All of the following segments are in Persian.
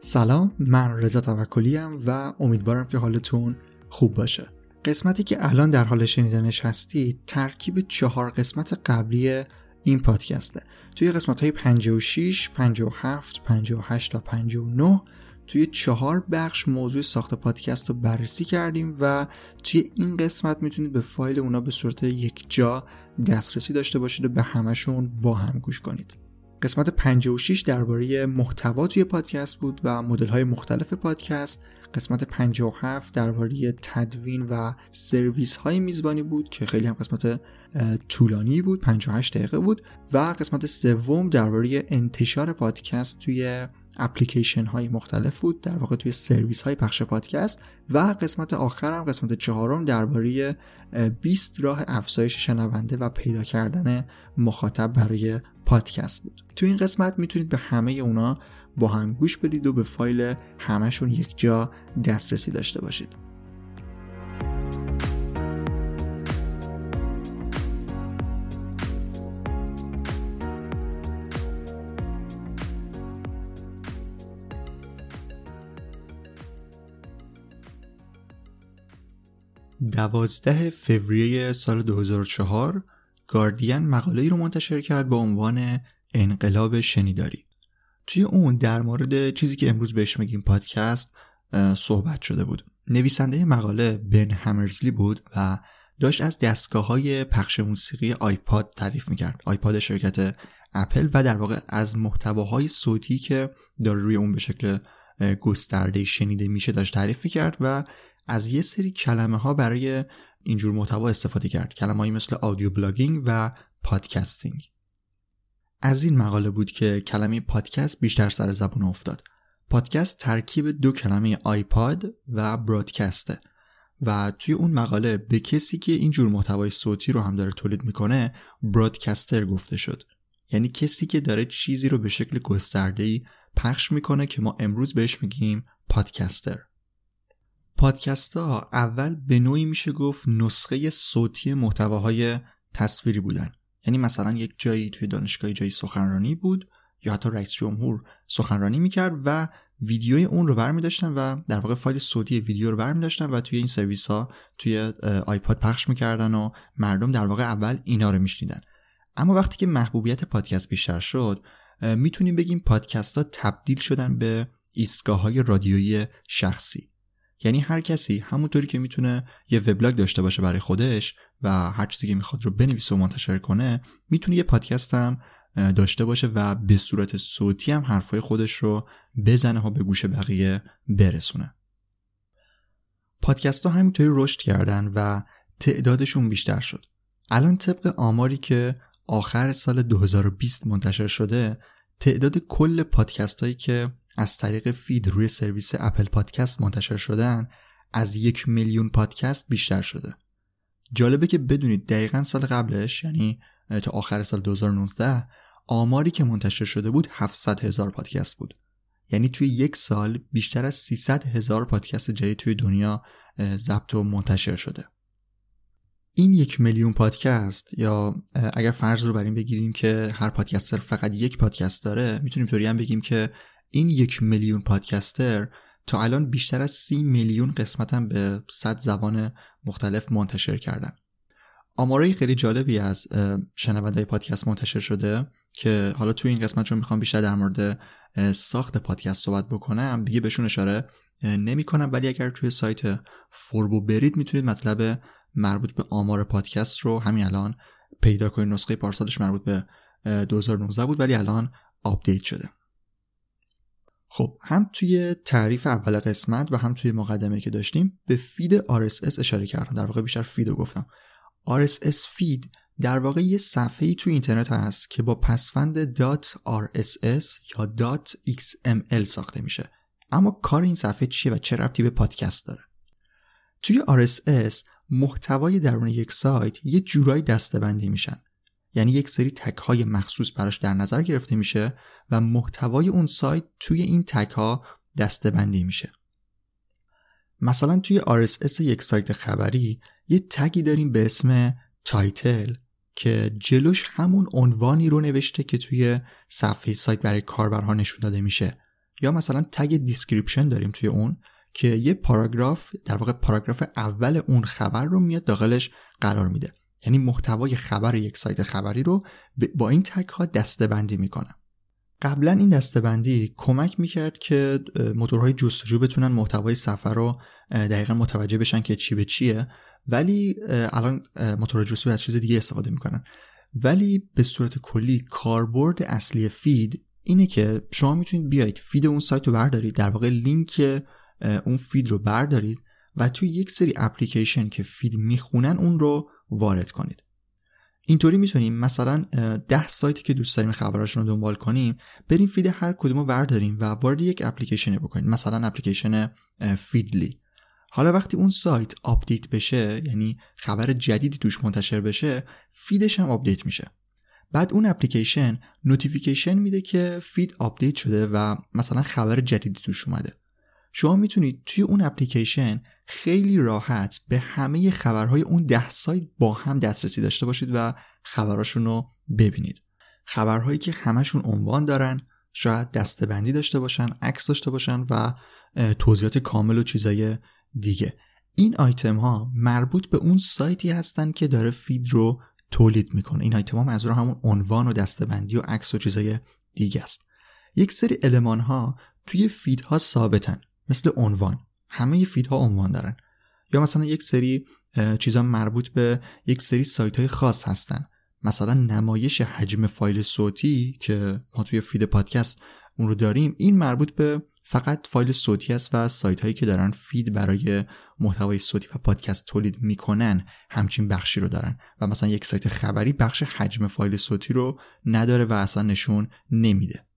سلام من رضا توکلی و امیدوارم که حالتون خوب باشه. قسمتی که الان در حال شنیدنش هستید ترکیب چهار قسمت قبلی این پادکسته. توی قسمت های 56, 57, 58 تا 59 توی چهار بخش موضوع ساخت پادکست رو بررسی کردیم و توی این قسمت می‌تونید به فایل اونا به صورت یک جا دسترسی داشته باشید و به همشون با هم گوش کنید. قسمت 56 درباره محتوا توی پادکست بود و مدل های مختلف پادکست. قسمت 57 درباره تدوین و سرویس های میزبانی بود که خیلی هم قسمت طولانی بود 58 دقیقه بود. و قسمت سوم درباره انتشار پادکست توی اپلیکیشن های مختلف بود در واقع توی سرویس های پخش پادکست و قسمت آخرم قسمت چهارم درباره 20 راه افزایش شنونده و پیدا کردن مخاطب برای پادکست بود. تو این قسمت می‌تونید به همه اونا با هم گوش بدید و به فایل همشون یک جا دسترسی داشته باشید. دوازده فوریه سال 2004 گاردین مقاله ای رو منتشر کرد با عنوان انقلاب شنیداری. توی اون در مورد چیزی که امروز بهش میگیم پادکست صحبت شده بود. نویسنده مقاله بن همرزلی بود و داشت از دستگاه های پخش موسیقی آیپاد تعریف می‌کرد. آیپاد شرکت اپل و در واقع از محتواهای صوتی که داره روی اون به شکل گسترده شنیده میشه داشت تعریف می‌کرد و از یه سری کلمه ها برای اینجور محتوا استفاده کرد. کلمه‌ای مثل audio blogging و پادکستینگ. از این مقاله بود که کلمه پادکست بیشتر سر زبون افتاد. پادکست ترکیب دو کلمه آیپاد و برادکسته و توی اون مقاله به کسی که اینجور محتوای صوتی رو هم داره تولید می‌کنه برادکستر گفته شد. یعنی کسی که داره چیزی رو به شکل گسترده‌ای پخش می‌کنه که ما امروز بهش میگیم پادکستر. پادکست ها اول به نوعی میشه گفت نسخه صوتی محتواهای تصویری بودن. یعنی مثلا یک جایی توی دانشگاه جایی سخنرانی بود یا حتی رئیس جمهور سخنرانی می‌کرد و ویدیوی اون رو برمی داشتن و در واقع فایل صوتی ویدیو رو برمی داشتن و توی این سرویس ها توی آیپاد پخش می‌کردن و مردم در واقع اول اینا رو میشنیدن. اما وقتی که محبوبیت پادکست بیشتر شد می‌تونیم بگیم پادکست ها تبدیل شدن به ایستگاه های رادیویی شخصی. یعنی هر کسی همونطوری که می‌تونه یه وبلاگ داشته باشه برای خودش و هر چیزی که می‌خواد رو بنویسه و منتشر کنه می‌تونه یه پادکست هم داشته باشه و به صورت صوتی هم حرفای خودش رو بزنه و به گوش بقیه برسونه. پادکست ها همینطوری رشد کردن و تعدادشون بیشتر شد. الان طبق آماری که آخر سال 2020 منتشر شده تعداد کل پادکست هایی که از طریق feed روی سرویس اپل پادکست منتشر شدن از یک میلیون پادکست بیشتر شده. جالبه که بدونید دقیقا سال قبلش یعنی تا آخر سال 2019 آماری که منتشر شده بود 700 هزار پادکست بود. یعنی توی یک سال بیشتر از 300 هزار پادکست جدید توی دنیا ضبط و منتشر شده. این یک میلیون پادکست یا اگر فرض رو بر این بگیریم که هر پادکستر فقط یک پادکست داره می‌تونیم طوری هم بگیم که این یک میلیون پادکستر تا الان بیشتر از سی میلیون قسمتم به صد زبان مختلف منتشر کردن. آمارای خیلی جالبی از شنونده پادکست منتشر شده که حالا توی این قسمت چون می‌خوام بیشتر در مورد ساخت پادکست صحبت بکنم دیگه بهشون اشاره نمی کنم ولی اگر توی سایت فوربو برید می‌تونید مطلب مربوط به آمار پادکست رو همین الان پیدا کنید. نسخه پارسالش مربوط به 2019 بود ولی الان آپدیت شده. خب هم توی تعریف اول قسمت و هم توی مقدمه که داشتیم به feed RSS اشاره کردم. در واقع بیشتر feed رو گفتم RSS feed در واقع یه صفحه ای توی اینترنت هست که با پسوند .rss یا .xml ساخته میشه. اما کار این صفحه چیه و چه ربطی به پادکست داره؟ توی RSS محتوای درون یک سایت یه جورایی دسته‌بندی میشن. یعنی یک سری tag های مخصوص براش در نظر گرفته میشه و محتوای اون سایت توی این tag ها دسته‌بندی میشه. مثلا توی RSS یک سایت خبری یه tag ی داریم به اسم title که جلوش همون عنوانی رو نوشته که توی صفحه سایت برای کاربرها نشون داده میشه. یا مثلا tag description داریم توی اون که یه پاراگراف در واقع پاراگراف اول اون خبر رو میاد داخلش قرار میده. یعنی محتوای خبر یک سایت خبری رو با این tag ها دسته‌بندی می‌کنه قبلا این دسته‌بندی کمک می‌کرد که موتورهای جستجو بتونن محتوای صفحه رو دقیقا متوجه بشن که چی به چیه. ولی الان موتور جستجو از چیز دیگه استفاده می‌کنن. ولی به صورت کلی کاربرد اصلی feed اینه که شما می‌تونید بیاید feed اون سایت رو بردارید در واقع لینک اون feed رو بردارید و توی یک سری اپلیکیشن که feed می‌خونن اون رو وارد کنید. اینطوری می‌تونیم مثلا ده سایتی که دوست داریم خبراشون رو دنبال کنیم بریم feed هر کدوم رو برداریم و وارد یک اپلیکیشن بکنیم مثلا اپلیکیشن فیدلی. حالا وقتی اون سایت آپدیت بشه یعنی خبر جدیدی توش منتشر بشه feed ش هم آپدیت میشه. بعد اون اپلیکیشن notification میده که feed آپدیت شده و مثلا خبر جدیدی توش اومده. شما می‌تونید توی اون اپلیکیشن خیلی راحت به همه خبرهای اون ده سایت با هم دسترسی داشته باشید و خبراشون رو ببینید. خبرهایی که همشون عنوان دارن شاید دسته‌بندی داشته باشن عکس داشته باشن و توضیحات کامل و چیزای دیگه. این آیتم ها مربوط به اون سایتی هستن که داره feed رو تولید می‌کنه. این آیتم ها منظور همون عنوان و دسته‌بندی و عکس و چیزای دیگه است. یک سری المان ها توی feed ها ثابتن مثل عنوان. همه feed ها عنوان دارن. یا مثلا یک سری چیزا مربوط به یک سری سایت های خاص هستن. مثلا نمایش حجم فایل صوتی که ما توی feed پادکست اون رو داریم این مربوط به فقط فایل صوتی است و سایت هایی که دارن feed برای محتوای صوتی و پادکست تولید می‌کنن همچین بخشی رو دارن. و مثلا یک سایت خبری بخش حجم فایل صوتی رو نداره و اصلا نشون نمیده.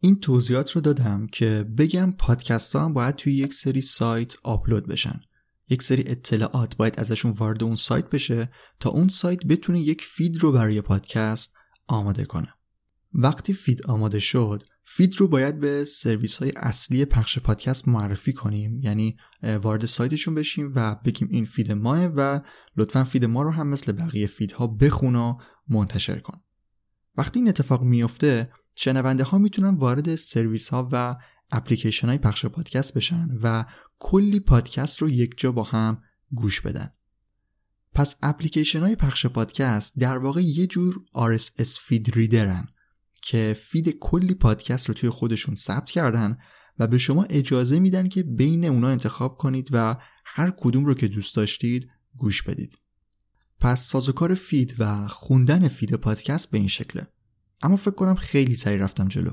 این توضیحات رو دادم که بگم پادکست ها هم باید توی یک سری سایت آپلود بشن. یک سری اطلاعات باید ازشون وارد اون سایت بشه تا اون سایت بتونه یک feed رو برای پادکست آماده کنه. وقتی feed آماده شد feed رو باید به سرویس های اصلی پخش پادکست معرفی کنیم. یعنی وارد سایتشون بشیم و بگیم این feed ماست و لطفا feed ما رو هم مثل بقیه feed ها بخون و منتشر کن. وقتی این اتفاق میفته شنونده ها می‌تونن وارد سرویس ها و اپلیکیشن های پخش پادکست بشن و کلی پادکست رو یک جا با هم گوش بدن. پس اپلیکیشن های پخش پادکست در واقع یه جور RSS feed reader ن که feed کلی پادکست رو توی خودشون ثبت کردن و به شما اجازه میدن که بین اونا انتخاب کنید و هر کدوم رو که دوست داشتید گوش بدید. پس سازوکار feed و خوندن feed پادکست به این شکله. اما فکر کنم خیلی سریع رفتم جلو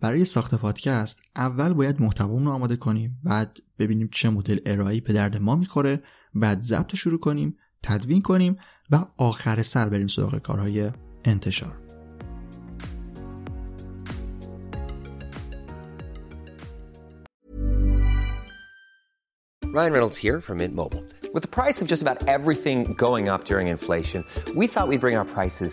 برای ساخت پادکست اول باید محتوامون رو آماده کنیم بعد ببینیم چه مدل ارائه‌ای به درد ما می‌خوره بعد ضبط شروع کنیم تدوین کنیم و آخر سر بریم سراغ کارهای انتشار Ryan Reynolds here from Mint Mobile. With the price of just about everything going up during inflation, we thought we'd bring our prices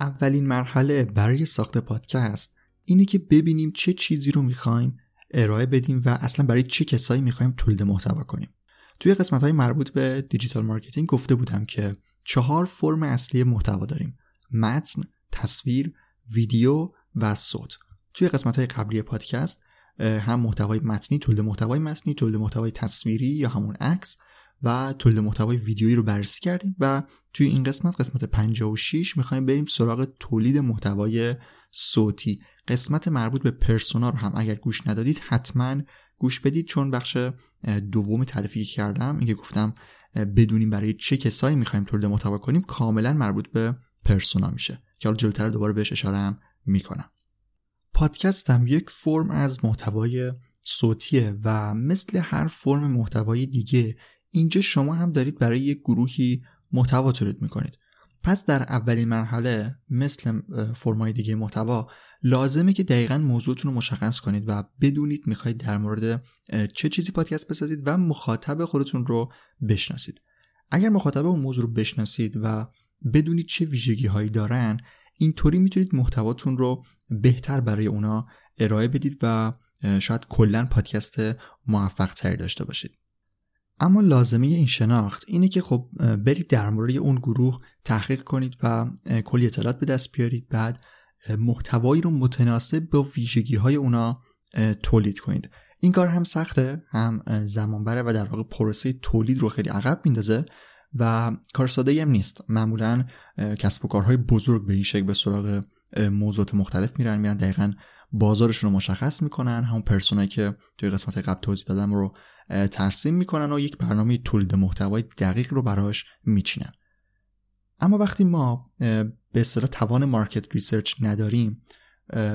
اولین مرحله برای ساخت پادکست اینه که ببینیم چه چیزی رو می‌خوایم ارائه بدیم و اصلا برای چه کسایی می‌خوایم تولید محتوا کنیم. توی قسمت های مربوط به digital marketing گفته بودم که چهار فرم اصلی محتوا داریم متن، تصویر، ویدیو و صوت. توی قسمت های قبلی پادکست هم محتوای متنی تولید محتوای متنی تولید محتوای تصویری یا همون عکس و تولید محتوای ویدیویی رو بررسی کردیم و توی این قسمت قسمت 56 می‌خوایم بریم سراغ تولید محتوای صوتی. قسمت مربوط به پرسونا رو هم اگر گوش ندادید حتما گوش بدید چون بخش دوم تعریفی کردم اینکه گفتم بدونیم برای چه کسایی می‌خوایم تولید محتوا کنیم کاملا مربوط به پرسونا میشه. که حالا جلوتر دوباره بهش اشاره هم می‌کنم. هم یک فرم از محتوای صوتیه و مثل هر فرم محتوای دیگه اینجا شما هم دارید برای یک گروهی محتوا تولید می‌کنید. پس در اولین مرحله مثل فرمای دیگه محتوا لازمه که دقیقا موضوعتون رو مشخص کنید و بدونید می‌خواید در مورد چه چیزی پادکست بسازید و مخاطب خودتون رو بشناسید. اگر مخاطب اون موضوع رو بشناسید و بدونید چه ویژگی هایی دارن اینطوری می‌تونید محتواتون رو بهتر برای اونا ارائه بدید و شاید کلا پادکست موفق تری داشته باشید. اما لازمه این شناخت اینه که خب برید در مورد اون گروه تحقیق کنید و کلی اطلاعات به دست بیارید. بعد محتوایی رو متناسب با ویژگی های اونا تولید کنید. این کار هم سخته هم زمان بره و در واقع پروسه تولید رو خیلی عقب میندازه و کار ساده هم نیست. معمولا کسب و کارهای بزرگ به این شکل به سراغ موضوعات مختلف میرن میرن دقیقا بازارشون رو مشخص می‌کنن. همون پرسونایی که توی قسمت قبل توضیح دادم رو ترسیم می‌کنن و یک برنامه تولید محتوای دقیق رو براش میچینن. اما وقتی ما به اصطلاح توان market research نداریم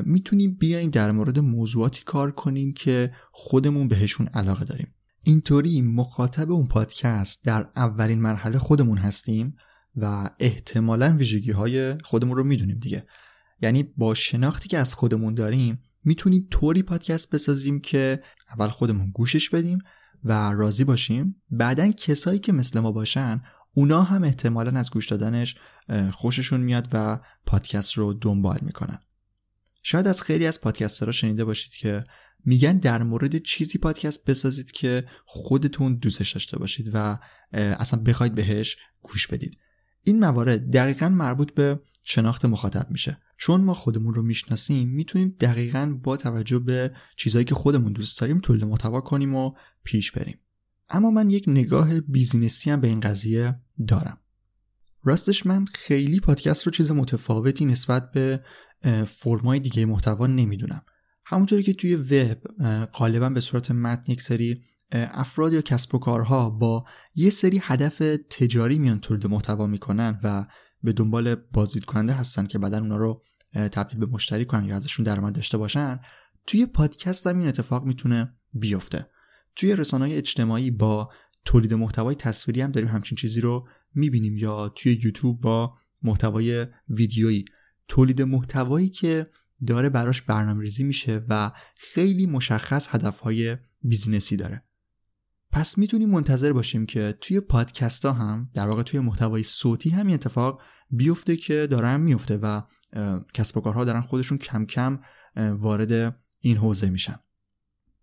می‌تونیم بیایم در مورد موضوعاتی کار کنیم که خودمون بهشون علاقه داریم. اینطوری مخاطب اون پادکست در اولین مرحله خودمون هستیم و احتمالا ویژگی های خودمون رو می‌دونیم دیگه. یعنی با شناختی که از خودمون داریم می‌تونیم طوری پادکست بسازیم که اول خودمون گوشش بدیم و راضی باشیم. بعدا کسایی که مثل ما باشن اونا هم احتمالا از گوش دادنش خوششون میاد و پادکست رو دنبال می‌کنن. شاید از خیلی از پادکسترها شنیده باشید که میگن در مورد چیزی پادکست بسازید که خودتون دوستش داشته باشید و اصلا بخواید بهش گوش بدید. این موارد دقیقا مربوط به شناخت مخاطب میشه. چون ما خودمون رو می‌شناسیم می‌تونیم دقیقا با توجه به چیزهایی که خودمون دوست داریم تولید محتوا کنیم و پیش بریم. اما من یک نگاه بیزینسی هم به این قضیه دارم. راستش من خیلی پادکست رو چیز متفاوتی نسبت به فرمای دیگه محتوا نمی‌دونم. همونطوری که توی وب غالبا به صورت متن یک سری افراد یا کسب و کارها با یه سری هدف تجاری میان تولید محتوا می‌کنن و به دنبال بازدید کننده هستن که بعدا اونا رو تبدیل به مشتری کنن یا ازشون درآمد داشته باشن توی پادکست هم این اتفاق می‌تونه بیفته. توی رسانه اجتماعی با تولید محتوای تصویری هم داریم همچین چیزی رو می‌بینیم یا توی یوتیوب با محتوای ویدیویی. تولید محتوایی که داره براش برنامه ریزی میشه و خیلی مشخص هدفهای بیزینسی داره. پس می‌تونیم منتظر باشیم که توی پادکست ها هم در واقع توی محتوای صوتی همین اتفاق بیفته که دارن میفته و کسب و کارها دارن خودشون کم کم وارد این حوزه میشن.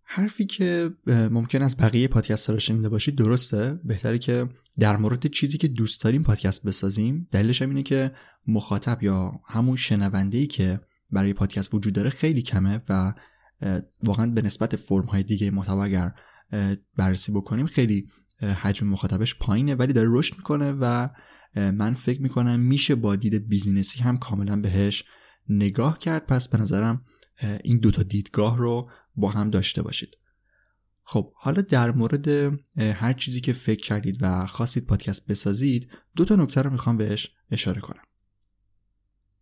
حرفی که ممکن است بقیه پادکست رو شنیده باشید درسته. بهتره که در مورد چیزی که دوست داریم پادکست بسازیم. دلیلش هم اینه که مخاطب یا همون شنونده ای که برای پادکست وجود داره خیلی کمه و واقعا به نسبت فرم های دیگه محتوا اگر بررسی بکنیم. خیلی حجم مخاطبش پایینه ولی داره رشد می‌کنه و من فکر می‌کنم میشه با دید بیزینسی هم کاملا بهش نگاه کرد. پس به نظرم این دوتا دیدگاه رو با هم داشته باشید. خب حالا در مورد هر چیزی که فکر کردید و خواستید پادکست بسازید دو تا نکته رو می‌خوام بهش اشاره کنم.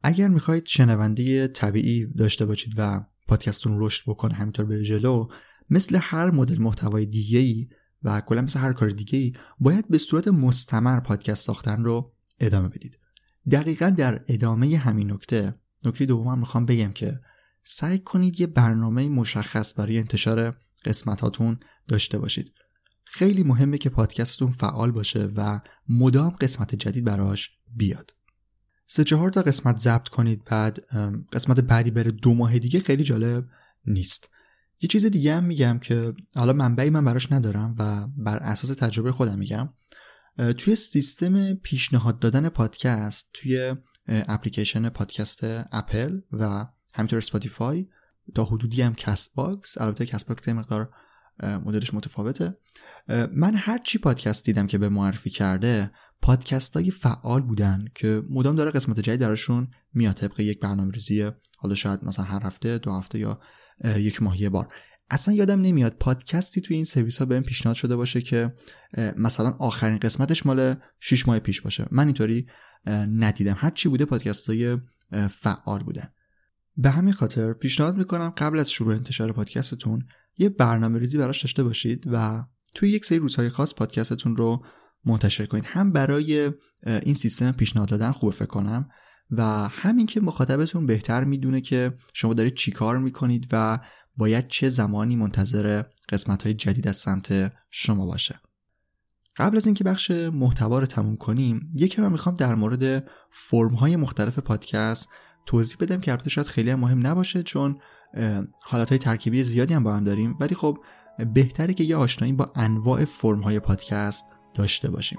اگر می‌خواید شنونده طبیعی داشته باشید و پادکستتون رشد بکنه همینطور بره جلو مثل هر مدل محتوای دیگه ای و کلا مثل هر کار دیگه ای باید به صورت مستمر پادکست ساختن رو ادامه بدید. دقیقا در ادامه همین نکته نکته دوم می‌خوام بگم که سعی کنید یه برنامه مشخص برای انتشار قسمتاتون داشته باشید. خیلی مهمه که پادکستتون فعال باشه و مدام قسمت جدید براش بیاد. سه چهار تا قسمت ضبط کنید بعد قسمت بعدی بره دو ماه دیگه خیلی جالب نیست. یه چیز دیگه هم میگم که حالا منبعی من براش ندارم و بر اساس تجربه خودم میگم. توی سیستم پیشنهاد دادن پادکست توی اپلیکیشن پادکست اپل و همینطور اسپاتیفای تا حدودی هم کست باکس البته کست باکس مقدار مدلش متفاوته. من هر چی پادکست دیدم که به معرفی کرده پادکست های فعال بودن که مدام داره قسمت جدید درشون میاد طبق یک برنامه ریزی حالا شاید مثلا هر هفته دو هفته یا یک ماه یه بار. اصلا یادم نمیاد پادکستی توی این سرویس ها بهم پیشنهاد شده باشه که مثلا آخرین قسمتش مال 6 ماه پیش باشه. من اینطوری ندیدم. هر چی بوده پادکست های فعال بودن. به همین خاطر پیشنهاد می‌کنم قبل از شروع انتشار پادکستتون یه برنامه ریزی براش داشته باشید و توی یک سری روزهای خاص پادکستتون رو منتشر کنید. هم برای این سیستم پیشنهاد دادن خوب فکر کنم. و همین که مخاطبتون بهتر می‌دونه که شما دارید چیکار می‌کنید و باید چه زمانی منتظر قسمت های جدید از سمت شما باشه. قبل از اینکه بخش محتوا رو تموم کنیم یکی من می‌خوام در مورد فرم های مختلف پادکست توضیح بدم که البته شاید خیلی هم مهم نباشه چون حالت های ترکیبی زیادی هم با هم داریم ولی خب بهتره که یه آشنایی با انواع فرم های پادکست داشته باشیم.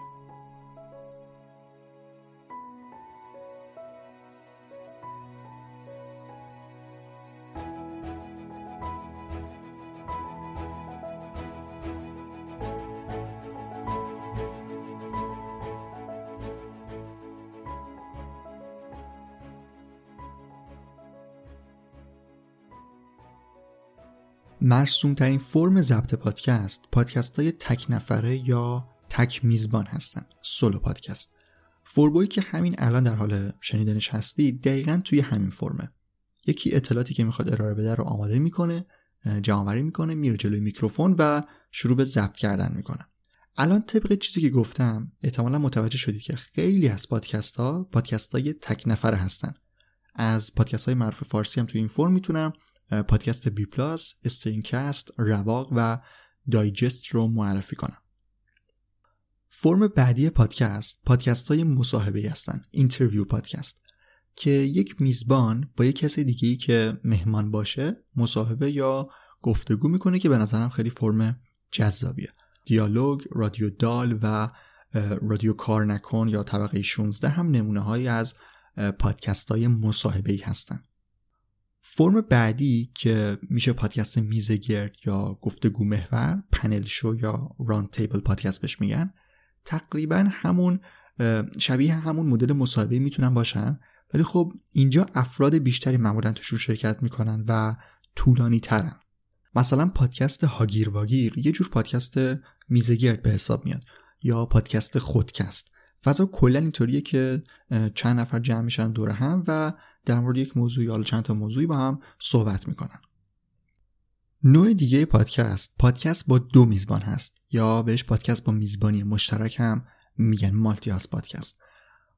مرسوم ترین فرم ضبط پادکست پادکست های تک نفره یا تک میزبان هستن. solo podcast. فوربوی که همین الان در حال شنیدنش هستی دقیقا توی همین فرمه. یکی اطلاعاتی که می‌خواد ارائه بده رو آماده می‌کنه جمعآوری می‌کنه میره جلوی میکروفون و شروع به ضبط کردن می‌کنه. الان طبق چیزی که گفتم احتمالا متوجه شدید که خیلی از پادکست ها پادکست های تک نفره هستن. از پادکست های معروف فارسی هم توی این فرم می‌تونم پادکست بی پلاس، استرینکست، رواق و دایجست رو معرفی کنم. فرم بعدی پادکست پادکست های مصاحبه هستن interview podcast که یک میزبان با یک کسی دیگه که مهمان باشه مصاحبه یا گفتگو می‌کنه که به نظرم خیلی فرم جذابیه دیالوگ، رادیو دال و رادیو کار نکن یا طبقه 16 هم نمونه هایی از پادکست های مصاحبه ای هستن. فرم بعدی که میشه پادکست میزگرد یا گفتگو محور پنل شو یا ران تیبل پادکست بهش میگن تقریبا همون شبیه همون مدل مصاحبه می‌تونن باشن. ولی خب اینجا افراد بیشتری معمولا توشون شرکت می‌کنن و طولانی ترن. مثلا پادکست هاگیر واگیر یه جور پادکست میزگرد به حساب میاد یا پادکست خودکست. فضا کلا اینطوریه که چند نفر جمع میشن دور هم و در مورد یک موضوع یا چند تا موضوعی با هم صحبت می‌کنن. نوع دیگه پادکست پادکست با دو میزبان هست. یا بهش پادکست با میزبانی مشترک هم میگن مالتی هاست پادکست.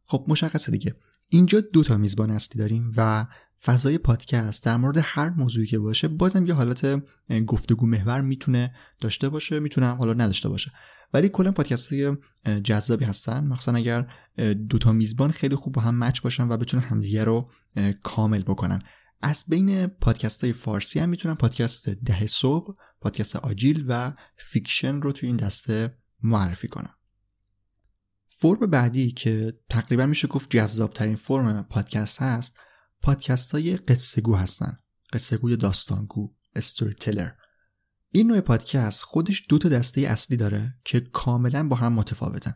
خب مشخصه دیگه. اینجا دو تا میزبان اصلی داریم و فضای پادکست در مورد هر موضوعی که باشه بازم یه حالت گفتگو محور می‌تونه داشته باشه می‌تونه هم حالا نداشته باشه. ولی کلا پادکست های جذابی هستن. مخصوصا اگر دوتا میزبان خیلی خوب با هم match باشن و بتونن همدیگه رو کامل بکنن. از بین پادکست های فارسی هم می‌تونم پادکست ده صبح پادکست آجیل و فیکشن رو توی این دسته معرفی کنم. فرم بعدی که تقریبا میشه گفت جذابترین فرم پادکست هست پادکست های قصه گو هستن. قصه گوی داستانگو storyteller این نوع پادکست خودش دو تا دسته اصلی داره که کاملا با هم متفاوتن.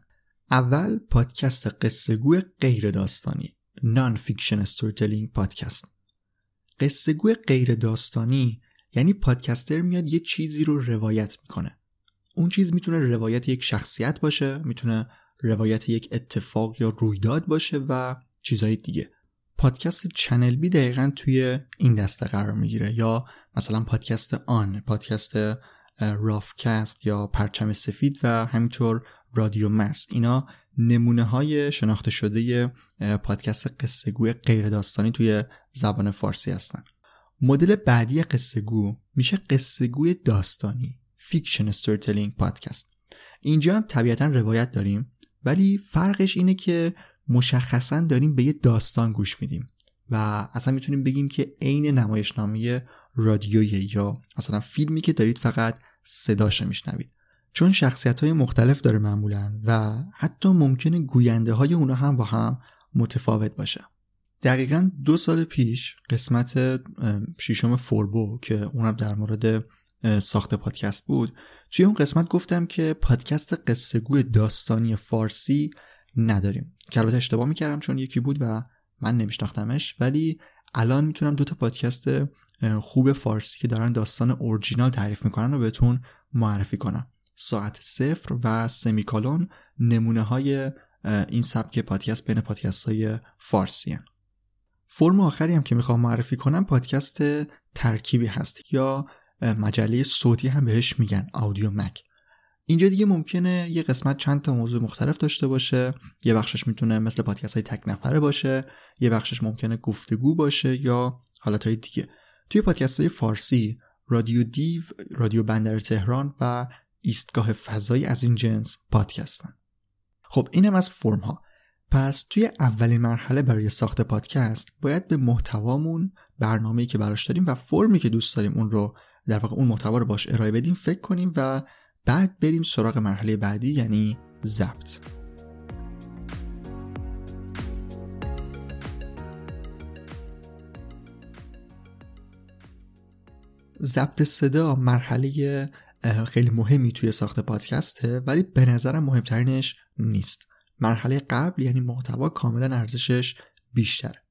اول پادکست قصه گوی غیر داستانی non-fiction story podcast. قصه گوی غیر داستانی یعنی پادکستر میاد یه چیزی رو روایت می‌کنه. اون چیز می‌تونه روایت یک شخصیت باشه می‌تونه روایت یک اتفاق یا رویداد باشه و چیزهای دیگه. پادکست چنل بی دقیقا توی این دسته قرار می‌گیره. یا مثلا پادکست آن پادکست رافکست یا پرچم سفید و همینطور رادیو مرز. اینا نمونه های شناخته شده پادکست قصه گوی غیر داستانی توی زبان فارسی هستن. مدل بعدی قصه گو میشه قصه گوی داستانی fiction storytelling podcast. اینجا هم طبیعتا روایت داریم ولی فرقش اینه که مشخصا داریم به یه داستان گوش میدیم و اصلا می‌تونیم بگیم که عین نمایشنامه رادیویی یا مثلا فیلمی که دارید فقط صداش میشنوید. چون شخصیت های مختلف داره معمولا و حتی ممکنه گوینده های اونا هم با هم متفاوت باشه. دقیقا دو سال پیش قسمت شیشم فوربو که اونم در مورد ساخت پادکست بود توی اون قسمت گفتم که پادکست قصه گوی داستانی فارسی نداریم. که البته اشتباه می‌کردم چون یکی بود و من نمیشناختمش ولی الان می‌تونم دو تا پادکست خوب فارسی که دارن داستان اورجینال تعریف می‌کنن رو بهتون معرفی کنم. ساعت صفر و سمیکالون نمونه های این سبک پادکست بین پادکست های فارسی هن. فرم آخری هم که می‌خوام معرفی کنم پادکست ترکیبی هست یا مجله صوتی هم بهش میگن آودیو مک اینجا دیگه ممکنه یه قسمت چند تا موضوع مختلف داشته باشه. یه بخشش می‌تونه مثل پادکست های تک نفره باشه. یه بخشش ممکنه گفتگو باشه یا حالت های دیگه. توی پادکست های فارسی رادیو دیو رادیو بندر تهران و ایستگاه فضایی از این جنس پادکستن. خب اینم از فرم ها پس توی اولین مرحله برای ساخت پادکست باید به محتوامون برنامه‌ای که براش داریم و فرمی که دوست داریم اون رو در واقع اون محتوا رو باش ارائه بدیم فکر کنیم و بعد بریم سراغ مرحله بعدی یعنی ضبط. ضبط صدا مرحله خیلی مهمی توی ساخت پادکسته ولی به نظرم مهمترینش نیست. مرحله قبل یعنی محتوا کاملا ارزشش بیشتره.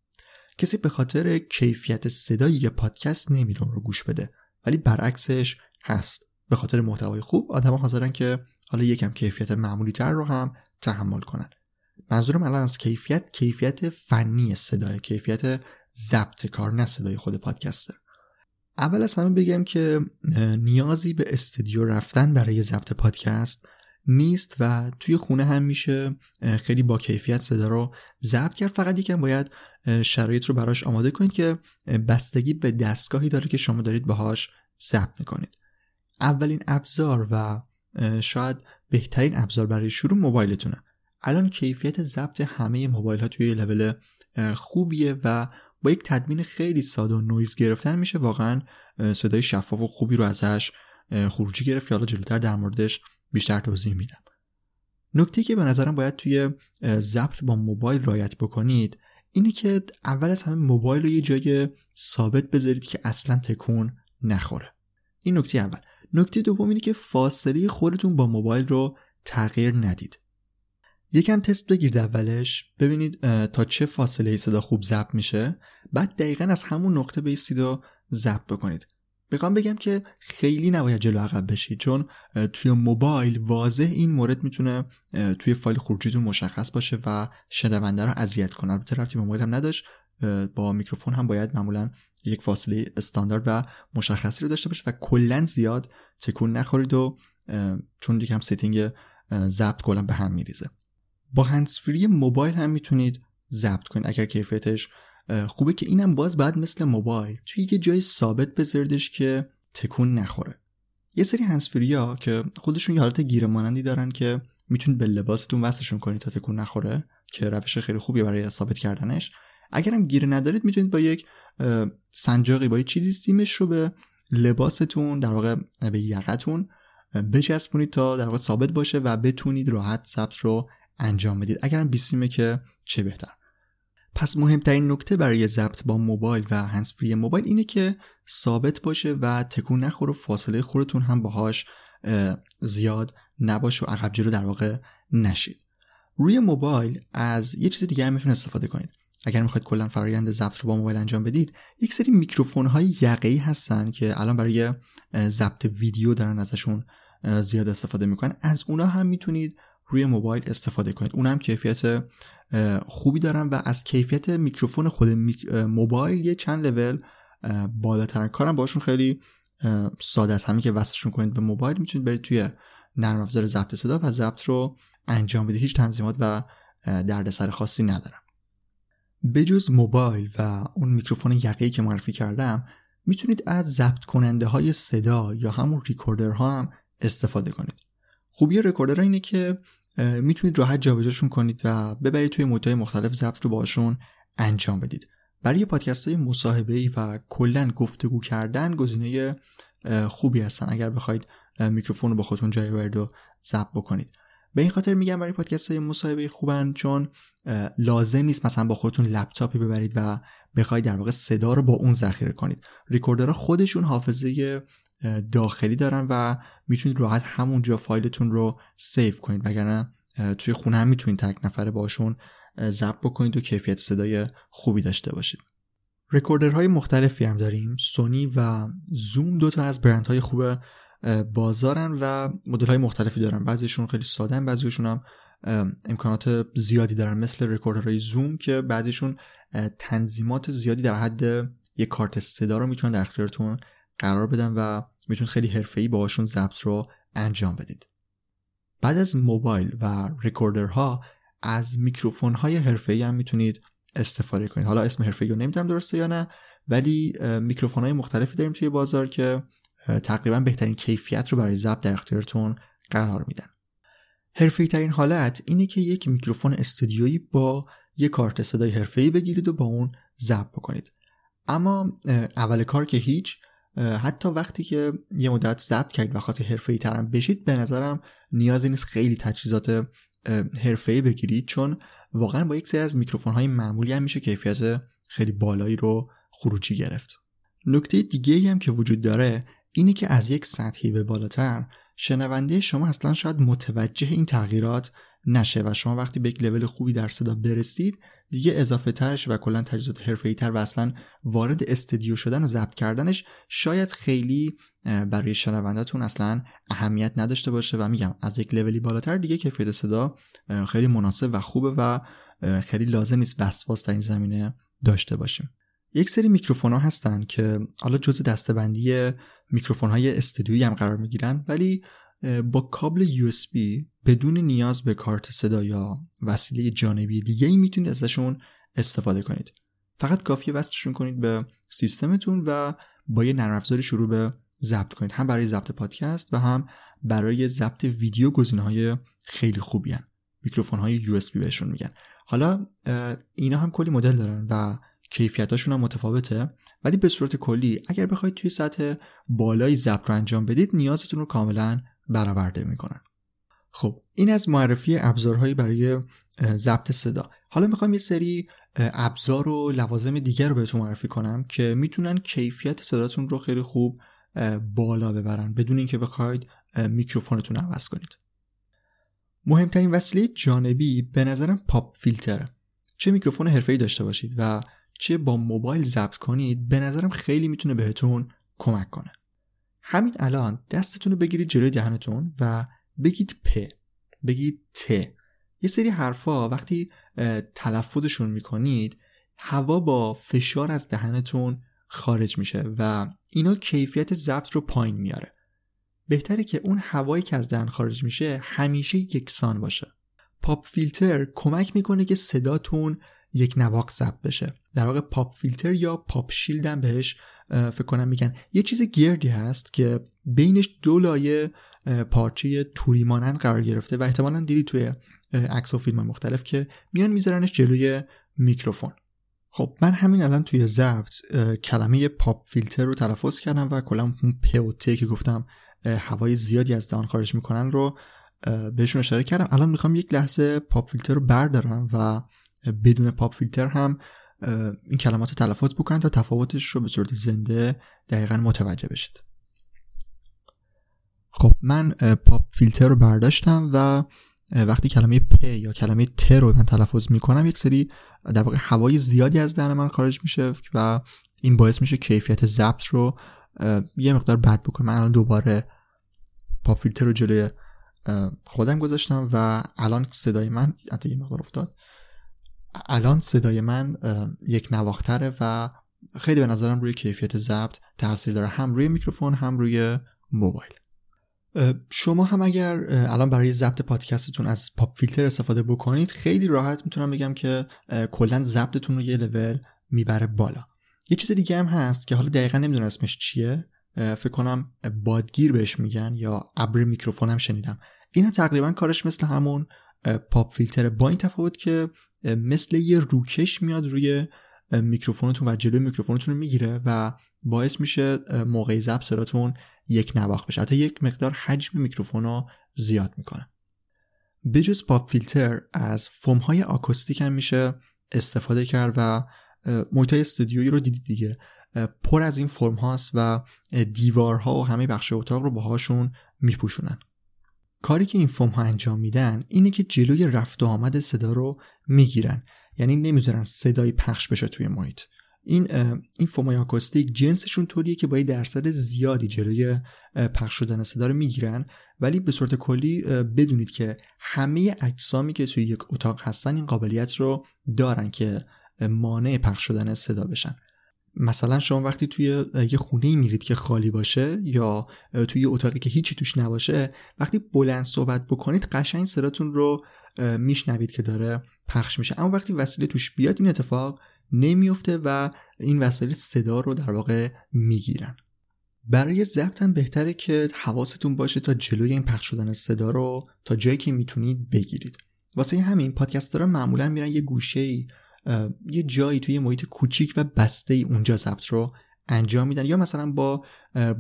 کسی به خاطر کیفیت صدای یه پادکست نمیره رو گوش بده ولی برعکسش هست. به خاطر محتوای خوب آدما حاضرن که حالا یکم کیفیت معمولی تر رو هم تحمل کنن. منظورم الان از کیفیت کیفیت فنی صدای کیفیت ضبط کار نه صدای خود پادکستر اول از همه بگم که نیازی به استودیو رفتن برای ضبط پادکست نیست و توی خونه هم میشه خیلی با کیفیت صدا رو ضبط کرد. فقط یکم باید شرایط رو براش آماده کنید که بستگی به دستگاهی داره که شما دارید باهاش ضبط می‌کنید. اولین ابزار و شاید بهترین ابزار برای شروع موبایلتونه. الان کیفیت ضبط همه موبایل ها توی لول خوبیه و با یک تدوین خیلی ساده و نویز گرفتن میشه. واقعا صدای شفاف و خوبی رو ازش خروجی گرفت که حالا جلوتر در موردش بیشتر توضیح میدم. نکته که به نظرم باید توی ضبط با موبایل رایت بکنید اینه که اول از همه موبایل رو یه جای ثابت بذارید که اصلا تکون نخوره. این نکته اول. نکته دوم اینه که فاصله خودتون با موبایل رو تغییر ندید. یکم تست بگیرید اولش ببینید تا چه فاصله صدا خوب ضبط میشه. بعد دقیقا از همون نقطه بیستید و ضبط بکنید. می‌خوام بگم که خیلی نباید جلو عقب بشید چون توی موبایل واضح این مورد می‌تونه توی فایل خروجیتون مشخص باشه و شنونده رو اذیت کنه. البته ربطی به موبایل هم نداشت. با میکروفون هم باید معمولا یک فاصله استاندارد و مشخصی رو داشته باشه و کلا زیاد تکون نخورید و چون دیگه هم setting ضبط کلا به هم میریزه. با هندزفری موبایل هم می‌تونید ضبط کنید اگر کیفیتش خوبه که اینم باز بعد مثل موبایل توی یه جای ثابت بذاردش که تکون نخوره. یه سری هنسفری ها که خودشون یه حالت گیره مانندی دارن که می‌تونید به لباستون وصلشون کنید تا تکون نخوره که روش خیلی خوبی برای ثابت کردنش. اگرم گیره ندارید می‌تونید با یک سنجاقی با یک چیزی سیمش رو به لباستون در واقع به یقتون بچسبونید تا در واقع ثابت باشه و بتونید راحت ثبت رو انجام بدید. اگرم بیسیمه که چه بهتر. پس مهمترین نکته برای ضبط با موبایل و هنسفری موبایل اینه که ثابت باشه و تکون نخور و فاصله خودتون هم باهاش زیاد نباشه و عقب جلو در واقع نشید. روی موبایل از یه چیز دیگه هم می‌تونید استفاده کنید. اگر می‌خواید کلا فرایند ضبط رو با موبایل انجام بدید یک سری میکروفون های یقه‌ای هستن که الان برای ضبط ویدیو دارن ازشون زیاد استفاده می‌کنن. از اونا هم می‌تونید روی موبایل استفاده کنید. اونم کیفیت خوبی دارن و از کیفیت میکروفون خود موبایل یه چند لول بالاترن کارم باشون خیلی ساده است. همین که وصلشون کنید به موبایل می‌تونید برید توی نرم افزار ضبط صدا و ضبط رو انجام بدید. هیچ تنظیمات و دردسر خاصی ندارم. بجز موبایل و اون میکروفون یقه‌ای که معرفی کردم می‌تونید از ضبط کننده های صدا یا همون ریکوردرها هم استفاده کنید. خوبی ریکوردرها اینه که می‌تونید راحت جابجاشون کنید و ببرید توی مدت‌های مختلف ضبط رو باشون انجام بدید. برای پادکست های مصاحبه ای و کلا گفتگو کردن گزینه خوبی هستن. اگر بخواید میکروفون رو با خودتون جای برید و ضبط بکنید. به این خاطر میگم برای پادکست های مصاحبه خوبن چون لازم نیست مثلا با خودتون لپتاپی ببرید و بخواید در واقع صدا رو با اون ذخیره کنید. recorder ها خودشون حافظه داخلی دارن و می‌تونید راحت همونجا فایلتون رو save کنید. وگرنه توی خونه هم می‌تونید تک نفره باشون ضبط بکنید و کیفیت صدای خوبی داشته باشید. recorder های مختلفی هم داریم. سونی و زوم دوتا از برندهای خوب بازارن و مدل های مختلفی دارن. بعضیشون خیلی ساده بعضیشون هم امکانات زیادی دارن. مثل recorder های زوم که بعضیشون تنظیمات زیادی در حد یک کارت صدا رو می‌تونن در اختیارتون قرار بدن و می‌تونید خیلی حرفه‌ای باهاشون ضبط رو انجام بدید. بعد از موبایل و recorder ها از میکروفون های حرفه‌ای هم می‌تونید استفاده کنید. حالا اسم حرفه‌ای رو نمی‌دونم درسته یا نه ولی میکروفون های مختلفی داریم توی بازار که تقریبا بهترین کیفیت رو برای ضبط در اختیارتون قرار میدن. حرفه‌ای ترین حالت اینه که یک میکروفون استودیویی با یک کارت صدای حرفه‌ای بگیرید و با اون ضبط بکنید. اما اول کار که هیچ حتی وقتی که یه مدت ضبط کردید و خاصی حرفه‌ای ترم بشید به نظرم نیازی نیست خیلی تجهیزات حرفه‌ای بگیرید چون واقعا با یک سری از میکروفون های معمولی هم میشه کیفیت خیلی بالایی رو خروجی گرفت. نکته دیگه هم که وجود داره اینه که از یک سطحی به بالاتر شنونده شما اصلا شاید متوجه این تغییرات نشه و شما وقتی به یک لول خوبی در صدا برسید دیگه اضافه ترش و کلا تجهیزات حرفه‌ای تر و اصلا وارد استودیو شدن و ضبط کردنش شاید خیلی برای شنوندهتون اصلا اهمیت نداشته باشه و میگم از یک لولی بالاتر دیگه کیفیت صدا خیلی مناسب و خوبه و خیلی لازم نیست وسواس در این زمینه داشته باشیم. یک سری میکروفون ها هستن که حالا جزء دستبندی میکروفون های استودیویی هم قرار می‌گیرن ولی با کابل USB بدون نیاز به کارت صدا یا وسیله جانبی دیگه ای می‌تونید ازشون استفاده کنید. فقط کافیه وصلشون کنید به سیستمتون و با یه نرم افزاری شروع به ضبط کنید. هم برای ضبط پادکست و هم برای ضبط ویدیو گزینه های خیلی خوبی هن. میکروفون های USB بهشون میگن. حالا اینا هم کلی مدل دارن و کیفیتاشون هم متفاوته. ولی به صورت کلی اگر بخواید توی سطح بالای ضبط رو انجام بدید نیازتون رو کاملا برآورده می‌کنن. خب این از معرفی ابزارهایی برای ضبط صدا. حالا می‌خوام یه سری ابزار و لوازم دیگر رو بهتون معرفی کنم که می‌تونن کیفیت صداتون رو خیلی خوب بالا ببرن بدون اینکه بخواید میکروفونتون عوض کنید. مهمترین وسیله جانبی به نظرم پاپ فیلتره. چه میکروفون حرفه‌ای داشته باشید و چه با موبایل ضبط کنید به نظرم خیلی می‌تونه بهتون کمک کنه. همین الان دستتون رو بگیرید جلوی دهنتون و بگید پ بگید ت یه سری حرفا وقتی تلفظشون می‌کنید هوا با فشار از دهنتون خارج میشه و اینا کیفیت ضبط رو پایین میاره بهتره که اون هوایی که از دهن خارج میشه همیشه یکسان باشه. pop filter کمک می‌کنه که صداتون یکنواخت ضبط بشه. در واقع pop filter یا pop shield هم بهش فکر کنم میگن. یه چیز گردی هست که بینش دو لایه پارچه توری مانند قرار گرفته و احتمالا دیدی توی عکس و فیلم مختلف که میان میذارنش جلوی میکروفون. خب من همین الان توی ضبط کلمه pop filter رو تلفظ کردم و کلا اون پ که گفتم هوای زیادی از دهان خارج می‌کنن رو بهشون اشاره کردم. الان می‌خوام یک لحظه pop filter رو بردارم و بدون pop filter هم این کلمات رو تلفظ بکنم تا تفاوتش رو به صورت زنده دقیقا متوجه بشید. خب من pop filter رو برداشتم و وقتی کلمه پ یا کلمه ت رو من تلفظ می‌کنم یک سری در واقع هوای زیادی از دهن من خارج میشه و این باعث میشه کیفیت ضبط رو یه مقدار بد بکنم. من الان دوباره پاپ فیلتر رو جلوی خودم گذاشتم و الان صدای من حتی یه مقدار افتاد. الان صدای من یک نواختره و خیلی به نظرم روی کیفیت ضبط تاثیر داره. هم روی میکروفون هم روی موبایل. شما هم اگر الان برای ضبط پادکستتون از پاپ فیلتر استفاده بکنید خیلی راحت می‌تونم بگم که کلا ضبطتون رو یه لول می‌بره بالا. یه چیز دیگه هم هست که حالا دقیقا نمی‌دونم اسمش چیه. فکر کنم بادگیر بهش میگن یا ابر میکروفون هم شنیدم. این هم تقریبا کارش مثل همون pop filter با این تفاوت که مثل یه روکش میاد روی میکروفونتون و جلوی میکروفونتون رو می‌گیره و باعث میشه موقع ضبط صداتون یک نواخت بشه. حتی یک مقدار حجم میکروفون رو زیاد می‌کنه. بجز پاپ فیلتر از فوم های آکوستیک هم میشه استفاده کرد و محیط استودیویی رو دیدید دیگه. پر از این فرم هاست و دیوارها و همه بخش اتاق رو باهاشون میپوشونن. کاری که این فرم ها انجام میدن اینه که جلوی رفت و آمد صدا رو می‌گیرن. یعنی نمی‌ذارن صدای پخش بشه توی محیط. این این فومای آکوستیک جنسشون طوریه که با یه درصد زیادی جلوی پخش شدن صدا رو می‌گیرن. ولی به صورت کلی بدونید که همه اجسامی که توی یک اتاق هستن این قابلیت رو دارن که مانع پخش شدن صدا بشن. مثلا شما وقتی توی یه خونه میرید که خالی باشه یا توی یه اتاقی که هیچی توش نباشه وقتی بلند صحبت بکنید قشنگ صداتون رو میشنوید که داره پخش میشه. اما وقتی وسیله توش بیاد این اتفاق نمیفته و این وسایل صدا رو در واقع می‌گیرن. برای ضبط هم بهتره که حواستون باشه تا جلوی این پخش شدن صدا رو تا جایی که می‌تونید بگیرید. واسه همین پادکسترها معمولا میرن یه گوشه ای یه جایی توی محیط کوچیک و بسته ای اونجا ضبط رو انجام میدن. یا مثلا با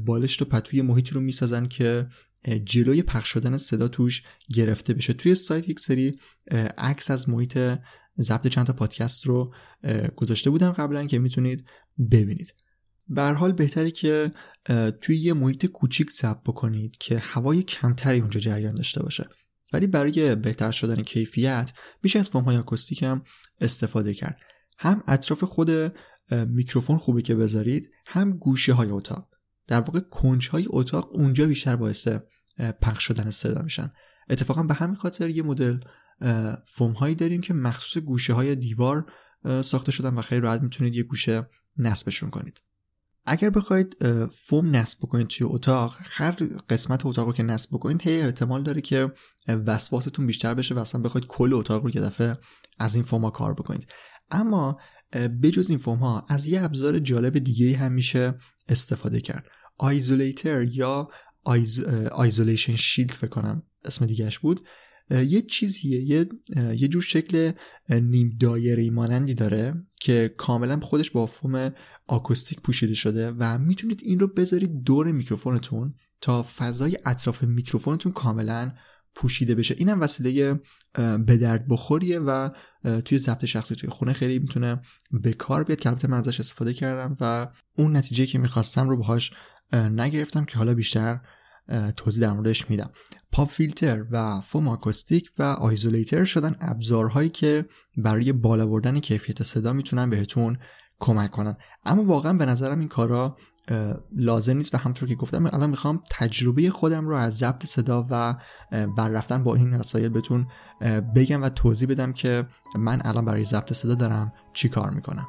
بالشت و پتوی محیطی رو می‌سازن که جلوی پخش شدن صدا توش گرفته بشه. توی سایت یک سری عکس از محیط ضبط چند تا پادکست رو گذاشته بودم قبلا که می‌تونید ببینید. به حال بهتره که توی یه محیط کوچیک ضبط بکنید که هوای کمتری اونجا جریان داشته باشه. ولی برای بهتر شدن کیفیت میشه از فوم های آکوستیک هم استفاده کرد. هم اطراف خود میکروفون خوبه که بذارید هم گوشه های اتاق. در واقع کنج های اتاق اونجا بیشتر باعث پخش شدن صدا میشن. اتفاقا به همین خاطر یه مدل فوم هایی داریم که مخصوص گوشه های دیوار ساخته شدن و خیلی راحت می‌تونید یه گوشه نصبشون کنید. اگر بخواید فوم نصب بکنید توی اتاق هر قسمت اتاق رو که نصب بکنید هی احتمال داره که وسواستون بیشتر بشه و اصلا بخواید کل اتاق رو یه دفعه از این فوم ها کار بکنید. اما بجز این فوم ها از یه ابزار جالب دیگه هم میشه استفاده کرد. isolator یا isolation shield فکر کنم اسم دیگهش بود. یه چیزیه یه, یه جور شکل نیم دایره مانندی داره که کاملا خودش با فوم آکوستیک پوشیده شده و می‌تونید این رو بذارید دور میکروفونتون تا فضای اطراف میکروفونتون کاملا پوشیده بشه. اینم وسیله به درد بخوریه و توی ضبط شخصی توی خونه خیلی می‌تونه به کار بیاد که البته من ازش استفاده کردم و اون نتیجه که می‌خواستم رو باهاش نگرفتم که حالا بیشتر توضیح در موردش میدم. پاپ فیلتر و فوم آکوستیک و آیزولیتر شدن ابزارهایی که برای بالا بردن کیفیت صدا می‌تونن بهتون کمک کنن. اما واقعا به نظرم این کارا لازم نیست و همطور که گفتم الان می‌خوام تجربه خودم رو از ضبط صدا و بر رفتن با این وسایل بهتون بگم و توضیح بدم که من الان برای ضبط صدا دارم چی کار می‌کنم.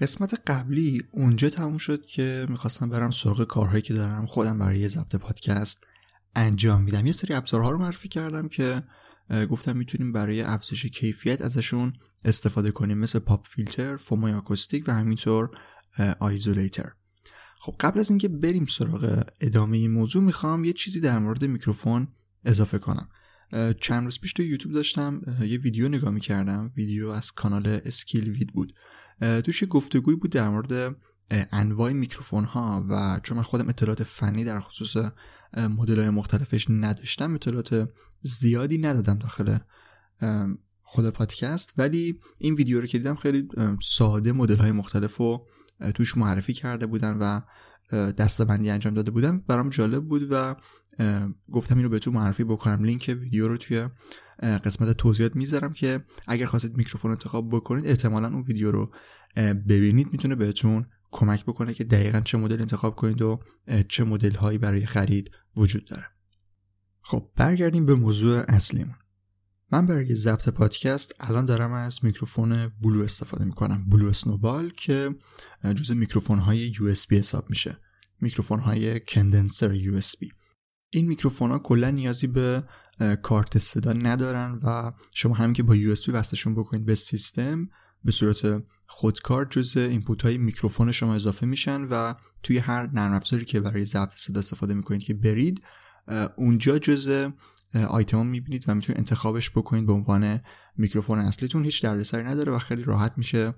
قسمت قبلی اونجا تموم شد که می‌خواستم برم سراغ کارهایی که دارم خودم برای ضبط پادکست انجام میدم. یه سری ابزارها رو معرفی کردم که گفتم می‌تونیم برای افزایش کیفیت ازشون استفاده کنیم مثل pop filter، فومای آکوستیک و همینطور isolator. خب قبل از اینکه بریم سراغ ادامه این موضوع می‌خوام یه چیزی در مورد میکروفون اضافه کنم. چند روز پیش تو یوتیوب داشتم یه ویدیو نگاه می‌کردم ویدیو از کانال اسکیل وید بود. توش یه گفتگوی بود در مورد انواع میکروفون ها و چون من خودم اطلاعات فنی در خصوص مدل های مختلفش نداشتم اطلاعات زیادی ندادم داخل خود پادکست. ولی این ویدیو رو که دیدم خیلی ساده مدل های مختلف رو توش معرفی کرده بودن و دستبندی انجام داده بودن. برام جالب بود و گفتم اینو بهتون معرفی بکنم. لینک ویدیو رو توی قسمت توضیحات می‌ذارم که اگر خواستید میکروفون انتخاب بکنید احتمالا اون ویدیو رو ببینید. می‌تونه بهتون کمک بکنه که دقیقا چه مدل انتخاب کنید و چه مدل هایی برای خرید وجود داره. خب برگردیم به موضوع اصلیمون. من برای ضبط پادکست الان دارم از میکروفون Blue استفاده می‌کنم. Blue Snowball که جز میکروفون های USB حساب میشه. میکروفون های condenser USB این میکروفون ها کلا نیازی به کارت صدا ندارن و شما همین که با USB وصلشون بکنید به سیستم به صورت خودکار جز input های میکروفون شما اضافه میشن و توی هر نرم افزاری که برای ضبط صدا استفاده می‌کنید که برید اونجا جز آیتم می‌بینید و می‌تونید انتخابش بکنید به عنوان میکروفون اصلیتون. هیچ دردسری نداره و خیلی راحت میشه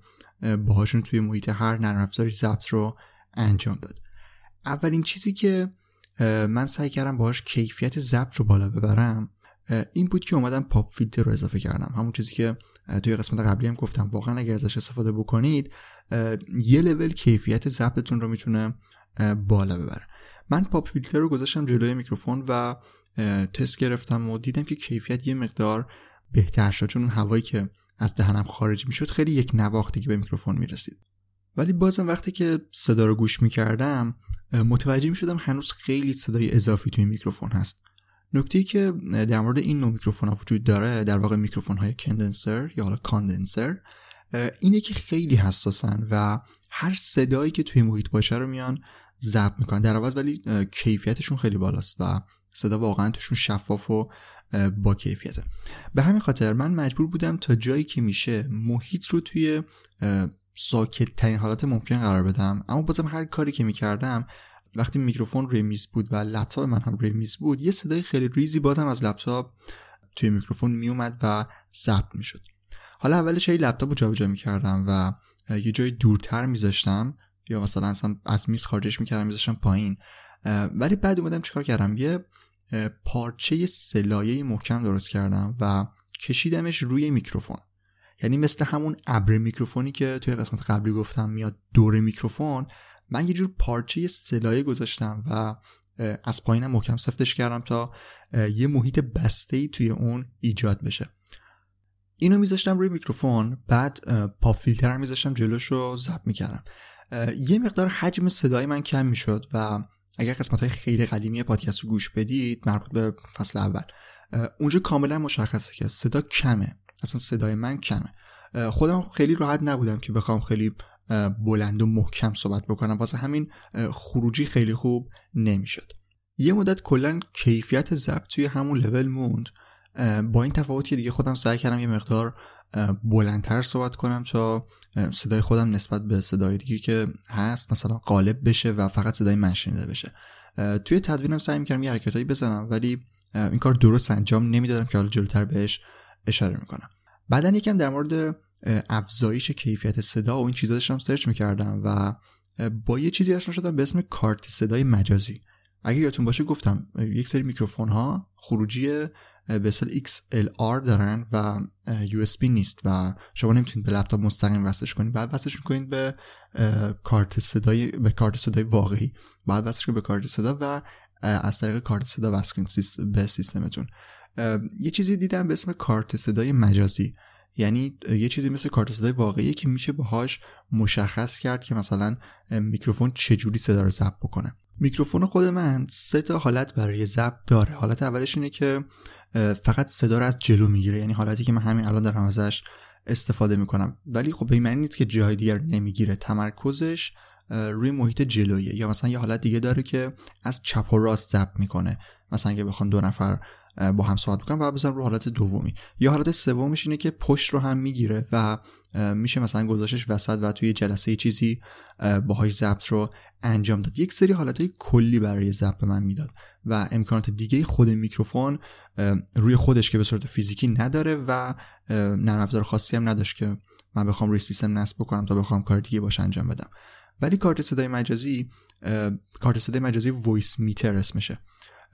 باهاشون توی محیط هر نرم افزاری ضبط رو انجام داد. اولین چیزی که من سعی کردم باهاش کیفیت ضبط رو بالا ببرم. این بود که اومدم pop filter رو اضافه کردم. همون چیزی که توی قسمت قبلی هم گفتم. واقعا اگر ازش استفاده بکنید یه لول کیفیت ضبطتون رو می‌تونه بالا ببره. من pop filter رو گذاشتم جلوی میکروفون و تست گرفتم و دیدم که کیفیت یه مقدار بهتر شد. چون هوایی که از دهنم خارج می‌شد خیلی یک نواختی به میکروفون می‌رسید. ولی بازم وقتی که صدا رو گوش می‌کردم متوجه می‌شدم هنوز خیلی صدای اضافی توی میکروفون هست. نکته که در مورد این نوع میکروفون ها وجود داره در واقع میکروفون های کندنسر یا حالا کاندنسر اینه که خیلی حساسن و هر صدایی که توی محیط باشه رو میان ضبط می‌کنن. در عوض ولی کیفیتشون خیلی بالاست و صدا واقعا توشون شفاف و با کیفیته. به همین خاطر من مجبور بودم تا جایی که میشه محیط رو توی ساکت ترین حالت ممکن قرار بدم. اما بازم هر کاری که می‌کردم وقتی میکروفون روی میز بود و لپتاپ من هم روی میز بود یه صدای خیلی ریزی بازم از لپتاپ توی میکروفون میومد و ضبط می‌شد. حالا اولش هی لپتاپ رو جابجا می‌کردم و یه جای دورتر میذاشتم. یا مثلا از میز خارجش می‌کردم میذاشتم پایین. ولی بعد اومدم چیکار کردم؟ یه پارچه سه لایه محکم درست کردم و کشیدمش روی میکروفون. یعنی مثل همون ابر میکروفونی که توی قسمت قبلی گفتم میاد دور میکروفون من یه جور پارچه سه لایه گذاشتم و از پایینم محکم سفتش کردم تا یه محیط بسته ای توی اون ایجاد بشه. اینو میذاشتم روی میکروفون بعد pop filter میذاشتم جلوش رو ضبط می‌کردم. یه مقدار حجم صدای من کم می‌شد و اگر قسمت های خیلی قدیمی پادکست رو گوش بدید مربوط به فصل اول. اونجا کاملا مشخصه که صدا کمه. اصلا صدای من کمه. خودم خیلی راحت نبودم که بخوام خیلی بلند و محکم صحبت بکنم. واسه همین خروجی خیلی خوب نمی‌شد. یه مدت کلا کیفیت ضبط توی همون لول موند. با این تفاوت که دیگه خودم سعی کردم یه مقدار بلندتر صحبت کنم تا صدای خودم نسبت به صدای دیگه که هست مثلا قالب بشه و فقط صدای من شنیده بشه. توی تدوینم سعی می‌کردم یه حرکتایی بزنم ولی این کار درست انجام نمی‌دادم که حالا جلوتر بهش اشاره می‌کنم. بعدا یکم در مورد افزایش کیفیت صدا و این چیزا داشتم سرچ می‌کردم و با یه چیزی آشنا شدم به اسم کارت صدای مجازی. اگه یادتون باشه گفتم یک سری میکروفون ها خروجی به اصطلاح XLR دارن و USB نیست و شما نمی‌تونید به لپتاپ مستقیم وصلش کنید. بعد وصلش کنید به کارت صدای به کارت صدای واقعی. بعد وصلش کنید به کارت صدا و از طریق کارت صدا وصل کنید به سیستمتون. یه چیزی دیدم به اسم کارت صدای مجازی. یعنی یه چیزی مثل کارت صدای واقعی که میشه باهاش مشخص کرد که مثلا میکروفون چجوری صدا رو ضبط بکنه. میکروفون خود من سه تا حالت برای ضبط داره. حالت اولش اینه که فقط صدا رو از جلو می‌گیره. یعنی حالتی که من همین الان دارم ازش استفاده می‌کنم. ولی خب به معنی نیست که جای دیگر نمی‌گیره. تمرکزش روی محیط جلویه. یا مثلا یه حالت دیگه داره که از چپ و راست ضبط می‌کنه. مثلا اگه بخوان دو نفر با هم صحبت بکنم باید بزنم رو حالت دومی. یا حالت سومش اینه که پشت رو هم می‌گیره و میشه مثلا گذاشتش وسط و توی جلسه چیزی باهاش ضبط رو انجام داد. یک سری حالت های کلی برای ضبط من می‌داد و امکانات دیگه خود میکروفون روی خودش که به صورت فیزیکی نداره و نرم افزار خاصی هم نداشت که من بخوام روی سیستم نصب بکنم تا بخوام کار دیگه باش انجام بدم. ولی کارت صدای مجازی کارت صدای مجازی Voicemeeter اسمشه.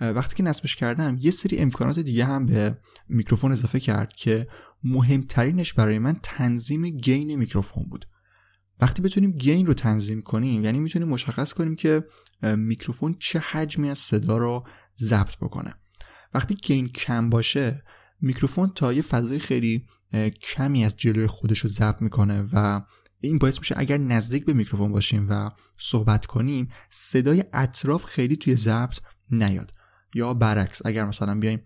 وقتی که نصبش کردم یه سری امکانات دیگه هم به میکروفون اضافه کرد که مهمترینش برای من تنظیم gain میکروفون بود. وقتی بتونیم gain رو تنظیم کنیم یعنی می‌تونیم مشخص کنیم که میکروفون چه حجمی از صدا رو ضبط بکنه. وقتی gain کم باشه میکروفون تا یه فضای خیلی کمی از جلوی خودش رو ضبط می‌کنه و این باعث میشه اگر نزدیک به میکروفون باشیم و صحبت کنیم صدای اطراف خیلی توی ضبط نیاد. یا برعکس اگر مثلا بیایم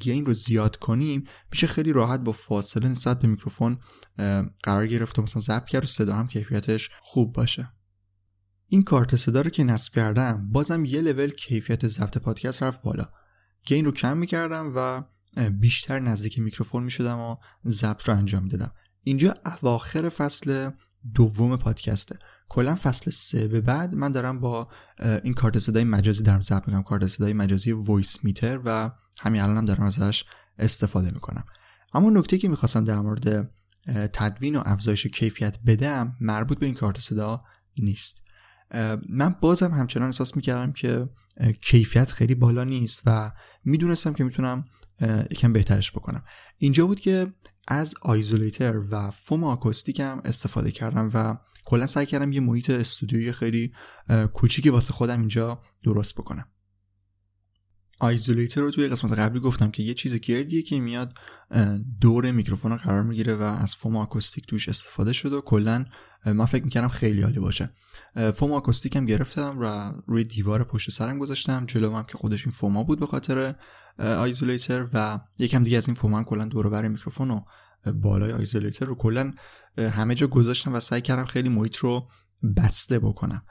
gain رو زیاد کنیم میشه خیلی راحت با فاصله نسبت به میکروفون قرار گرفت و مثلا ضبط کرد و صدا هم کیفیتش خوب باشه. این کارت صدا رو که نصب کردم بازم یه لول کیفیت ضبط پادکست رفت بالا. gain رو کم می‌کردم و بیشتر نزدیک میکروفون می‌شدم و ضبط رو انجام دادم اینجا اواخر فصل دوم پادکسته. کلا فصل سه به بعد من دارم با این کارت صدای مجازی دارم ضبط می‌کنم کارت صدای مجازی Voicemeeter و همین الانم دارم ازش استفاده می‌کنم. اما نکته که می‌خواستم در مورد تدوین و افزایش کیفیت بدم مربوط به این کارت صدا نیست. من بازم همچنان احساس می‌کردم که کیفیت خیلی بالا نیست و می‌دونستم که می‌تونم یکم بهترش بکنم. اینجا بود که از آیزولیتر و فوم آکوستیکم استفاده کردم و کلا سعی کردم یه محیط استودیوی خیلی کوچیکی واسه خودم اینجا درست بکنم. آیزولیتر رو توی قسمت قبلی گفتم که یه چیز گردیه که میاد دور میکروفون قرار می‌گیره و از فوم آکوستیک توش استفاده شده و کلا من فکر می‌کردم خیلی عالی باشه. فوم آکوستیک هم گرفتم و روی دیوار پشت سرم گذاشتم. جلو هم که خودش این فوما بود به خاطر آیزولیتر و یکم دیگه از این فوما هم کلا دور بر میکروفون و بالای آیزولیتر رو کلا همه جا گذاشتم و سعی کردم خیلی محیط رو بسته بکنم.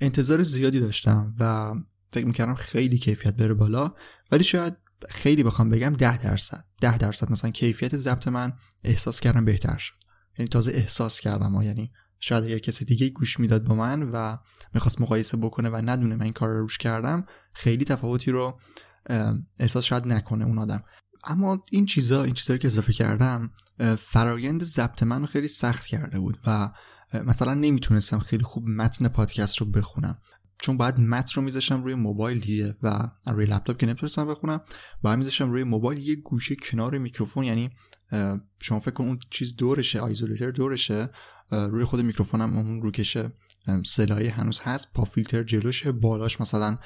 انتظار زیادی داشتم و فکر می‌کردم خیلی کیفیت بره بالا ولی شاید خیلی بخوام بگم ده درصد. ده درصد مثلا کیفیت ضبط من احساس کردم بهتر شد. یعنی تازه احساس کردم و یعنی شاید اگر کسی دیگه گوش می‌داد با من و می‌خواست مقایسه بکنه و ندونه من این کار رو روش کردم خیلی تفاوتی رو احساس شاید نکنه اون آدم. اما این چیزا این چیزایی که اضافه کردم فرایند ضبط من رو خیلی سخت کرده بود و مثلا نمی‌تونستم خیلی خوب متن پادکست رو بخونم. چون باید متن رو میذاشم روی موبایل دیگه و روی لپتاپ که نمی‌تونستم بخونم باید میذاشم روی موبایل یه گوشه کنار میکروفون یعنی شما فکر کن اون چیز دورشه آیزولیتر دورشه روی خود میکروفونم اون روکشه سلایه هنوز هست پا فیلتر جلوشه بالاش مثلا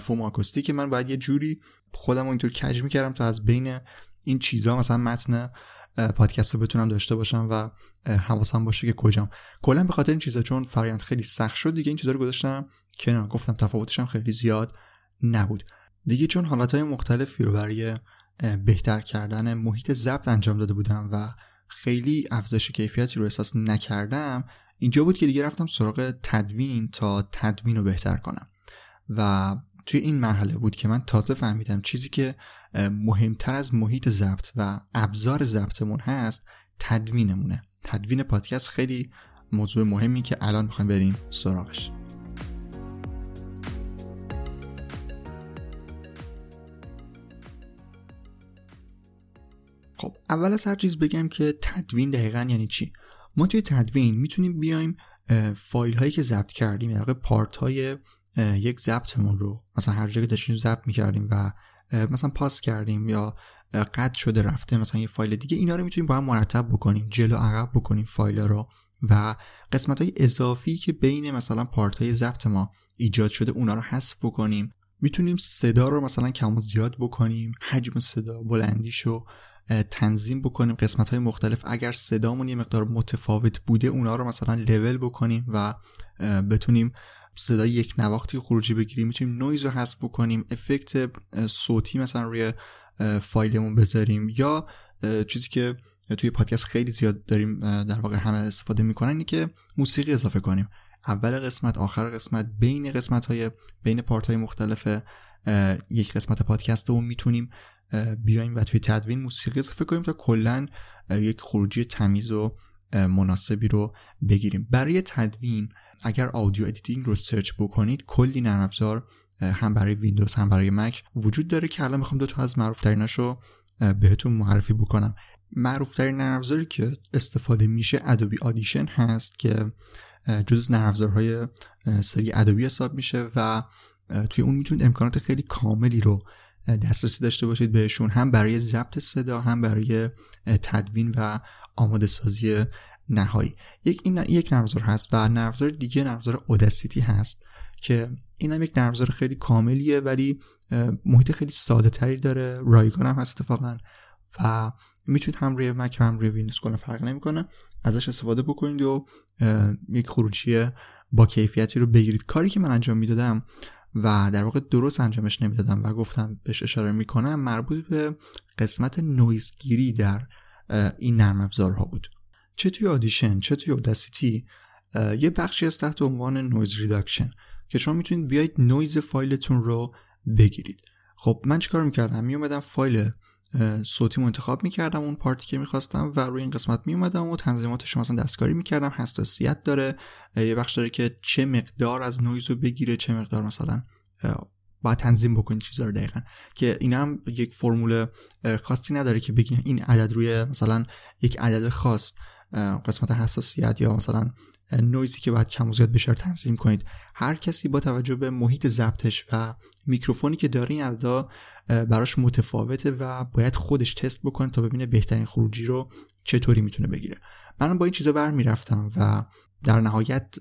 فوم آکوستیک من باید یه جوری خودم اینطور کج می‌کردم تا از بین این چیزها مثلا متن پادکست رو بتونم داشته باشم و حواسم باشه که کجام. کلا به خاطر این چیزا چون فرایند خیلی سخت شد دیگه این چیزا رو گذاشتم کنار. گفتم تفاوتش هم خیلی زیاد نبود. دیگه چون حالتهای مختلفی رو برای بهتر کردن محیط ضبط انجام داده بودم و خیلی افزایش کیفیتی رو احساس نکردم اینجا بود که دیگه رفتم سراغ تدوین تا تدوین رو بهتر کنم. و توی این مرحله بود که من تازه فهمیدم چیزی که مهمتر از محیط ضبط و ابزار ضبطمون هست تدوینمونه. تدوین پادکست خیلی موضوع مهمی که الان می‌خوایم بریم سراغش. خب اول از هر چیز بگم که تدوین دقیقا یعنی چی؟ ما توی تدوین می‌تونیم بیایم فایل هایی که ضبط کردیم در پارت های یک ضبطمون رو مثلا هر جایی که داشتیم ضبط می‌کردیم و مثلا پاس کردیم یا قطع شده رفته مثلا یه فایل دیگه اینا رو می‌تونیم با هم مرتب بکنیم جلو عقب بکنیم فایل رو و قسمت های اضافی که بین مثلا پارت های ضبط ما ایجاد شده اونا رو حذف بکنیم. می‌تونیم صدا رو مثلا کم و زیاد بکنیم حجم صدا بلندیشو تنظیم بکنیم قسمت های مختلف. اگر صدامون یه مقدار متفاوت بوده اونا رو مثلا لول بکنیم و بتونیم صدای یک نواختی خروجی بگیریم می‌تونیم نویز رو حذف بکنیم افکت صوتی مثلا روی فایلمون بذاریم یا چیزی که توی پادکست خیلی زیاد داریم در واقع همه استفاده می‌کنن اینه که موسیقی اضافه کنیم. اول قسمت آخر قسمت بین قسمت های بین پارت های مختلف یک قسمت پادکست رو می‌تونیم بیایم و توی تدوین موسیقی اضافه کنیم تا کلا یک خروجی تمیز و مناسبی رو بگیریم. برای تدوین اگر audio editing رو search بکنید کلی نرم افزار هم برای ویندوز هم برای مک وجود داره که الان می‌خوام دو تا از معروف تریناش رو بهتون معرفی بکنم. معروف ترین نرم افزاری که استفاده میشه Adobe Audition هست که جز نرم افزارهای سری Adobe حساب میشه و توی اون می‌تونید امکانات خیلی کاملی رو دسترسی داشته باشید بهشون هم برای ضبط صدا هم برای تدوین و آماده سازی نهایی. یک این یک نرمزار هست و نرمزار دیگه نرمزار اوداسیتی هست که این هم یک نرمزار خیلی کاملیه ولی محیط خیلی ساده تری داره. رایگان هم هست اتفاقا و می‌تونید هم روی مک هم روی ویندوز کنه فرق نمی‌کنه. ازش استفاده بکنید و یک خروجی با کیفیتی رو بگیرید. کاری که من انجام می‌دادم و در واقع درست انجامش نمی‌دادم و گفتم بهش اشاره می‌کنم مربوط به قسمت نویزگیری در این نرم افزارها بود. چه توی Audition چه توی Audacity یه بخشی از تحت عنوان noise reduction که شما می‌تونید بیاید نویز فایلتون رو بگیرید. خب من چیکار می‌کردم؟ میومدم فایل صوتی انتخاب می‌کردم اون پارتی که می‌خواستم و روی این قسمت میومدم و تنظیمات شما مثلا دستکاری می‌کردم حساسیت داره. یه بخش داره که چه مقدار از نویز رو بگیره چه مقدار مثلا باید تنظیم بکنید چیزا رو دقیقا. که این هم یک فرمول خاصی نداره که بگیم این عدد روی مثلا یک عدد خاص قسمت حساسیت یا مثلا نویزی که باید کم و زیاد بشه تنظیم کنید. هر کسی با توجه به محیط ضبطش و میکروفونی که داره این عددا براش متفاوته و باید خودش تست بکنه تا ببینه بهترین خروجی رو چطوری می‌تونه بگیره. من با این چیزا بر می‌رفتم و در نهایت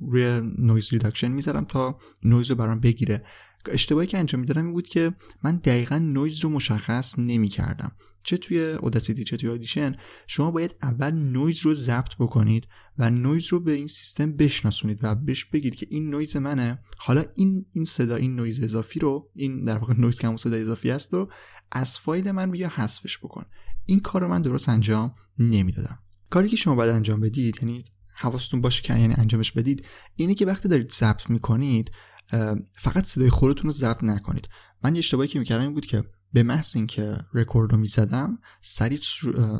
روی noise reduction می‌ذارم تا نویز رو برام بگیره. اشتباهی که انجام می‌دادم این بود که من دقیقا نویز رو مشخص نمی‌کردم. چه توی Audacity چه توی Audition شما باید اول نویز رو ضبط بکنید و نویز رو به این سیستم بشناسونید و بهش بگید که این نویز منه. حالا این این صدا این نویز اضافی رو این در واقع نویز که صدا اضافی است رو از فایل من بیا حذفش بکن. این کار رو من درست انجام نمی‌دادم. کاری که شما باید انجام بدید یعنی حواستون باشه که یعنی انجامش بدید اینه که وقتی دارید ضبط می‌کنید فقط صدای خودتون رو ضبط نکنید. من یه اشتباهی که می‌کردم این بود که به محض اینکه رکورد رو می‌زدم سریع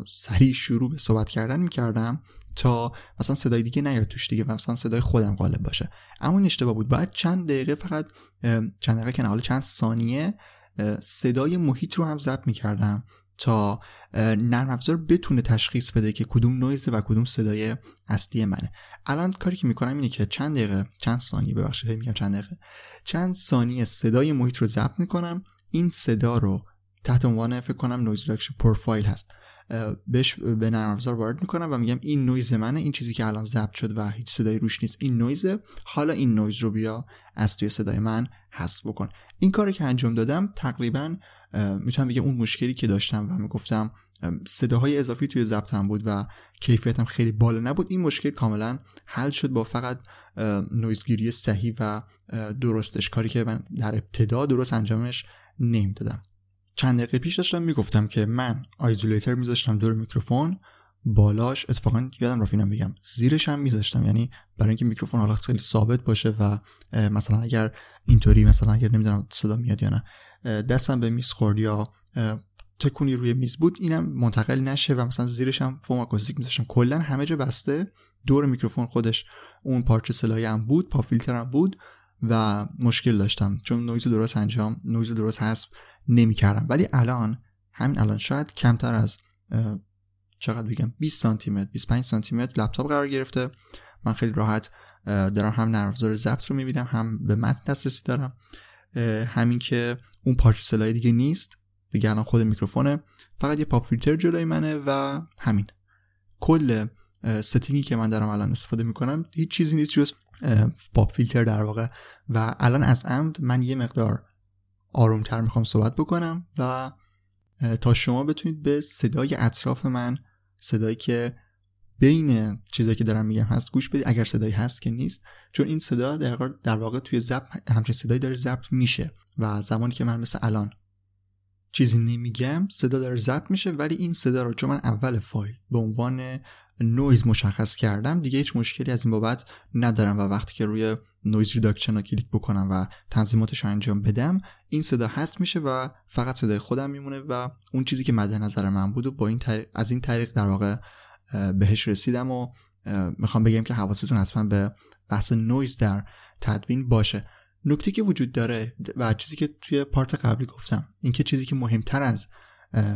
سریع شروع به صحبت کردن می‌کردم تا مثلا صدای دیگه نیاد توش دیگه و مثلا صدای خودم غالب باشه. اما این اشتباه بود. باید چند دقیقه فقط چند دقیقه که حالا چند ثانیه صدای محیط رو هم ضبط می‌کردم. تا نرم افزار بتونه تشخیص بده که کدوم نویزه و کدوم صدای اصلی منه. الان کاری که می‌کنم اینه که چند دقیقه چند ثانیه ببخشید میگم چند دقیقه. چند ثانیه صدای محیط رو ضبط می‌کنم. این صدا رو تحت عنوان فکر کنم noise reduction profile هست. بهش به نرم افزار وارد می‌کنم و میگم این نویز منه این چیزی که الان ضبط شد و هیچ صدایی روش نیست این نویزه. حالا این نویز رو بیا از توی صدای من حذف بکن. این کاری که انجام دادم تقریبا می‌تونم بگم اون مشکلی که داشتم و می‌گفتم صداهای اضافی توی ضبطم بود و کیفیتم خیلی بالا نبود. این مشکل کاملا حل شد با فقط نویزگیری صحیح و درستش. کاری که من در ابتدا درست انجامش نمی‌دادم. چند دقیقه پیش داشتم می‌گفتم که من آیزولیتر میذاشتم دور میکروفون بالاش اتفاقا یادم رفت اینم بگم زیرش هم میذاشتم. یعنی برای اینکه میکروفون حالا خیلی ثابت باشه و مثلا اگر اینطوری مثلا اگر نمی‌دونم صدا میاد یا نه. دستم به میز خورد یا تکونی روی میز بود اینم منتقل نشه و مثلا زیرش هم فوم آکوستیک میذاشتم. کلا همه جا بسته دور میکروفون خودش اون پارچه سه لایی هم بود فیلتر هم بود و مشکل داشتم. چون نویز درست انجام نویز درست حذف نمی‌کردم. ولی الان همین الان شاید کمتر از چقدر بگم 20 سانتی متر 25 سانتی متر لپتاپ قرار گرفته. من خیلی راحت دارم هم نرم افزار ضبط رو می‌بینم هم به متن دسترسی دارم. همین که اون پارچه سه لای دیگه نیست. دیگه الان خود میکروفونه. فقط یه pop filter جلوی منه و همین. کل setting ی که من دارم الان استفاده می‌کنم هیچ چیزی نیست جز pop filter در واقع. و الان از عمد من یه مقدار آرومتر می‌خوام صحبت بکنم و تا شما بتونید به صدای اطراف من صدایی که بین چیزایی که دارم میگم هست گوش بدید. اگر صدایی هست که نیست چون این صدا در در واقع توی ضبط همچین صدایی داره ضبط میشه و زمانی که من مثل الان چیزی نمیگم صدا داره ضبط میشه ولی این صدا رو چون من اول فایل به عنوان نویز مشخص کردم دیگه هیچ مشکلی از این بابت ندارم و وقتی که روی noise reduction رو کلیک بکنم و تنظیماتش رو انجام بدم این صدا هست میشه و فقط صدای خودم میمونه و اون چیزی که مد نظر من بود و با این طریق از این طریق در واقع بهش رسیدم و می‌خوام بگم که حواستون حتما به بحث نویز در تدوین باشه. نکته که وجود داره و چیزی که توی پارت قبلی گفتم اینکه چیزی که مهمتر از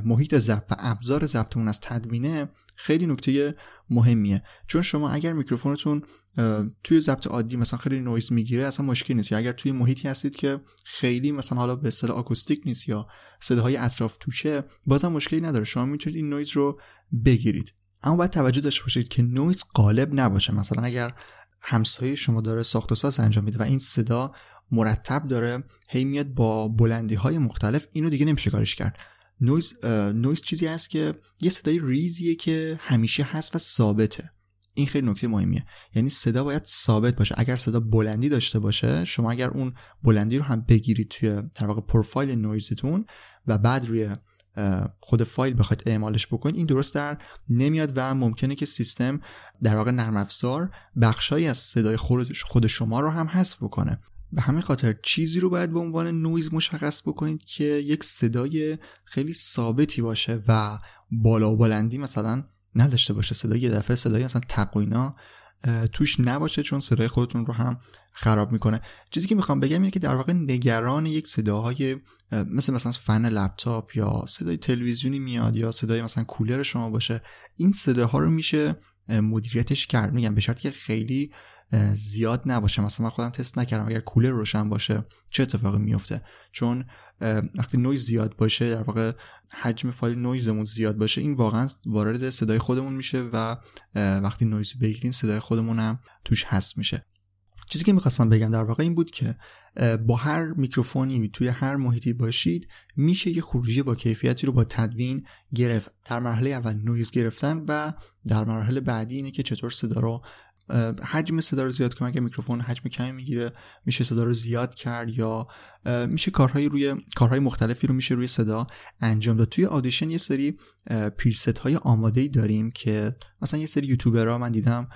محیط ضبط و ابزار ضبطمون از تدوینه خیلی نکته مهمیه. چون شما اگر میکروفونتون توی ضبط عادی مثلا خیلی نویز می‌گیره اصلا مشکل نیست. یا اگر توی محیطی هستید که خیلی مثلا حالا به اصطلاح آکوستیک نیست یا صداهای اطراف توشه بازم مشکلی نداره. شما می‌تونید این نویز رو بگیرید. اما باید توجه داشته باشید که نویز غالب نباشه. مثلا اگر همسایه شما داره ساخت و ساز انجام میده و این صدا مرتب داره هی میاد با بلندی های مختلف اینو دیگه نمیشه کارش کرد. نویز نویز چیزی هست که یه صدای ریزیه که همیشه هست و ثابته. این خیلی نکته مهمیه. یعنی صدا باید ثابت باشه. اگر صدا بلندی داشته باشه شما اگر اون بلندی رو هم بگیرید توی در واقع پروفایل نویزتون و بعد روی خود فایل بخواید اعمالش بکنید این درست در نمیاد و ممکنه که سیستم در واقع نرم افزار بخشایی از صدای خود شما رو هم حذف بکنه. به همین خاطر چیزی رو باید به عنوان نویز مشخص بکنید که یک صدای خیلی ثابتی باشه و بالا و بلندی مثلا نداشته باشه. صدای یه دفعه صدای مثلا تقوینا توش نباشه چون صدای خودتون رو هم خراب می‌کنه. چیزی که می‌خوام بگم اینه که در واقع نگران یک صداهای مثل مثلا فن لپتاپ یا صدای تلویزیونی میاد یا صدای مثلا کولر شما باشه این صداها رو میشه مدیریتش کرد. میگم به شرطی که خیلی زیاد نباشه. مثلا من خودم تست نکردم. اگر کولر روشن باشه چه اتفاقی میفته؟ چون وقتی نویز زیاد باشه در واقع حجم فایل نویزمون زیاد باشه این واقعا وارد صدای خودمون میشه و وقتی نویز بگیریم صدای خودمون هم توش هست میشه. چیزی که می‌خواستم بگم در واقع این بود که با هر میکروفونی توی هر محیطی باشید میشه یه خروجی با کیفیتی رو با تدوین گرفت. در مرحله اول نویز گرفتن و در مرحله بعدی اینه که چطور صدا رو حجم صدا رو زیاد کنم اگه میکروفون حجم کمی می‌گیره میشه صدا رو زیاد کرد یا میشه کارهای روی کارهای مختلفی رو میشه روی صدا انجام داد. توی Audition یه سری preset های آماده ای داریم که مثلا یه سری یوتیوبرها من دیدم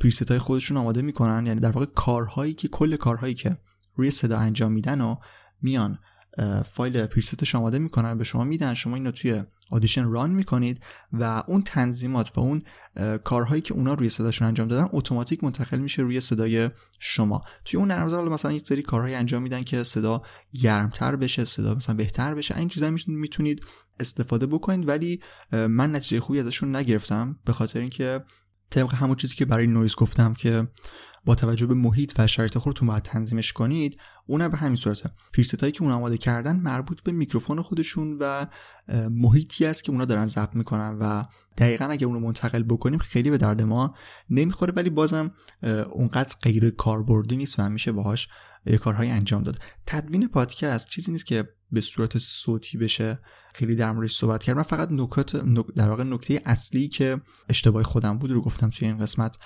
preset های خودشون آماده می‌کنن. یعنی در واقع کارهایی که کل کارهایی که روی صدا انجام میدن و میان فایل preset ش آماده می‌کنن به شما میدن شما اینو توی Audition run می‌کنید و اون تنظیمات و اون کارهایی که اونا روی صداشون انجام دادن اتوماتیک منتقل میشه روی صدای شما. توی اون نرم مثلا یک سری کارهایی انجام میدن که صدا گرمتر بشه صدا مثلا بهتر بشه این چیزا می‌تونید استفاده بکنید ولی من نتیجه خوبی ازشون نگرفتم به خاطر اینکه طبق همون چیزی که برای نویز گفتم که با توجه به محیط و شرایط خودتون باید تنظیمش کنید اونم به همین صورته. preset هایی که اون آماده کردن مربوط به میکروفون خودشون و محیطی است که اونا دارن ضبط می‌کنن و دقیقا اگه اونو منتقل بکنیم خیلی به درد ما نمی‌خوره ولی بازم اونقدر غیر کاربردی نیست و میشه باهاش کارهایی انجام داد. تدوین پادکست چیزی نیست که به صورت صوتی بشه خیلی در موردش صحبت کردم. من فقط نکات در واقع نکته اصلی که اشتباه خودم بود رو گفتم توی این قسمت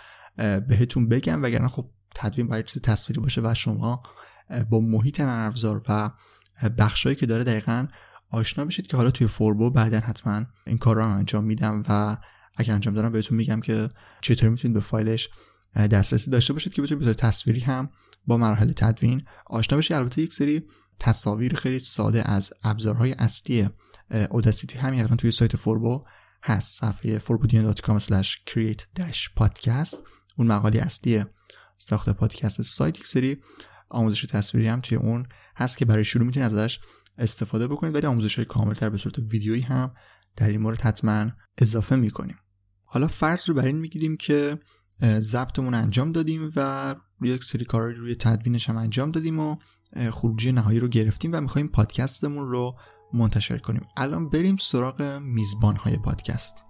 بهتون بگم وگرنه خب تدوین باید چیز تصویری باشه و شما با محیط نرم و بخشایی که داره دقیقا آشنا بشید که حالا توی فوربو بعدا حتما این کار رو انجام میدم و اگر انجام دارم بهتون میگم که چطور می‌تونید به فایلش دسترسی داشته باشید که بتونید به تصویری هم با مراحل تدوین آشنا بشید. البته یک سری تصاویر خیلی ساده از ابزارهای اصلی اوداسیتی همین الان توی سایت فوربو هست. صفحه forbodian.com create-podcast. اون مقاله اصلی ساخت پادکست سایت سری آموزش تصویری هم توی اون هست که برای شروع می‌تونید ازش استفاده بکنید ولی آموزش های کاملتر به صورت ویدیویی هم در این مورد حتما اضافه می‌کنیم. حالا فرض رو بر این می‌گیریم که ضبطمون انجام دادیم و یک سری کار روی تدوینش هم انجام دادیم و خروجی نهایی رو گرفتیم و می‌خوایم پادکستمون رو منتشر کنیم. الان بریم سراغ میزبان های پادکست.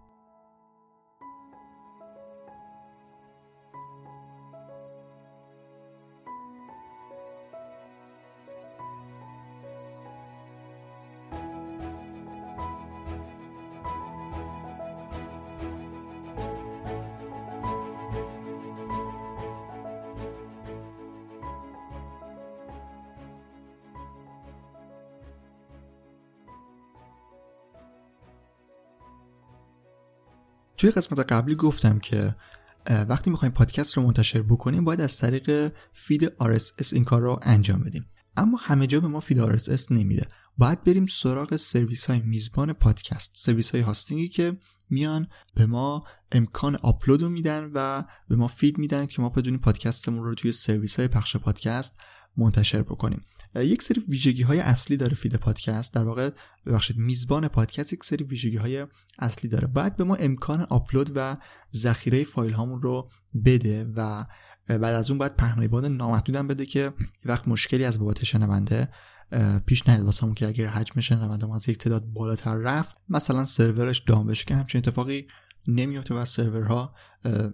توی قسمت قبلی گفتم که وقتی می‌خوایم پادکست رو منتشر بکنیم باید از طریق فید RSS این کار رو انجام بدیم. اما همه جا به ما فید RSS نمیده. باید بریم سراغ سرویس های میزبان پادکست سرویس های hosting ی که میان به ما امکان آپلود میدن و به ما فید میدن که ما بتونیم پادکستمون رو توی سرویس های پخش پادکست منتشر بکنیم. یک سری ویژگی های اصلی داره فید پادکست. در واقع ببخشید میزبان پادکست یک سری ویژگی های اصلی داره. باید به ما امکان آپلود و ذخیره فایل هامون رو بده و بعد از اون باید پهنای باد نامحدودم بده که وقت مشکلی از بابت شنونده پیش نیاد واسمون که اگر حجم شنونده از یک تعداد بالاتر رفت مثلا سرورش دام بشه که همچین اتفاقی نمیفته و سرورها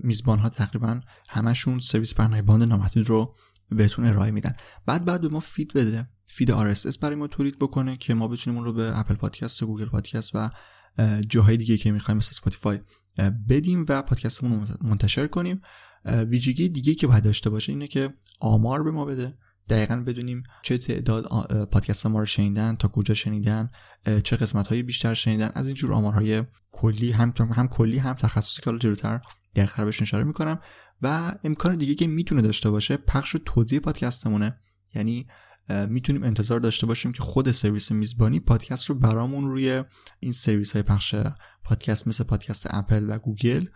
میزبان ها تقریبا همشون سرویس پهنای باند نامحدود رو بهتون ارائه میدن. بعد بعد به ما فید بده. فید RSS برای ما تولید بکنه که ما بتونیم اون رو به اپل پادکست و گوگل پادکست و جاهای دیگه که می‌خوایم مثل اسپاتیفای بدیم و پادکستمون منتشر کنیم. ویژگی دیگه که باید داشته باشه اینه که آمار به ما بده. دقیقا بدونیم چه تعداد پادکست ما رو شنیدن تا کجا شنیدن چه قسمت های بیشتر شنیدن. از اینجور آمارهای کلی هم هم کلی هم تخصصی که حالا جلوتر در بهش اشاره می‌کنم. و امکان دیگه که می‌تونه داشته باشه پخش و توزیع پادکستمونه. یعنی می‌تونیم انتظار داشته باشیم که خود سرویس میزبانی پادکست رو برامون روی این سرویس های پخش پادکست مثل پادکست اپل و گوگل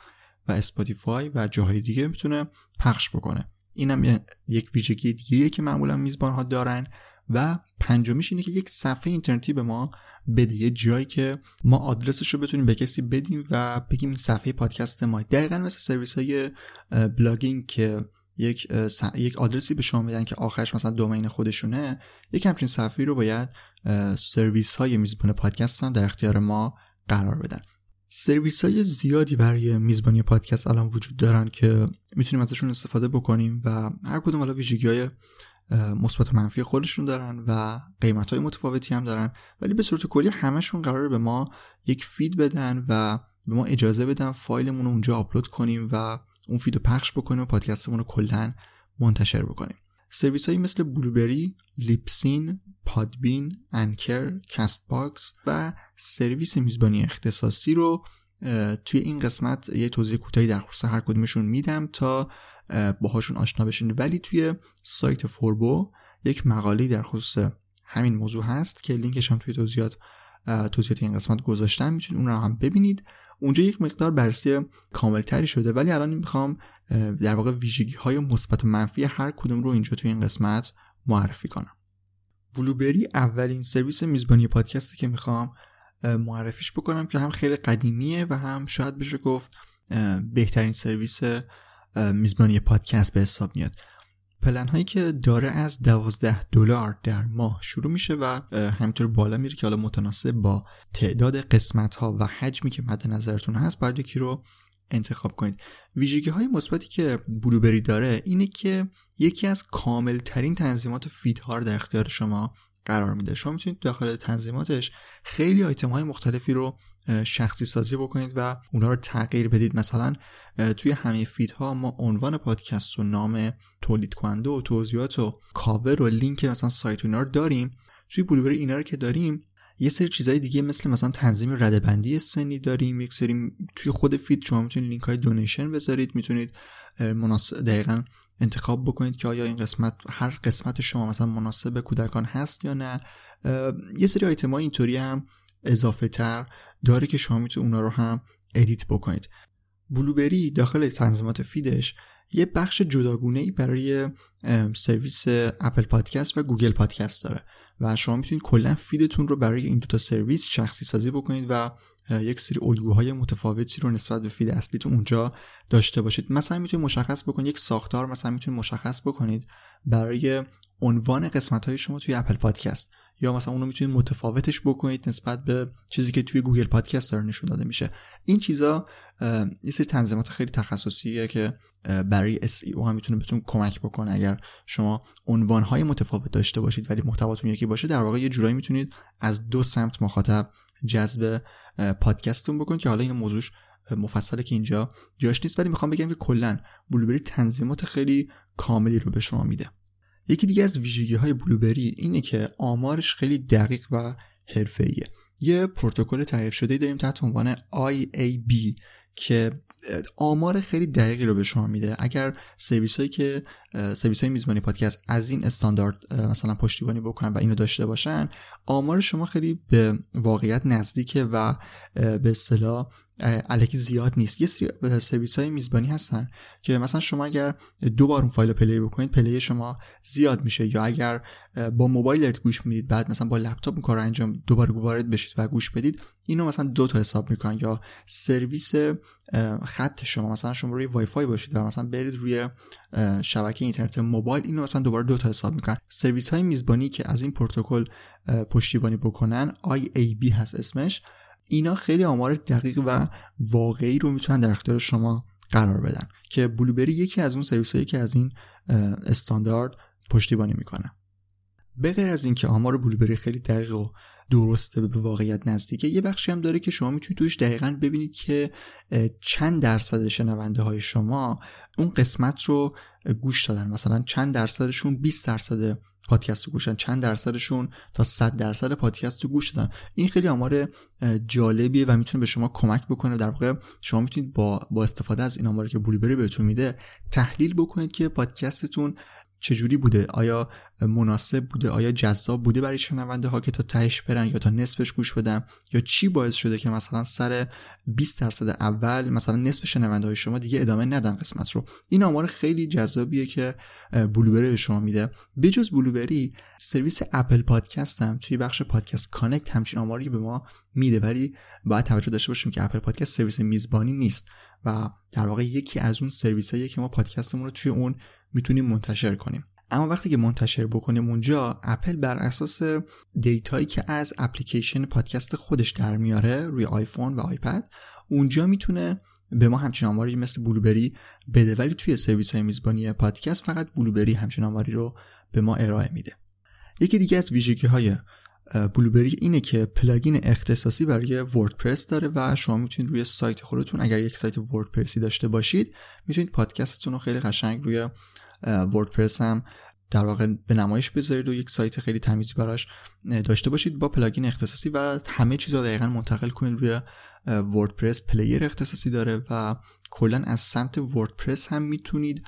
و اسپاتیفای و جاهای دیگه می‌تونه پخش بکنه. اینم یک ویژگی دیگه که معمولا میزبان ها دارن و پنجمیش اینه که یک صفحه اینترنتی به ما بده یه جایی که ما آدرسش رو بتونیم به کسی بدیم و بگیم این صفحه پادکست ما. دقیقا مثل سرویس های blogging که یک یک آدرسی به شما میدن که آخرش مثلا domain خودشونه یک همچین صفحه رو باید سرویس های میزبان پادکست هم در اختیار ما قرار بدن. سرویس های زیادی برای میزبانی پادکست الان وجود دارن که می‌تونیم ازشون استفاده بکنیم و هر کدوم حالا ویژگی های مثبت و منفی خودشون دارن و قیمت های متفاوتی هم دارن. ولی به صورت کلی همشون قرار به ما یک فید بدن و به ما اجازه بدن فایلمون رو اونجا آپلود کنیم و اون فید رو پخش بکنیم و پادکستمون رو کلا منتشر بکنیم. سرویس هایی مثل Blubrry، Libsyn، Podbean، Anchor، Castbox و سرویس میزبانی اختصاصی رو توی این قسمت یه توضیح کوتاهی در خصوص هر کدومشون میدم تا باهاشون آشنا بشین. ولی توی سایت فوربو یک مقاله در خصوص همین موضوع هست که لینکش هم توی توضیحات توضیحات این قسمت گذاشتم. می‌تونید اون رو هم ببینید. اونجا یک مقدار بررسی کاملتری شده. ولی الان می‌خوام در واقع ویژگی های مثبت و منفی هر کدوم رو اینجا توی این قسمت معرفی کنم. بلوبری اولین سرویس میزبانی پادکستی که می‌خوام معرفیش بکنم که هم خیلی قدیمیه و هم شاید بشه گفت بهترین سرویس میزبانی پادکست به حساب میاد. پلن هایی که داره از 12 دلار در ماه شروع میشه و همینطور بالا میره که حالا متناسب با تعداد قسمت ها و حجمی که مد نظرتون هست باید یکی رو انتخاب کنید. ویژگی های مثبتی که Blubrry داره اینه که یکی از کامل ترین تنظیمات فید ها در اختیار شما قرار میده. شما می‌تونید داخل تنظیماتش خیلی آیتم های مختلفی رو شخصی سازی بکنید و اونا رو تغییر بدید. مثلا توی همه فید ها ما عنوان پادکست و نام تولید کننده و توضیحات و کاور و لینک مثلا سایت اینا رو داریم. توی Blubrry اینا رو که داریم یه سری چیزهای دیگه مثل مثلا تنظیم رده‌بندی سنی داریم یک سری توی خود فید شما می‌تونید لینک های donation بذارید می‌تونید مناسب دقیقا انتخاب بکنید که آیا این قسمت هر قسمت شما مثلا مناسب کودکان هست یا نه. یه سری آیتم های اینطوری هم اضافه تر داره که شما می‌تونید اونا رو هم edit بکنید. Blubrry داخل تنظیمات فیدش یه بخش جداگونه ای برای سرویس اپل پادکست و گوگل پادکست داره و شما می‌تونید کلا فیدتون رو برای این دوتا سرویس شخصی سازی بکنید و یک سری الگوهای متفاوتی رو نسبت به فید اصلیتون اونجا داشته باشید. مثلا می‌تونید مشخص بکنید یک ساختار مثلا می‌تونید مشخص بکنید برای عنوان قسمت های شما توی اپل پادکست. یا مثلا اونو می‌تونید متفاوتش بکنید نسبت به چیزی که توی گوگل پادکست داره نشون داده میشه. این چیزا یه سری تنظیمات خیلی تخصصیه که برای SEO هم می‌تونه بهتون کمک بکنه. اگر شما های متفاوت داشته باشید ولی محتواتون یکی باشه در واقع یه جورایی می‌تونید از دو سمت مخاطب جذب پادکستتون بکنید که حالا این موضوعش مفصله که اینجا جاش نیست. ولی می‌خوام بگم که کلا بلوبری تنظیمات خیلی کاملی رو به شما میده. یکی دیگه از ویژگی های بلوبری اینه که آمارش خیلی دقیق و حرفه‌ایه. یه پروتکل تعریف شده داریم تحت عنوان IAB که آمار خیلی دقیقی رو به شما میده. اگر سرویس هایی که سرویس های میزبانی پادکست از این استاندارد مثلا پشتیبانی بکنن و اینو داشته باشن آمار شما خیلی به واقعیت نزدیکه و به اصطلاح الکی زیاد نیست. یه سری سرویس های میزبانی هستن که مثلا شما اگر دو بار اون فایل play بکنید play شما زیاد میشه. یا اگر با موبایل گوش می‌دید بعد مثلا با لپتاپ اون کار انجام دوباره وارد بشید و گوش بدید اینو مثلا دو تا حساب می‌کنن. یا سرویس خط شما مثلا شما روی وای فای باشید و مثلا برید روی شبکه اینترنت موبایل اینو مثلا دوباره دو تا حساب می‌کنن. سرویس های میزبانی که از این پروتکل پشتیبانی بکنن IAB هست اسمش. اینا خیلی آمار دقیق و واقعی رو می‌تونن در اختیار شما قرار بدن که Blubrry یکی از اون سرویس هایی که از این استاندارد پشتیبانی می‌کنه. به غیر از اینکه آمار Blubrry خیلی دقیق و درسته به واقعیت نزدیکه. یه بخشی هم داره که شما می‌تونید توش دقیقا ببینید که چند درصد شنونده های شما اون قسمت رو گوش دادن. مثلا چند درصدشون 20 درصد پادکست رو گوشن چند درصدشون تا 100 درصد پادکست رو گوش دادن. این خیلی آمار جالبیه و می‌تونه به شما کمک بکنه. در واقع شما می‌تونید با با استفاده از این آماری که بلوبری بهتون میده تحلیل بکنید که پادکستتون چجوری بوده؟ آیا مناسب بوده؟ آیا جذاب بوده برای شنونده ها که تا تهش برن یا تا نصفش گوش بدن؟ یا چی باعث شده که مثلا سر 20 درصد اول مثلا نصف شنونده های شما دیگه ادامه ندن قسمت رو؟ این آمار خیلی جذابیه که Blubrry شما میده. بجز Blubrry سرویس اپل پادکست هم توی بخش Podcast Connect همچین آماری به ما میده. ولی باید توجه داشته باشیم که اپل پادکست سرویس میزبانی نیست و در واقع یکی از اون سرویس که ما پادکستمون رو توی اون می‌تونیم منتشر کنیم. اما وقتی که منتشر بکنیم اونجا اپل بر اساس دیتایی که از اپلیکیشن پادکست خودش در میاره روی آیفون و آیپد اونجا می‌تونه به ما همچین آماری مثل Blubrry بده. ولی توی سرویس های میزبانی پادکست فقط Blubrry همچین آماری رو به ما ارائه میده. یکی دیگه از ویژگی های Blubrry اینه که plugin اختصاصی برای وردپرس داره و شما می‌تونید روی سایت خودتون اگر یک سایت وردپرسی داشته باشید می‌تونید پادکستتون رو خیلی قشنگ روی وردپرس هم در واقع به نمایش بذارید و یک سایت خیلی تمیزی براش داشته باشید با plugin اختصاصی و همه چیز رو دقیقا منتقل کنید روی وردپرس player اختصاصی داره و کلا از سمت وردپرس هم می‌تونید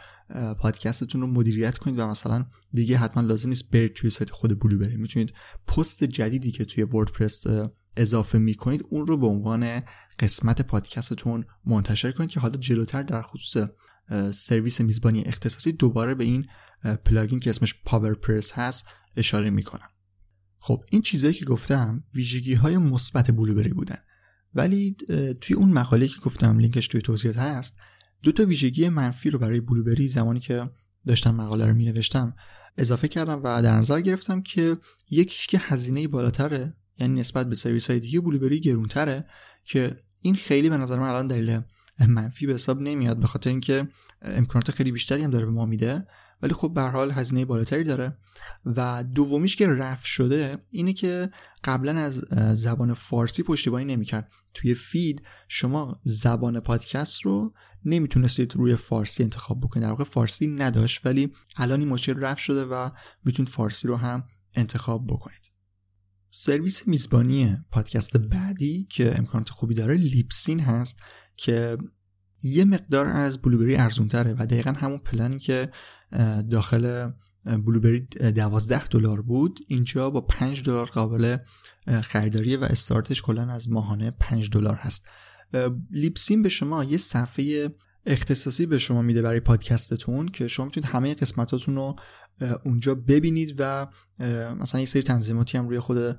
پادکستتون رو مدیریت کنید و مثلا دیگه حتما لازم نیست برید توی سایت خود Blubrry می‌تونید پست جدیدی که توی وردپرس اضافه می‌کنید اون رو به عنوان قسمت پادکستتون منتشر کنید که حالا جلوتر در خصوص سرویس میزبانی اختصاصی دوباره به این plugin که اسمش PowerPress هست اشاره می‌کنم. خب این چیزهایی که گفتم ویژگی های مثبت Blubrry بودن. ولی توی اون مقاله که گفتم لینکش توی توضیحات هست دو تا ویژگی منفی رو برای Blubrry زمانی که داشتم مقاله رو می نوشتم اضافه کردم و در نظر گرفتم که یکیش که هزینه بالاتره یعنی نسبت به سرویس های دیگه Blubrry گرونتره که این خیلی به نظر من الان دلیل منفی به حساب نمیاد به خاطر اینکه امکانات خیلی بیشتری هم داره به ما میده ولی خب به حال هزینه بالاتری داره. و دومیش که رفع شده اینه که قبلا از زبان فارسی پشتیبانی نمی‌کرد. توی فید شما زبان پادکست رو نمی‌تونستید روی فارسی انتخاب بکنید. در واقع فارسی نداشت ولی الان این مشکل رفع شده و می‌تونید فارسی رو هم انتخاب بکنید. سرویس میزبانی پادکست بعدی که امکانات خوبی داره لیپسین هست که یه مقدار از بلوبری ارزونتره و دقیقا همون پلنی که داخل بلوبری 12 دلار بود. اینجا با 5 دلار قابل خریداریه و استارتش کلا از ماهانه 5 دلار هست. لیپسین به شما یه صفحه اختصاصی به شما میده برای پادکستتون که شما می‌تونید همه قسمتاتون رو اونجا ببینید و مثلا یه سری تنظیماتی هم روی خود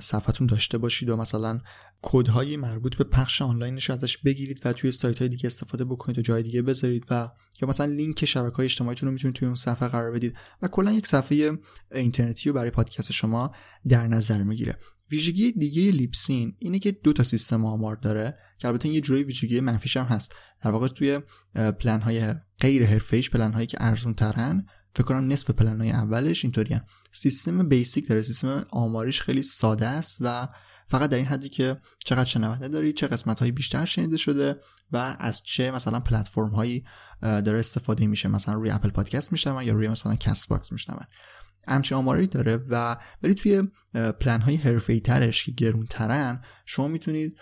صفحتون داشته باشید و مثلا کودهای مربوط به پخش آنلاینش ازش بگیرید و توی سایت های دیگه استفاده بکنید و جای دیگه بذارید و یا مثلا لینک شبکه های اجتماعیتون رو می‌تونید توی اون صفحه قرار بدید و کلا یک صفحه اینترنتی رو برای پادکست شما در نظر می‌گیره. ویژگی دیگه لیپسین اینه که دو تا سیستم آمار داره که البته یه جوری ویژگی منفیش هم هست. در واقع توی پلن های غیر حرفه‌ایش پلن هایی که ارزون ترن فکر کنم نصف پلن های اولش اینطوریه. سیستم basic داره سیستم آماریش خیلی ساده است و فقط در این حدی که چقدر شنونده داری چه قسمت هایی بیشتر شنیده شده و از چه مثلا پلتفرم هایی داره استفاده میشه. مثلا روی Apple Podcasts میشنون یا روی مثلا Castbox میشنون. همچین آماری داره و ولی توی پلن های حرفه‌ای ترش که گرون ترن شما می‌تونید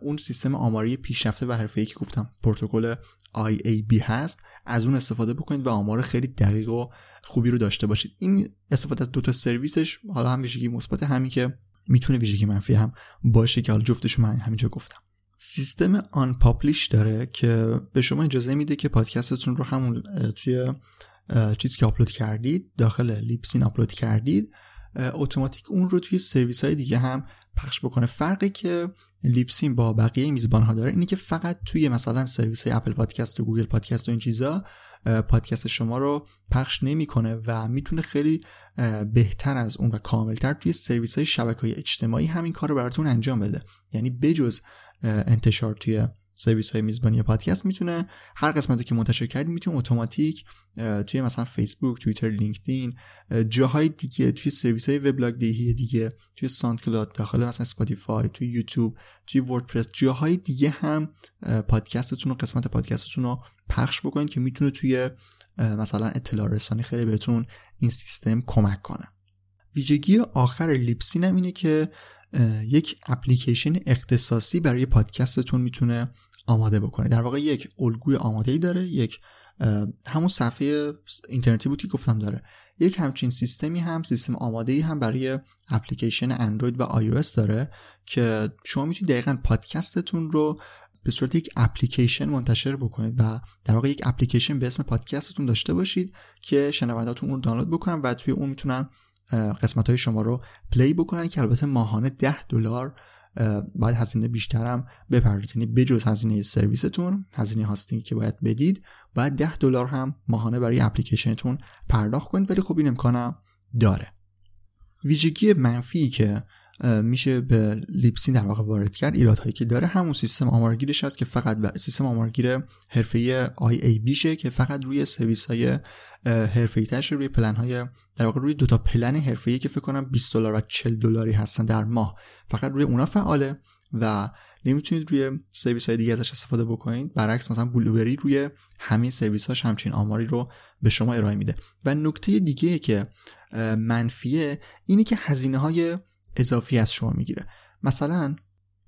اون سیستم آماری پیشرفته و حرفه‌ای که گفتم پروتکل IAB هست از اون استفاده بکنید و آمار خیلی دقیق و خوبی رو داشته باشید. این استفاده از دو تا سرویسش حالا هم ویژگی مثبت همین که می‌تونه ویژگی منفی هم باشه که حالا جفتش من همینجا گفتم. سیستم آن پابلیش داره که به شما اجازه میده که پادکستتون رو همون توی چیزی که آپلود کردید داخل لیپسین آپلود کردید اتوماتیک اون رو توی سرویس های دیگه هم پخش بکنه. فرقی که Libsyn با بقیه میزبان ها داره اینه که فقط توی مثلا سرویس های Apple Podcasts و Google Podcasts و این چیزا پادکست شما رو پخش نمی‌کنه و می‌تونه خیلی بهتر از اون و کاملتر توی سرویس های شبکه های اجتماعی همین کار رو براتون انجام بده. یعنی بجز انتشار توی سرویس های میزبانی پادکست می‌تونه هر قسمتی که منتشر کردید می‌تونه اتوماتیک توی مثلا فیسبوک توییتر لینکدین جاهای دیگه توی سرویس های وبلاگ دیگه دیگه توی SoundCloud داخل مثلا Spotify توی یوتیوب توی وردپرس جاهای دیگه هم پادکستتون و قسمت پادکستتون رو پخش بکنید که می‌تونه توی مثلا اطلاع رسانی خیلی بهتون این سیستم کمک کنه. ویژگی آخر Libsyn هم اینه که یک اپلیکیشن اختصاصی برای پادکستتون می‌تونه آماده بکنه. در واقع یک الگوی آماده ای داره یک همون صفحه اینترنتی بود که گفتم داره. یک همچین سیستمی هم سیستم آماده ای هم برای اپلیکیشن اندروید و آی داره که شما می‌تونید دقیقا پادکستتون رو به صورت یک اپلیکیشن منتشر بکنید و در واقع یک اپلیکیشن به اسم پادکستتون داشته باشید که شنوندهاتون اون دانلود بکنن و توی اون می‌تونن قسمت های شما رو play بکنن که البته ماهانه 10 دلار باید هزینه بیشترم بپردازید. یعنی بجز هزینه سرویستون هزینه hosting ی که باید بدید باید 10 دلار هم ماهانه برای اپلیکیشنتون پرداخت کنید. ولی خب این امکانم داره. ویژگی منفی که میشه به Libsyn در واقع وارد کرد. ایرادهایی که داره. همون سیستم آمارگیرش هست که فقط سیستم آمارگیر حرفه‌ای بیشه که فقط روی سرویس های حرفه‌ای ترش روی پلن های در واقع روی دو تا پلن حرفه‌ای که فکر کنم 20 دلار و 40 دلاری هستن در ماه. فقط روی اونا فعاله و نمی‌تونید روی سرویس های دیگه ازش استفاده بکنید. برعکس مثلا بلوبری روی همین سرویس هاش همچین آماری رو به شما ارائه میده. و نکته دیگه که منفیه اینه که هزینه های اضافی از شما می‌گیره. مثلا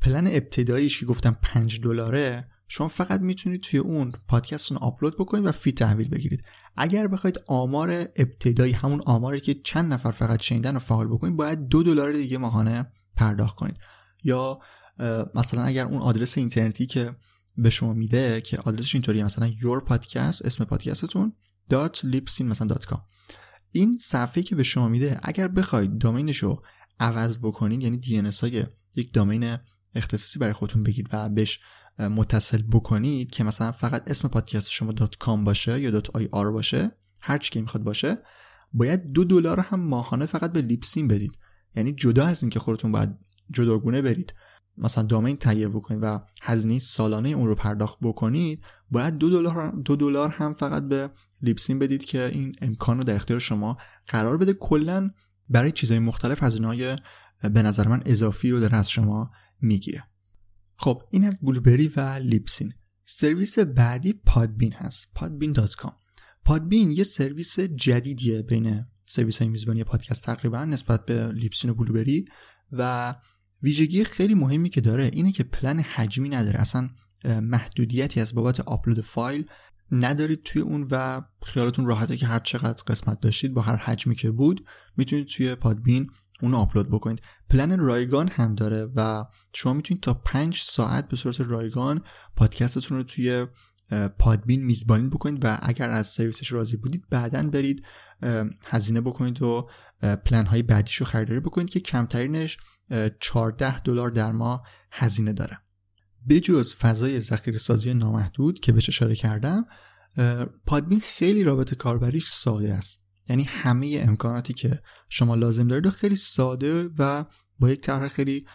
پلن ابتداییش که گفتم 5 دلاره شما فقط می‌تونید توی اون پادکست رو آپلود بکنید و فی تحویل بگیرید. اگر بخواید آمار ابتدایی همون آماری که چند نفر فقط شنیدن رو فعال بکنید باید دو دلار دیگه ماهانه پرداخت کنید. یا مثلا اگر اون آدرس اینترنتی که به شما میده که آدرسش اینطوریه مثلا your podcast اسم پادکستتون .lipsin مثلا .com. این صفحه که به شما میده اگر بخواید دامینش رو عوض بکنید یعنی دی یک دامین اختصاصی برای خودتون بگید و بهش متصل بکنید که مثلا فقط اسم پادکست شما .com باشه یا .ir باشه هر چی که می‌خواد باشه باید دو دلار هم ماهانه فقط به لیپسین بدید. یعنی جدا از اینکه خودتون باید جداگونه برید. مثلا domain تهیه بکنید و هزینه سالانه اون رو پرداخت بکنید باید دو دلار دو دلار هم فقط به Libsyn بدید که این امکان رو در اختیار شما قرار بده. کلا برای چیزهای مختلف هزینه های به نظر من اضافی رو در از شما می‌گیره. خب این از Blubrry و Libsyn سرویس بعدی Podbean هست. podbean.com Podbean یه سرویس جدیدیه بین سرویس های میزبانی پادکست تقریبا نسبت به Libsyn و Blubrry و ویژگی خیلی مهمی که داره اینه که پلن حجمی نداره. اصلا محدودیتی از بابت آپلود فایل ندارید توی اون و خیالتون راحته که هر چقدر قسمت داشتید با هر حجمی که بود می‌تونید توی Podbean اون آپلود بکنید. پلن رایگان هم داره و شما می‌تونید تا پنج ساعت به صورت رایگان پادکستتون رو توی Podbean میزبانی بکنید و اگر از سرویسش راضی بودید بعدا برید هزینه بکنید و پلن های بعدیش رو خریداری بکنید که کمترینش 14 دلار در ماه هزینه داره. بجز فضای ذخیره سازی نامحدود که بهش اشاره کردم پادبین خیلی رابط کاربریش ساده است. یعنی همه امکاناتی که شما لازم دارید خیلی ساده و با یک طرح خیلی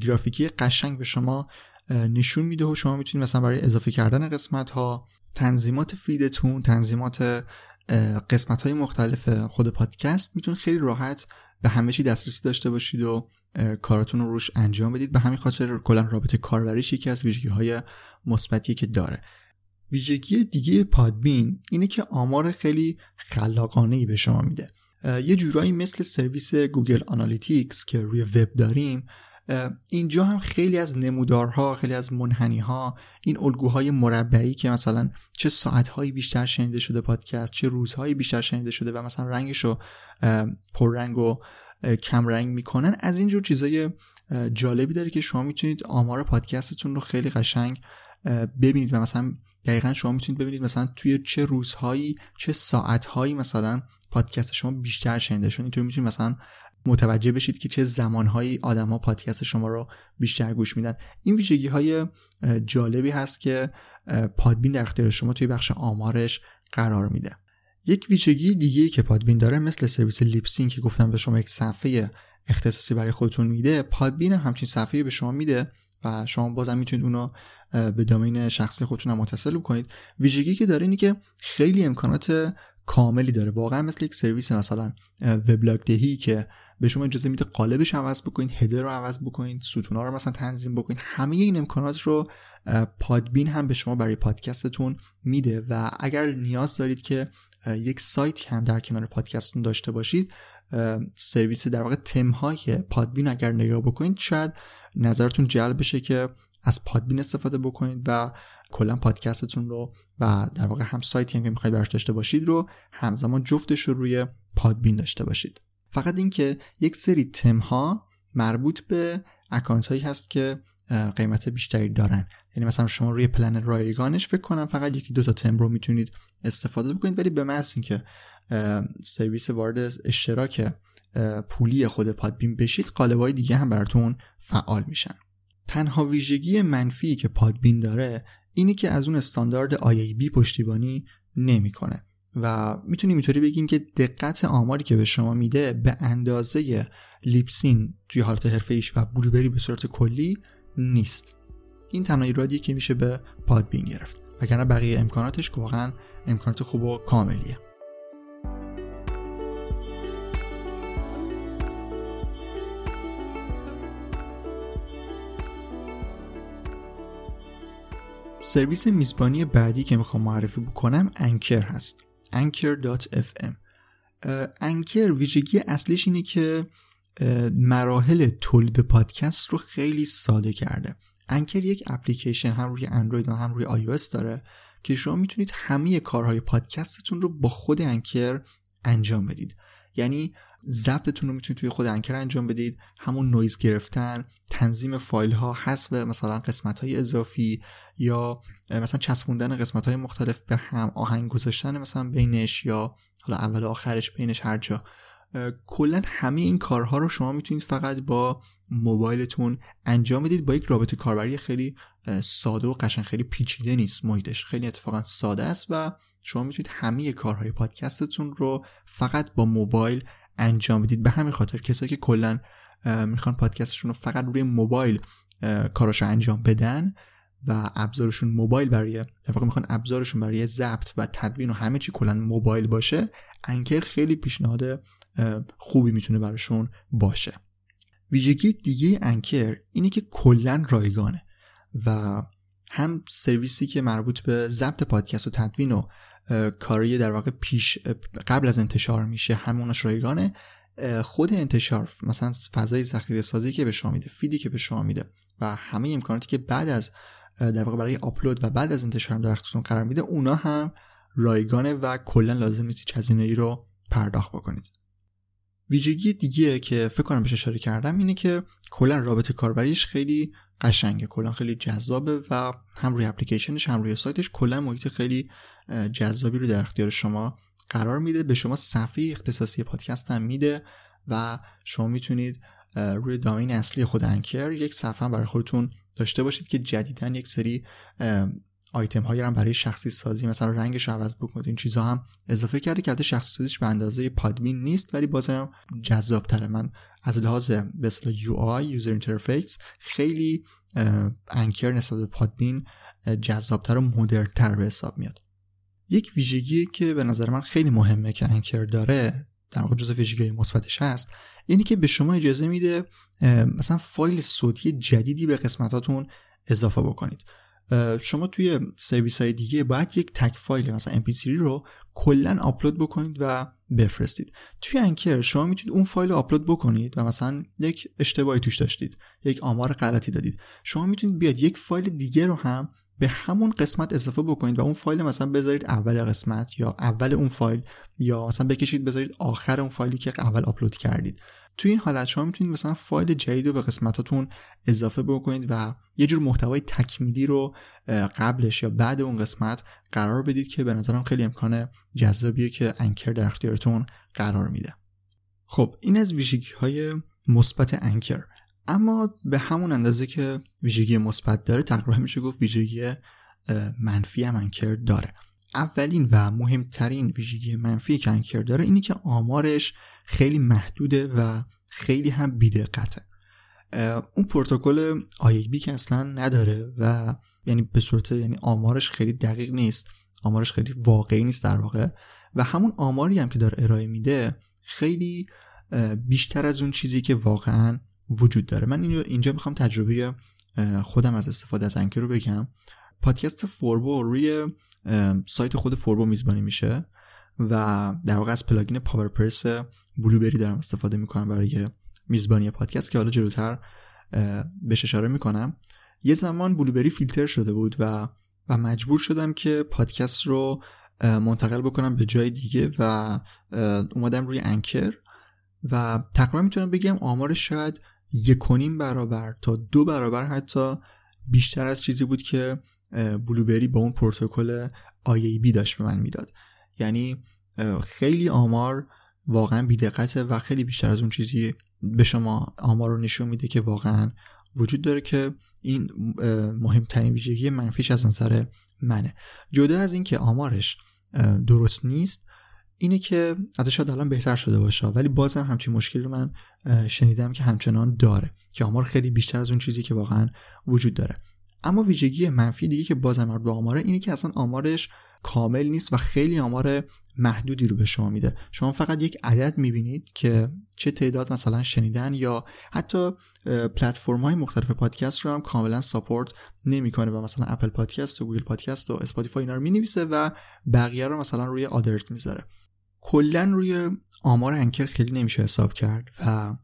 گرافیکی قشنگ به شما نشون میده و شما می‌تونید مثلا برای اضافه کردن قسمت ها تنظیمات feed تون تنظیمات قسمت های مختلف خود پادکست می‌تونید خیلی راحت به همه چی دسترسی داشته باشید و کاراتون رو روش انجام بدید. به همین خاطر کلا رابط کاربریش یکی از ویژگی های مثبتی که داره. ویژگی دیگه Podbean اینه که آمار خیلی خلاقانه ای به شما میده. یه جورایی مثل سرویس Google Analytics که روی وب داریم اینجا هم خیلی از نمودارها خیلی از منحنی ها این الگوهای مربعی که مثلا چه ساعتهایی بیشتر شنیده شده پادکست چه روزهایی بیشتر شنیده شده و مثلا رنگش رو پررنگ و کم رنگ می‌کنن از اینجور چیزای جالبی داره که شما می‌تونید آمار پادکستتون رو خیلی قشنگ ببینید و مثلا دقیقا شما می‌تونید ببینید مثلا توی چه روزهایی چه ساعتهایی مثلا پادکست شما بیشتر شنیده شد اینطور می‌تونید مثلا متوجه بشید که چه زمانهایی آدما پادکست شما رو بیشتر گوش میدن. این ویژگی های جالبی هست که Podbean در اختیار شما توی بخش آمارش قرار میده. یک ویژگی دیگه که Podbean داره مثل سرویس Libsyn که گفتم به شما یک صفحه اختصاصی برای خودتون میده Podbean هم همچین صفحه به شما میده و شما بازم می‌تونید اونو به domain شخصی خودتون هم متصل کنید ویژگی که داره اینه که خیلی امکانات کاملی داره. واقعا مثل یک سرویس مثلا وبلاگ دهی که به شما اجازه میده قالبش عوض بکنید header رو عوض بکنید ستونا رو مثلا تنظیم بکنید همه این امکانات رو Podbean هم به شما برای پادکستتون میده و اگر نیاز دارید که یک سایتی هم در کنار پادکستتون داشته باشید سرویس در واقع تم های Podbean اگر نگاه بکنید شاید نظرتون جلب بشه که از Podbean استفاده بکنید و کلا پادکستتون رو و در واقع هم سایتی هم که می‌خواید براش داشته باشید رو همزمان جفتش رو روی Podbean داشته باشید. فقط اینکه یک سری تم ها مربوط به account هایی هست که قیمت بیشتری دارن. یعنی مثلا شما روی پلن رایگانش فکر کنم فقط یکی دو تا تم رو می‌تونید استفاده بکنید ولی به محض اینکه سرویس وارد اشتراک پولی خود Podbean بشید قالبای دیگه هم براتون فعال میشن. تنها ویژگی منفی که Podbean داره اینی که از اون استاندارد IAB پشتیبانی نمی‌کنه. و می‌تونیم اینطوری بگیم که دقت آماری که به شما میده به اندازه لیپسین توی حالت حرفه و بلوبری به صورت کلی نیست. این تنها ایرادی که میشه به پادبین گرفت. وگرنه بقیه امکاناتش واقعا امکانات خوب و کاملیه. سرویس میزبانی بعدی که می‌خوام معرفی بکنم Anchor هست. anchor.fm Anchor ویژگی اصلیش اینه که مراحل تولید پادکست رو خیلی ساده کرده. Anchor یک اپلیکیشن هم روی اندروید و هم روی آی داره که شما می‌تونید همه کارهای پادکستتون رو با خود Anchor انجام بدید. یعنی ضبطتون رو می‌تونید توی خود Anchor انجام بدید. همون نویز گرفتن تنظیم فایل ها حذف مثلا قسمت های اضافی یا مثلا چسبوندن قسمت های مختلف به هم آهنگ گذاشتن مثلا بینش یا حالا اول آخرش بینش هر جا. کلا همه این کارها رو شما می‌تونید فقط با موبایلتون انجام بدید. با یک رابط کاربری خیلی ساده و قشنگ خیلی پیچیده نیست محیطش. خیلی اتفاقا ساده است و شما می‌تونید همه کارهای پادکستتون رو فقط با موبایل انجام بدید. به همین خاطر کسایی که کلا می‌خوان پادکستشون رو فقط روی موبایل کاراشو انجام بدن و ابزارشون موبایل برای در می‌خوان ابزارشون برای ضبط و تدوین و همه چی کلا موبایل باشه انکر خیلی پیشنهاد خوبی می‌تونه براشون باشه. ویژگی دیگه انکر اینه که کلا رایگانه و هم سرویسی که مربوط به ضبط پادکست و تدوین و کاری در واقع پیش قبل از انتشار میشه. همونش رایگانه خود انتشار مثلا فضای ذخیره سازی که به شما میده فیدی که به شما میده و همه امکاناتی که بعد از در واقع برای آپلود و بعد از انتشار در اختیارتون قرار میده اونا هم رایگانه و کلا لازم نیست هزینه ای رو پرداخت بکنید. ویژگی دیگه که فکر کنم بهش اشاره کردم اینه که کلا رابطه کاربریش خیلی قشنگه کلا خیلی جذابه و هم روی اپلیکیشنش هم روی سایتش کلا محیط خیلی جذابی رو در اختیار شما قرار میده به شما صفحه اختصاصی پادکست هم میده و شما می‌تونید روی domain اصلی خود Anchor یک صفحه برای خودتون داشته باشید که جدیدا یک سری آیتم هایی هم برای شخصی سازی مثلا رنگش رو عوض بکنید این چیزها هم اضافه کرده که شخصی سازیش به اندازه Podbean نیست ولی بازم جذاب تره من از لحاظ به اصطلاح UI user interface خیلی Anchor نسبت به Podbean جذابتر و مدرنتر به حساب میاد. یک ویژگی که به نظر من خیلی مهمه که Anchor داره در واقع جزو ویژگی مثبتش هست اینی که به شما اجازه میده مثلا فایل صوتی جدیدی به قسمتاتون اضافه بکنید. شما توی سرویس های دیگه باید یک تک فایل مثلا mp3 رو کلا آپلود بکنید و بفرستید. توی Anchor شما می‌تونید اون فایل رو آپلود بکنید و مثلا یک اشتباهی توش داشتید یک آمار غلطی دادید. شما می‌تونید بیاد یک فایل دیگه رو هم به همون قسمت اضافه بکنید و اون فایل مثلا بذارید اول قسمت یا اول اون فایل یا مثلا بکشید بذارید آخر اون فایلی که اول آپلود کردید. تو این حالت شما می‌تونید مثلا فایل جدید رو به قسمتاتون اضافه بکنید و یه جور محتوای تکمیلی رو قبلش یا بعد اون قسمت قرار بدید که به نظرم خیلی امکان جذابیه که انکر در اختیارتون قرار میده. خب این از ویژگی های مثبت انکر. اما به همون اندازه که ویژگی مثبت داره تقریبا میشه گفت ویژگی منفی هم انکر داره. اولین و مهمترین ویژگی منفی که انکر داره اینی که آمارش خیلی محدوده و خیلی هم بیدقته. اون پروتکل بی که اصلا نداره و یعنی به صورت یعنی آمارش خیلی دقیق نیست آمارش خیلی واقعی نیست در واقع. و همون آماری هم که داره ارائه میده خیلی بیشتر از اون چیزی که واقعا وجود داره. من اینجا می‌خوام تجربه خودم از استفاده از Anchor رو بگم. پادکست فوربو روی سایت خود فوربو میزبانی میشه و در واقع از plugin PowerPress Blubrry دارم استفاده می‌کنم برای میزبانی پادکست که حالا جلوتر بهش اشاره می‌کنم. یه زمان Blubrry فیلتر شده بود و و مجبور شدم که پادکست رو منتقل بکنم به جای دیگه و اومدم روی انکر و تقریبا می‌تونم بگم آمارش شاید یکونیم برابر تا دو برابر حتی بیشتر از چیزی بود که بلوبری با اون پروتکل بی داشت به من می‌داد. یعنی خیلی آمار واقعا بیدقته و خیلی بیشتر از اون چیزی به شما آمار رو نشون میده که واقعا وجود داره که این مهمترین ویژگی منفیش از نظر منه. جدا از اینکه آمارش درست نیست اینه که حتی شاید الان بهتر شده باشه ولی باز هم همچین مشکلی رو من شنیدم که همچنان داره که آمار خیلی بیشتر از اون چیزی که واقعا وجود داره. اما ویژگی منفی دیگه که بازم مربوط به آماره اینه که اصلا آمارش کامل نیست و خیلی آمار محدودی رو به شما میده. شما فقط یک عدد می‌بینید که چه تعداد مثلا شنیدن یا حتی پلتفرم های مختلف پادکست رو هم کاملا support نمی‌کنه و مثلا اپل پادکست و گوگل پادکست و اسپاتیفای اینا رو می‌نویسه و بقیه رو مثلا روی other می‌ذاره. کلا روی آمار Anchor خیلی نمیشه حساب کرد و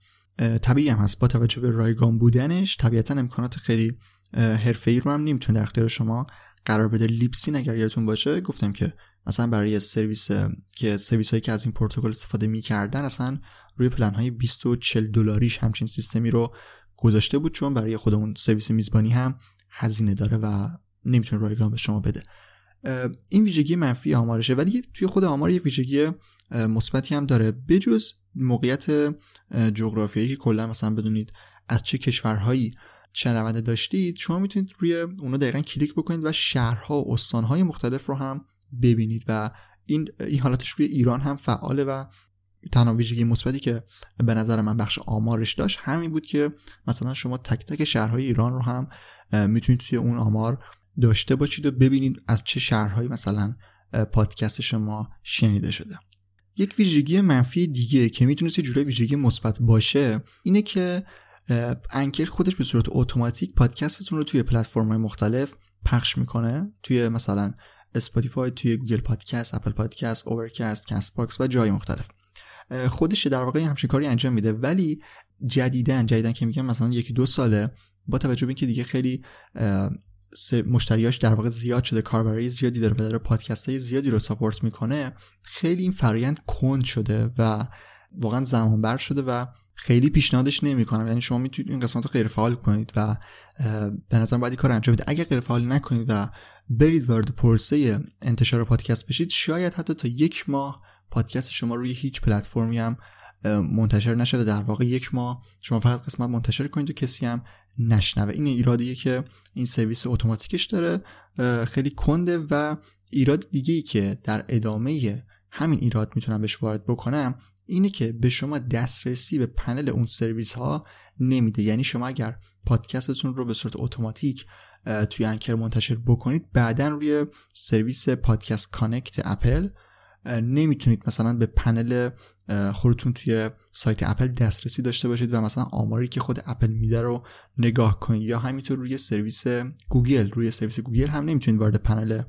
طبیعی هم هست. با توجه به رایگان بودنش طبیعتا امکانات خیلی ای رو هم نمی‌تونه در اختیار شما قرار بده Libsyn اگر یادتون باشه. گفتم که مثلا برای سرویس که سرویس هایی که از این پروتکل استفاده می‌کردن اصلا روی پلن های 20 و 40 دلاریش همچین سیستمی رو گذاشته بود. چون برای خودمون سرویس میزبانی هم هزینه داره و نمی‌تونه رایگان به شما بده. این ویژگی منفی آمارشه ولی توی خود آمار یه ویژگی مثبتی هم داره. بجز موقعیت جغرافیایی که کلا مثلا بدونید از چه کشورهایی شنونده داشتید شما می‌تونید روی اونا دقیقا کلیک بکنید و شهرها و استانهای مختلف رو هم ببینید و این این حالتش روی ایران هم فعاله و تنها ویژگی مثبتی که به نظر من بخش آمارش داشت همین بود که مثلا شما تک تک شهرهای ایران رو هم می‌تونید توی اون آمار داشته باشید و ببینید از چه شهرهایی مثلا پادکست شما شنیده شده. یک ویژگی منفی دیگه که می‌تونست جورای ویژگی مثبت باشه اینه که انکر خودش به صورت اتوماتیک پادکستتون رو توی پلتفرم مختلف پخش می‌کنه. توی مثلا اسپاتیفای توی گوگل پادکست اپل پادکست Overcast Castbox و جای مختلف. خودش در واقع همچین کاری انجام میده. ولی جدیدن جدیدن که میگم مثلا یکی دو ساله با توجه به اینکه دیگه خیلی مشتریاش در واقع زیاد شده کاربری زیادی داره و داره پادکست های زیادی رو support می‌کنه. خیلی این فرایند کند شده و واقعا زمان بر شده و خیلی پیشنهادش نمی‌کنم. یعنی شما می‌تونید این قسمت رو غیر فعال کنید و به نظرم باید کار انجام بدید. اگر غیر فعال نکنید و برید وارد پرسه انتشار پادکست بشید شاید حتی تا یک ماه پادکست شما روی هیچ پلتفرمی هم منتشر نشده. در واقع یک ماه شما فقط قسمت منتشر کنید و کسی هم نشنوه. این ایرادیه که این سرویس اتوماتیکش داره خیلی کنده و ایراد دیگه ای که در ادامه همین ایراد می‌تونم بهش وارد بکنم اینه که به شما دسترسی به پنل اون سرویس ها نمیده. یعنی شما اگر پادکستتون رو به صورت اتوماتیک توی Anchor منتشر بکنید بعدا روی سرویس Podcast Connect اپل نمی‌تونید مثلا به پنل خودتون توی سایت اپل دسترسی داشته باشید و مثلا آماری که خود اپل میده رو نگاه کنید. یا همینطور روی سرویس گوگل روی سرویس گوگل هم نمی‌تونید وارد پنل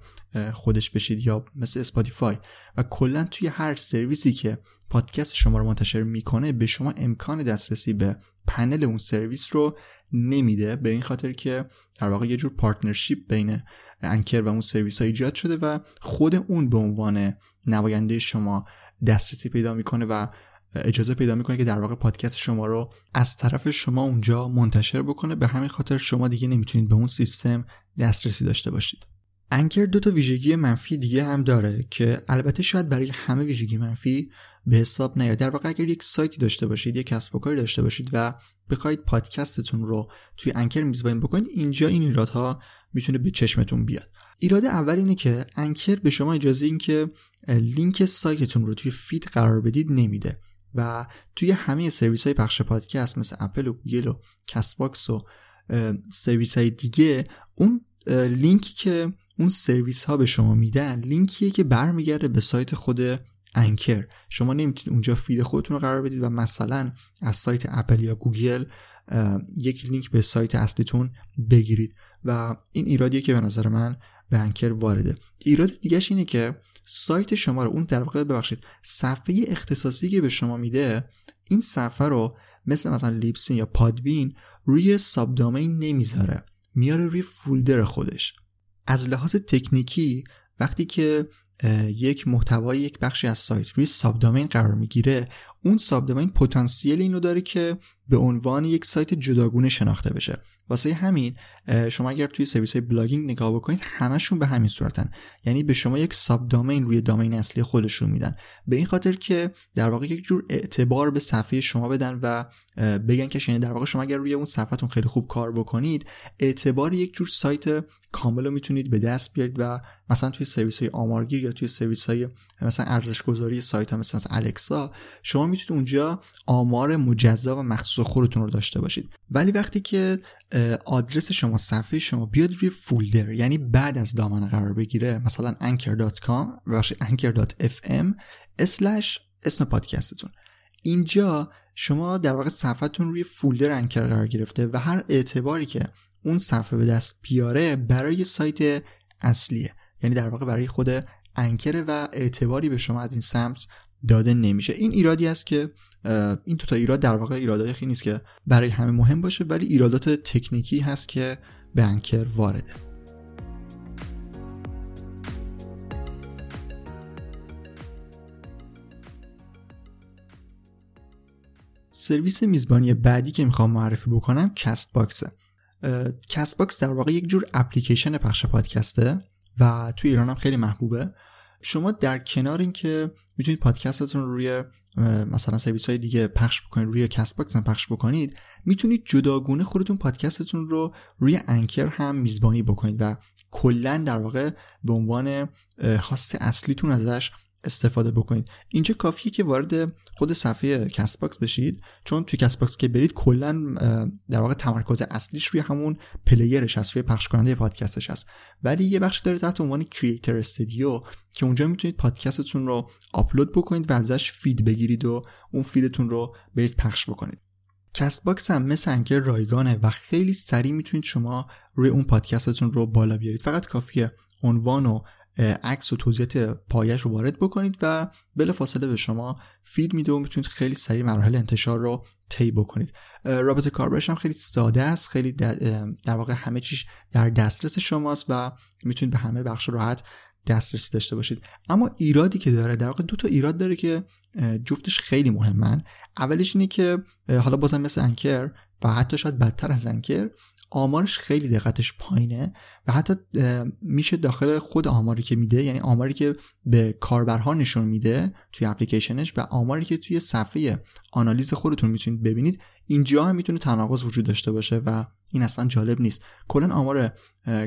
خودش بشید یا مثل اسپاتیفای. و کلا توی هر سرویسی که پادکست شما رو منتشر می‌کنه به شما امکان دسترسی به پنل اون سرویس رو نمیده. به این خاطر که در واقع یه جور partnership بین Anchor و اون سرویس ها ایجاد شده و خود اون به عنوان نماینده شما دسترسی پیدا می‌کنه و اجازه پیدا می‌کنه که در واقع پادکست شما رو از طرف شما اونجا منتشر بکنه. به همین خاطر شما دیگه نمی‌تونید به اون سیستم دسترسی داشته باشید. Anchor دو تا ویژگی منفی دیگه هم داره که البته شاید برای همه ویژگی منفی به حساب نیاد. در واقع اگر یک سایتی داشته باشید یک کسب و کاری داشته باشید و بخواید پادکستتون رو توی Anchor میزبانی بکنید اینجا این ایرادها می‌تونه به چشمتون بیاد. ایراد اول اینه که Anchor به شما اجازه این که لینک سایتتون رو توی feed قرار بدید نمیده و توی همه سرویس های پخش پادکست مثل اپل و گوگل و Castbox و سرویس های دیگه اون لینکی که اون سرویس ها به شما میدن لینکیه که برمیگرده به سایت خود Anchor. شما نمی‌تونید اونجا feed خودتون رو قرار بدید و مثلا از سایت اپل یا گوگل یک لینک به سایت اصلیتون بگیرید و این ایرادیه که به نظر من به Anchor وارده. ایراد دیگهش اینه که سایت شما رو اون در واقع ببخشید صفحه اختصاصی که به شما میده این صفحه رو مثل مثلا Libsyn یا Podbean روی sub نمی‌ذاره میاره روی folder خودش. از لحاظ تکنیکی وقتی که یک محتوای یک بخشی از سایت روی sub قرار می‌گیره. اون subdomain پتانسیل اینو داره که به عنوان یک سایت جداگونه شناخته بشه. واسه همین شما اگر توی سرویس های blogging نگاه بکنید همشون به همین صورتن. یعنی به شما یک subdomain روی domain اصلی خودشون میدن. به این خاطر که در واقع یک جور اعتبار به صفحه شما بدن و بگن که یعنی در واقع شما اگر روی اون صفحتون خیلی خوب کار بکنید اعتبار یک جور سایت کامل رو می‌تونید به دست بیارید و مثلا توی سرویس های آمارگیر یا توی سرویس های مثلا ارزش گذاری سایت ها مثل, مثل الکسا شما می‌تونید اونجا آمار مجزا و مخصوص خودتون رو داشته باشید. ولی وقتی که آدرس شما صفحه شما بیاد روی فولدر یعنی بعد از دامنه قرار بگیره مثلا anchor.com anchor.fm اسلش اسم پادکستتون اینجا شما در واقع صفحتون روی فولدر انکر قرار گرفته و هر اعتباری که اون صفحه به دست بیاره برای سایت اصلیه. یعنی در واقع برای خود انکره و اعتباری به شما از این سمت داده نمیشه. این ایرادی است که این تو تا ایراد در واقع ایرادای خیلی نیست که برای همه مهم باشه ولی ایرادات تکنیکی هست که به انکر وارده. سرویس میزبانی بعدی که می‌خوام معرفی بکنم Castbox ه Castbox در واقع یک جور اپلیکیشن پخش پادکسته. و تو ایران هم خیلی محبوبه. شما در کنار اینکه می‌تونید پادکستتون رو روی مثلا سرویس های دیگه پخش بکنید روی Castbox هم پخش بکنید می‌تونید جداگونه خودتون پادکستتون رو روی Anchor هم میزبانی بکنید و کلا در واقع به عنوان host اصلیتون ازش استفاده بکنید. اینجا کافیه که وارد خود صفحه Castbox بشید چون توی Castbox که برید کلا در واقع تمرکز اصلیش روی همون player ش هست روی پخش کننده پادکستش هست. ولی یه بخش داره تحت عنوان creator studio که اونجا می‌تونید پادکستتون رو آپلود بکنید و ازش feed بگیرید و اون feed تون رو برید پخش بکنید. Castbox هم مثل Anchor رایگانه و خیلی سریع می‌تونید شما روی اون پادکستتون رو بالا بیارید. فقط کافیه عنوان و عکس و توضیحات پایش رو وارد بکنید و بلا فاصله به شما فید میده و می‌تونید خیلی سریع مراحل انتشار رو طی بکنید. رابط کاربرش هم خیلی ساده است خیلی در واقع همه چیش در دسترس شماست و می‌تونید به همه بخش راحت دسترسی داشته باشید. اما ایرادی که داره در واقع دو تا ایراد داره که جفتش خیلی مهمن. اولش اینه که حالا بازم مثل انکر و حتی شاید بدتر از انکر آمارش خیلی دقتش پایینه و حتی میشه داخل خود آماری که میده یعنی آماری که به کاربرها نشون میده توی اپلیکیشنش و آماری که توی صفحه آنالیز خودتون می‌تونید ببینید اینجا هم می‌تونه تناقض وجود داشته باشه و این اصلا جالب نیست. کلا آمار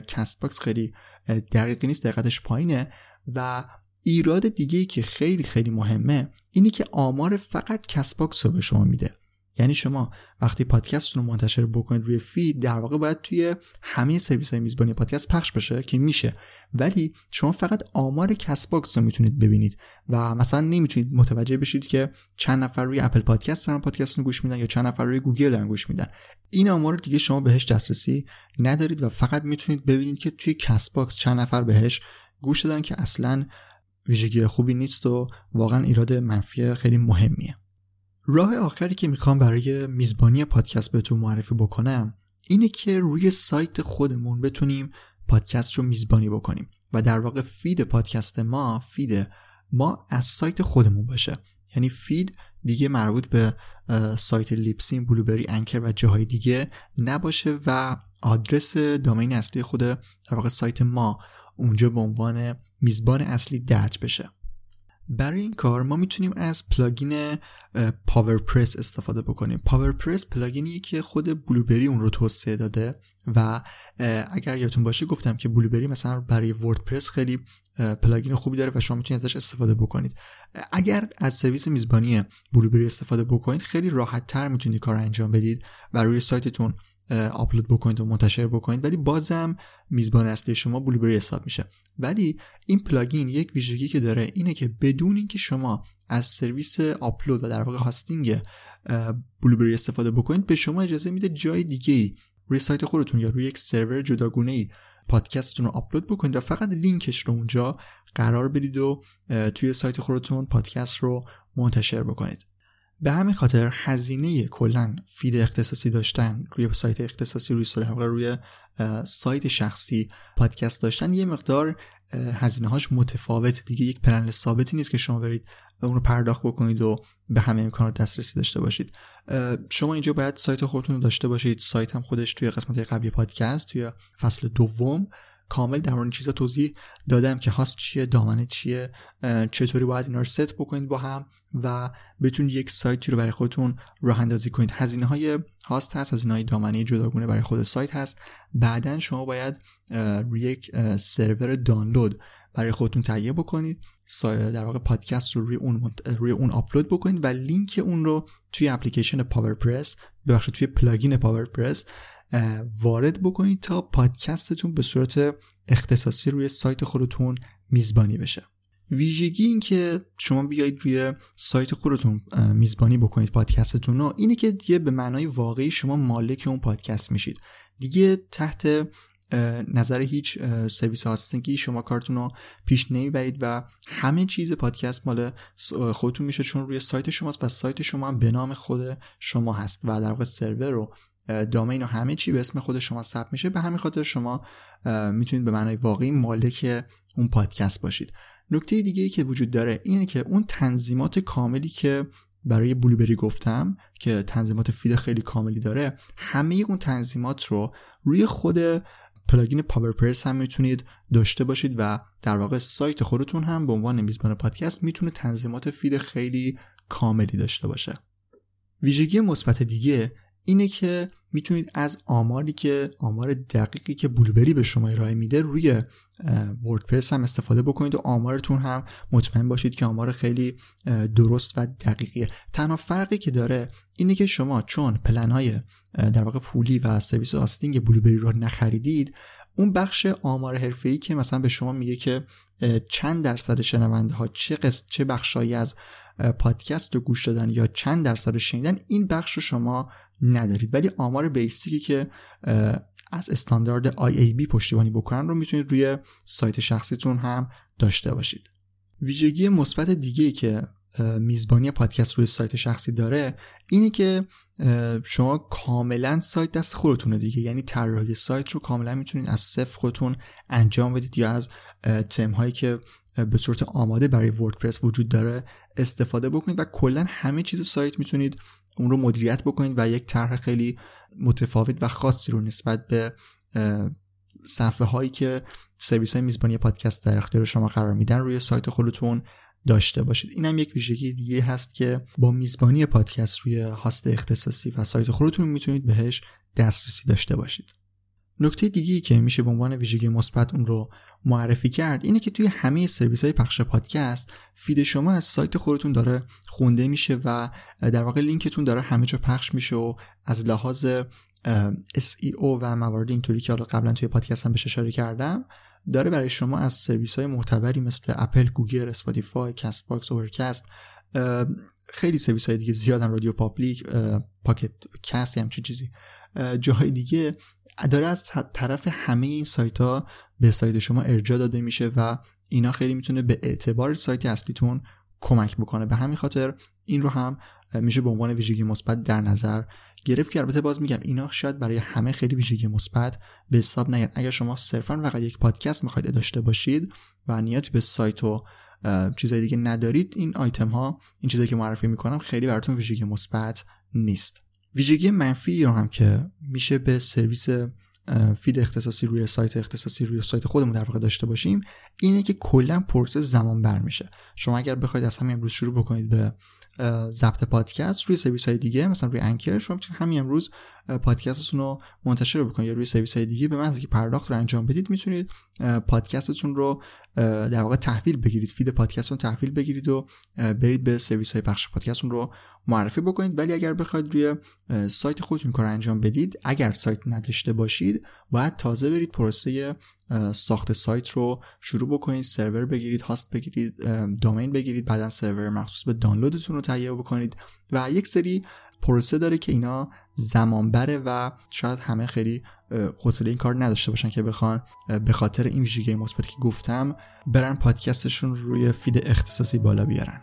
Castbox خیلی دقیقی نیست دقتش پایینه و ایراد دیگه ای که خیلی خیلی مهمه اینی که آمار فقط Castbox رو به شما میده. یعنی شما وقتی پادکستتون رو منتشر بکنید روی feed در واقع باید توی همه سرویس های میزبانی پادکست پخش بشه که میشه. ولی شما فقط آمار Castbox رو می‌تونید ببینید و مثلا نمی‌تونید متوجه بشید که چند نفر روی Apple Podcast دارن پادکست رو گوش میدن یا چند نفر روی گوگل دارن گوش میدن. این آمار دیگه شما بهش دسترسی ندارید و فقط می‌تونید ببینید که توی Castbox چند نفر بهش گوش دادن که اصلا ویژگی خوبی نیست و واقعا ایراد منفی خیلی مهمیه. راه آخری که می‌خوام برای میزبانی پادکست بهتون معرفی بکنم اینه که روی سایت خودمون بتونیم پادکست رو میزبانی بکنیم و در واقع feed پادکست ما feed ما از سایت خودمون باشه. یعنی feed دیگه مربوط به سایت Libsyn Blubrry Anchor و جاهای دیگه نباشه و آدرس domain اصلی خود در واقع سایت ما اونجا به عنوان میزبان اصلی درج بشه. برای این کار ما می‌تونیم از plugin PowerPress استفاده بکنیم. PowerPress plugin یه که خود Blubrry اون رو توسعه داده و اگر یادتون باشه گفتم که Blubrry مثلا برای WordPress خیلی plugin خوبی داره و شما می‌تونید ازش استفاده بکنید. اگر از سرویس میزبانی Blubrry استفاده بکنید خیلی راحت تر می‌تونید کار انجام بدید و روی سایتتون آپلود بکنید و منتشر بکنید ولی بازم میزبان اصلی شما Blubrry حساب میشه. ولی این plugin یک ویژگی که داره اینه که بدون اینکه شما از سرویس آپلود و در واقع hosting Blubrry استفاده بکنید به شما اجازه میده جای دیگه ای روی سایت خودتون یا روی یک سرور جداگونه ای پادکستتون رو آپلود بکنید و فقط لینکش رو اونجا قرار بدید و توی سایت خودتون پادکست رو منتشر بکنید. به همین خاطر هزینه کلا feed اختصاصی داشتن روی سایت اختصاصی روی در روی سایت شخصی پادکست داشتن یه مقدار هزینه هاش متفاوت. دیگه یک پلن ثابتی نیست که شما برید اون رو پرداخت بکنید و به همه امکانات دسترسی داشته باشید. شما اینجا باید سایت خودتون رو داشته باشید. سایت هم خودش توی قسمت قبلی پادکست توی فصل دوم. کامل در مورد چیزا توضیح دادم که هاست چیه دامنه چیه چطوری باید اینا رو ست بکنید با هم و بتونید یک سایتی رو برای خودتون راه اندازی کنید. هزینه های host هست هزینه های دامنه جداگونه برای خود سایت هست. بعدا شما باید روی یک سرور دانلود برای خودتون تهیه بکنید. در واقع پادکست رو روی اون روی اون آپلود بکنید و لینک اون رو توی application PowerPress ببخشید توی plugin PowerPress وارد بکنید تا پادکستتون به صورت اختصاصی روی سایت خودتون میزبانی بشه. ویژگی این که شما بیایید روی سایت خودتون میزبانی بکنید پادکستتون رو اینه که دیگه به معنای واقعی شما مالک اون پادکست میشید. دیگه تحت نظر هیچ سرویس هاستینگی شما کارتون رو پیش نمی‌برید و همه چیز پادکست مال خودتون میشه چون روی سایت شماست و سایت شما هم به نام خود شما هست و در واقع سرور رو دامین و همه چی به اسم خود شما ثبت میشه. به همین خاطر شما می‌تونید به معنای واقعی مالک اون پادکست باشید. نکته دیگه ای که وجود داره اینه که اون تنظیمات کاملی که برای Blubrry گفتم که تنظیمات feed خیلی کاملی داره همه اون تنظیمات رو روی خود plugin PowerPress هم می‌تونید داشته باشید و در واقع سایت خودتون هم به عنوان میزبان پادکست می‌تونه تنظیمات feed خیلی کاملی داشته باشه. ویژگی مثبت دیگه اینه که می‌تونید از آماری که آمار دقیقی که Blubrry به شما ارائه میده روی وردپرس هم استفاده بکنید و آمارتون هم مطمئن باشید که آمار خیلی درست و دقیقیه. تنها فرقی که داره اینه که شما چون پلن های در واقع پولی و سرویس آستینگ بلوبری رو نخریدید اون بخش آمار حرفه‌ای که مثلا به شما میگه که چند درصد شنونده ها چه قسم چه بخشایی از پادکست رو گوش دادن یا چند درصد شنیدن این بخش رو شما ندارید. ولی آمار بیسیکی که از استاندارد IAB پشتیبانی بکنن رو می‌تونید روی سایت شخصیتون هم داشته باشید. ویژگی مثبت دیگه که میزبانی پادکست روی سایت شخصی داره اینه که شما کاملا سایت دست خودتونه دیگه. یعنی طراحی سایت رو کاملا می‌تونید از صفر خودتون انجام بدید یا از تم هایی که به صورت آماده برای وردپرس وجود داره استفاده بکنید و کلا همه چیز سایت می‌تونید اون رو مدیریت بکنید و یک طرح خیلی متفاوت و خاصی رو نسبت به صفحه هایی که سرویس های میزبانی پادکست در اختیار شما قرار میدن روی سایت خودتون داشته باشید. این هم یک ویژگی دیگه هست که با میزبانی پادکست روی host اختصاصی و سایت خودتون می‌تونید بهش دسترسی داشته باشید. نکته دیگه که میشه به عنوان ویژگی مثبت اون رو معرفی کرد. اینه که توی همه سرویس های پخش پادکست feed شما از سایت خودتون داره خونده میشه و در واقع لینکتون داره همه جا پخش میشه و از لحاظ SEO و موارد اینطوری که حالا قبلا توی پادکست هم بهش اشاره کردم داره برای شما از سرویس های معتبری مثل Apple، Google، Spotify، Castbox، Overcast خیلی سرویس های دیگه زیادن RadioPublic Pocket Casts همچین چیزی جاهای دیگه داره از طرف همه این سایت ها به سایت شما ارجاع داده میشه و اینا خیلی می‌تونه به اعتبار سایت اصلیتون کمک بکنه. به همین خاطر این رو هم میشه به عنوان ویژگی مثبت در نظر گرفت که البته باز میگم اینا شاید برای همه خیلی ویژگی مثبت به حساب نیاد. اگر شما صرفا فقط یک پادکست می‌خواید داشته باشید و نیازی به سایت و چیزای دیگه ندارید این آیتم ها این چیزایی که معرفی می‌کنم خیلی براتون ویژگی مثبت نیست. ویژگی منفی رو هم که میشه به سرویس فید اختصاصی روی سایت اختصاصی روی سایت خودمون در واقع داشته باشیم اینه که کلا پروسه زمان بر میشه. شما اگر بخواید از همین امروز شروع بکنید به ضبط پادکست روی سرویس های دیگه مثلا روی Anchor شما می‌تونید همین امروز پادکستتون رو منتشر بکنید. یا روی سرویس های دیگه به محض که پرداخت رو انجام بدید می‌تونید پادکستتون رو در واقع تحویل بگیرید. فید پادکستتون تحویل بگیرید و برید به سرویس های پخش پادکستتون رو معرفی بکنید. ولی اگر بخواید روی سایت خودتون کار انجام بدید اگر سایت نداشته باشید باید تازه برید پروسه ساخت سایت رو شروع بکنید سرور بگیرید هاست بگیرید دامین بگیرید بعدا سرور مخصوص به دانلودتون رو تهیه بکنید و یک سری پروسه داره که اینا زمان بره و شاید همه خیلی حوصله این کار نداشته باشن که بخوان به خاطر این ویژگی مثبتی که گفتم برن پادکستشون روی فید اختصاصی بالا بیارن.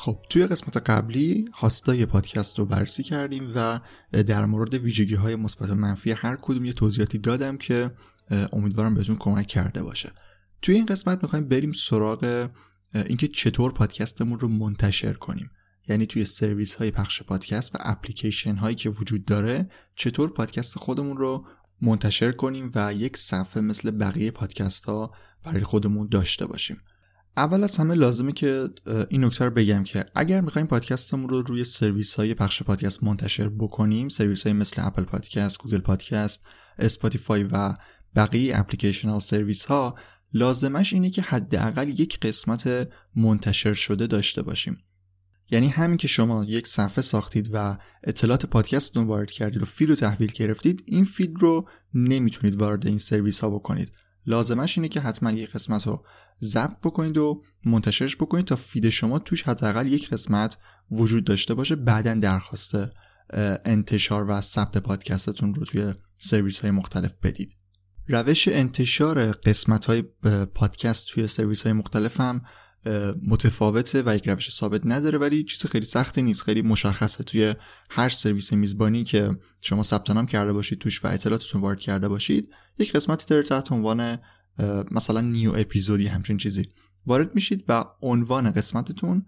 خب توی قسمت قبلی هاستای پادکست رو بررسی کردیم و در مورد ویژگی های مثبت و منفی هر کدوم یه توضیحاتی دادم که امیدوارم بهتون کمک کرده باشه. توی این قسمت می‌خوایم بریم سراغ اینکه چطور پادکستمون رو منتشر کنیم. یعنی توی سرویس های پخش پادکست و اپلیکیشن هایی که وجود داره چطور پادکست خودمون رو منتشر کنیم و یک صفحه مثل بقیه پادکست ها برای خودمون داشته باشیم. اول از همه لازمه که این نکته رو بگم که اگر می‌خوایم پادکستمون رو روی سرویس های پخش پادکست منتشر بکنیم سرویس های مثل اپل پادکست، گوگل پادکست، اسپاتیفای و بقیه اپلیکیشن ها و سرویس ها لازمش اینه که حداقل یک قسمت منتشر شده داشته باشیم. یعنی همین که شما یک صفحه ساختید و اطلاعات پادکستتون وارد کردید و فید رو تحویل گرفتید این فید رو نمی‌تونید وارد این سرویس ها بکنید. لازمش اینه که حتما یک قسمت رو ضبط بکنید و منتشرش بکنید تا فید شما توش حداقل یک قسمت وجود داشته باشه بعدا درخواست انتشار و ثبت پادکستتون رو توی سرویس های مختلف بدید. روش انتشار قسمت های پادکست توی سرویس های مختلف هم متفاوته و یک روش ثابت نداره ولی چیز خیلی سختی نیست خیلی مشخصه. توی هر سرویس میزبانی که شما ثبت نام کرده باشید توش و اطلاعاتتون وارد کرده باشید یک قسمتی داره تحت عنوان مثلا new episode ی همچین چیزی. وارد میشید و عنوان قسمتتون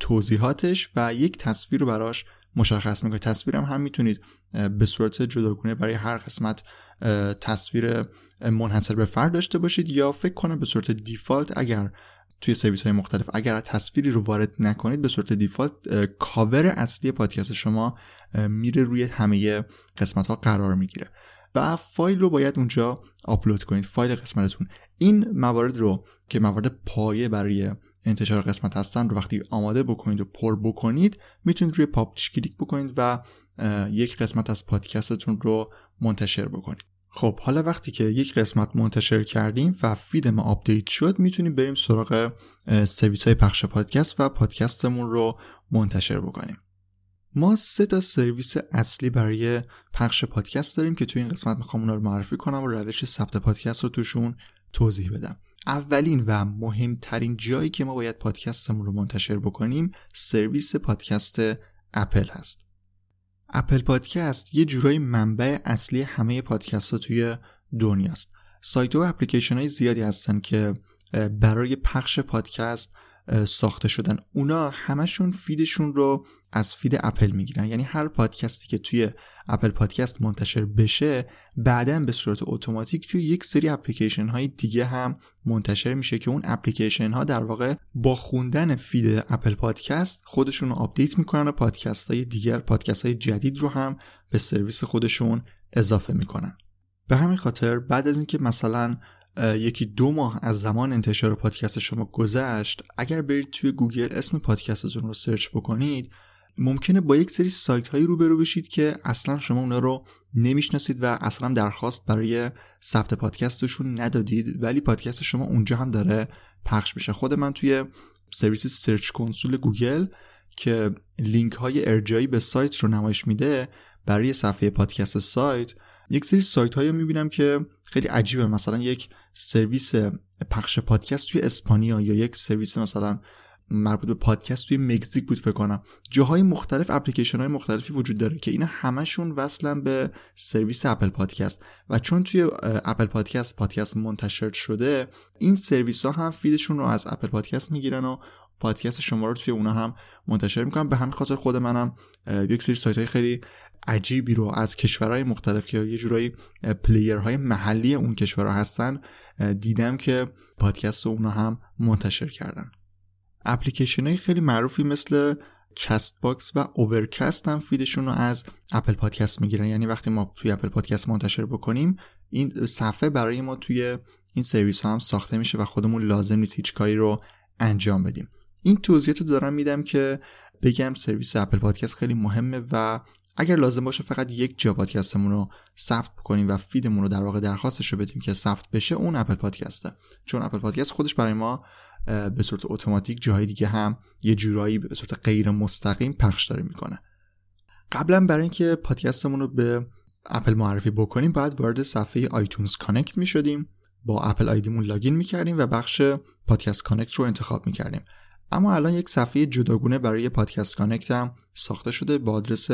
توضیحاتش و یک تصویر رو براش مشخص می‌کنید. تصویرم هم می‌تونید به صورت جداگونه برای هر قسمت تصویر منحصر به فرد داشته باشید یا فکر کنم به صورت default اگر توی سرویس های مختلف. اگر تصویری رو وارد نکنید به صورت default کاور اصلی پادکست شما میره روی همه قسمت ها قرار می‌گیره. و فایل رو باید اونجا آپلود کنید فایل قسمتتون. این موارد رو که موارد پایه برای انتشار قسمت هستن رو وقتی آماده بکنید و پر بکنید می‌تونید روی publish کلیک بکنید و یک قسمت از پادکستتون رو منتشر بکنید. خب حالا وقتی که یک قسمت منتشر کردیم و فید ما آپدیت شد می‌تونیم بریم سراغ سرویس های پخش پادکست و پادکستمون رو منتشر بکنیم. ما سه تا سرویس اصلی برای پخش پادکست داریم که توی این قسمت می‌خوام اونا رو معرفی کنم و روش ثبت پادکست رو توشون توضیح بدم. اولین و مهمترین جایی که ما باید پادکستمون رو منتشر بکنیم سرویس پادکست اپل هست. اپل پادکست یه جورای منبع اصلی همه پادکست ها توی دنیاست. سایت و اپلیکیشن های زیادی هستن که برای پخش پادکست ساخته شدن. اونا همشون فیدشون رو از فید اپل می‌گیرن. یعنی هر پادکستی که توی اپل پادکست منتشر بشه بعدا به صورت اتوماتیک توی یک سری اپلیکیشن های دیگه هم منتشر میشه که اون اپلیکیشن ها در واقع با خوندن فید اپل پادکست خودشون رو آپدیت می‌کنن و پادکست های دیگر پادکست های جدید رو هم به سرویس خودشون اضافه می‌کنن. به همین خاطر بعد از اینکه مثلا یکی دو ماه از زمان انتشار پادکست شما گذشت اگر برید توی گوگل اسم پادکستتون رو سرچ بکنید ممکنه با یک سری سایت هایی روبرو بشید که اصلا شما اونا رو نمی‌شناسید و اصلا درخواست برای ثبت پادکستشون ندادید ولی پادکست شما اونجا هم داره پخش میشه. خود من توی سرویس Search Console گوگل که لینک های ارجاعی به سایت رو نمایش میده برای صفحه پادکست سایت یک سری سایت هایی می‌بینم که خیلی عجیبه. مثلا یک سرویس پخش پادکست توی اسپانیا یا یک سرویس مثلا مربوط به پادکست توی مکزیک بود فکر کنم. جاهای مختلف اپلیکیشن های مختلفی وجود داره که اینا همشون وصلن به سرویس اپل پادکست. و چون توی اپل پادکست پادکست منتشر شده این سرویس ها هم فیدشون رو از اپل پادکست می‌گیرن و پادکست شما رو توی اونا هم منتشر می‌کنن. به همین خاطر خود منم یک سری سایت های خیلی عجیبی رو از کشورهای مختلف که یه جورایی پلیرهای محلی اون کشورها هستن دیدم که پادکست اونا هم منتشر کردن. اپلیکیشن های خیلی معروفی مثل Castbox و Overcast هم فیدشون رو از اپل پادکست می‌گیرن. یعنی وقتی ما توی اپل پادکست منتشر بکنیم این صفحه برای ما توی این سرویس ها هم ساخته میشه و خودمون لازم نیست هیچ کاری رو انجام بدیم. این توضیحات رو دارم میدم که بگم سرویس اپل پادکست خیلی مهمه و اگر لازم باشه فقط یک جا پادکستمون رو ثبت کنیم و فیدمون رو در واقع درخواستش رو بدیم که ثبت بشه اون اپل پادکسته. چون اپل پادکست خودش برای ما به صورت اتوماتیک جاهای دیگه هم یه جورایی به صورت غیر مستقیم پخش داره می‌کنه. قبلا برای اینکه پادکستمون رو به اپل معرفی بکنیم باید وارد صفحه iTunes Connect می‌شدیم. با Apple ID مون لاگین می‌کردیم و بخش Podcast Connect رو انتخاب می‌کردیم. اما الان یک صفحه جداگونه برای Podcast Connect هم ساخته شده با آدرس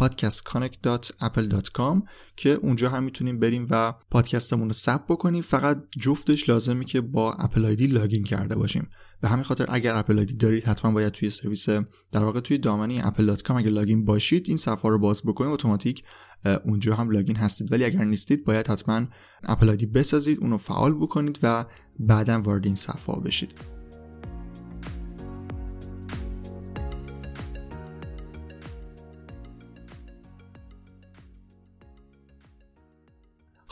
podcastconnect.apple.com که اونجا هم می‌تونیم بریم و پادکستمون رو ثبت بکنیم. فقط جفتش لازمه که با Apple ID لاگین کرده باشیم. به همین خاطر اگر Apple ID دارید حتما باید توی سرویس در واقع توی دامنه apple.com اگر لاگین باشید این صفحه رو باز بکنید اتوماتیک اونجا هم لاگین هستید. ولی اگر نیستید باید حتما Apple ID بسازید اونو فعال بکنید و بعدا وارد این صفحه بشید.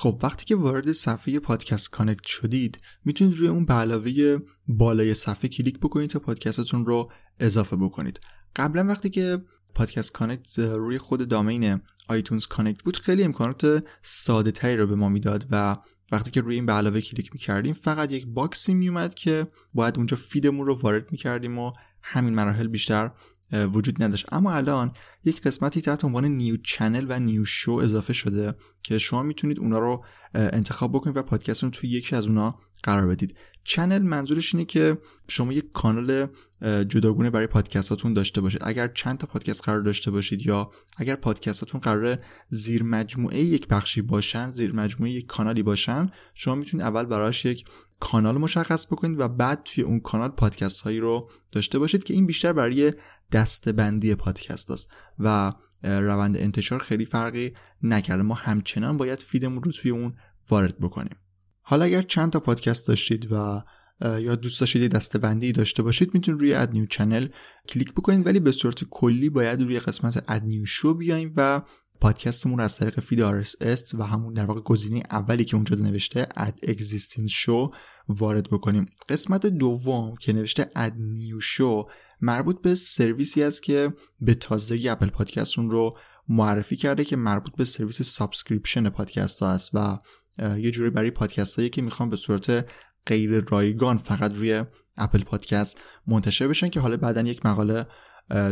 خب وقتی که وارد صفحه Podcast Connect شدید می‌تونید روی اون به علاوه بالای صفحه کلیک بکنید تا پادکستتون رو اضافه بکنید. قبلا وقتی که Podcast Connect روی خود domain iTunes Connect بود خیلی امکانات ساده تری رو به ما می‌داد و وقتی که روی این به علاوه کلیک می‌کردیم فقط یک box ی میومد که باید اونجا feed مون رو وارد می‌کردیم و همین مراحل بیشتر وجود نداشت. اما الان یک قسمتی تحت عنوان new channel و new show اضافه شده که شما می‌تونید اونا رو انتخاب بکنید و پادکستتون توی یکی از اونا قرار بدید. چنل منظورش اینه که شما یک کانال جداگونه برای پادکستاتون داشته باشید. اگر چند تا پادکست قرار داشته باشید یا اگر پادکستاتون قرار زیر مجموعه یک بخشی باشن زیر مجموعه یک کانالی باشن شما می‌تونید اول براش یک کانال مشخص بکنید و بعد توی اون کانال پادکست هایی رو داشته باشید که این بیشتر برای دستبندی پادکست است و روند انتشار خیلی فرقی نکرده. ما همچنان باید فیدمون رو توی اون وارد بکنیم. حالا اگر چند تا پادکست داشتید و یا دوست داشتید دسته‌بندی داشته باشید می‌تونید روی add new channel کلیک بکنید ولی به صورت کلی باید روی قسمت add new show بیایم و پادکستمون رو از طریق feed RSS و همون در واقع گزینه اولی که اونجا نوشته add existing show وارد بکنیم. قسمت دوم که نوشته add new show مربوط به سرویسی است که به تازگی Apple Podcast اون رو معرفی کرده که مربوط به سرویس subscription پادکست ها است و یه جوری برای پادکست هایی که می‌خوان به صورت غیر رایگان فقط روی Apple Podcast منتشر بشن که حالا بعدا یک مقاله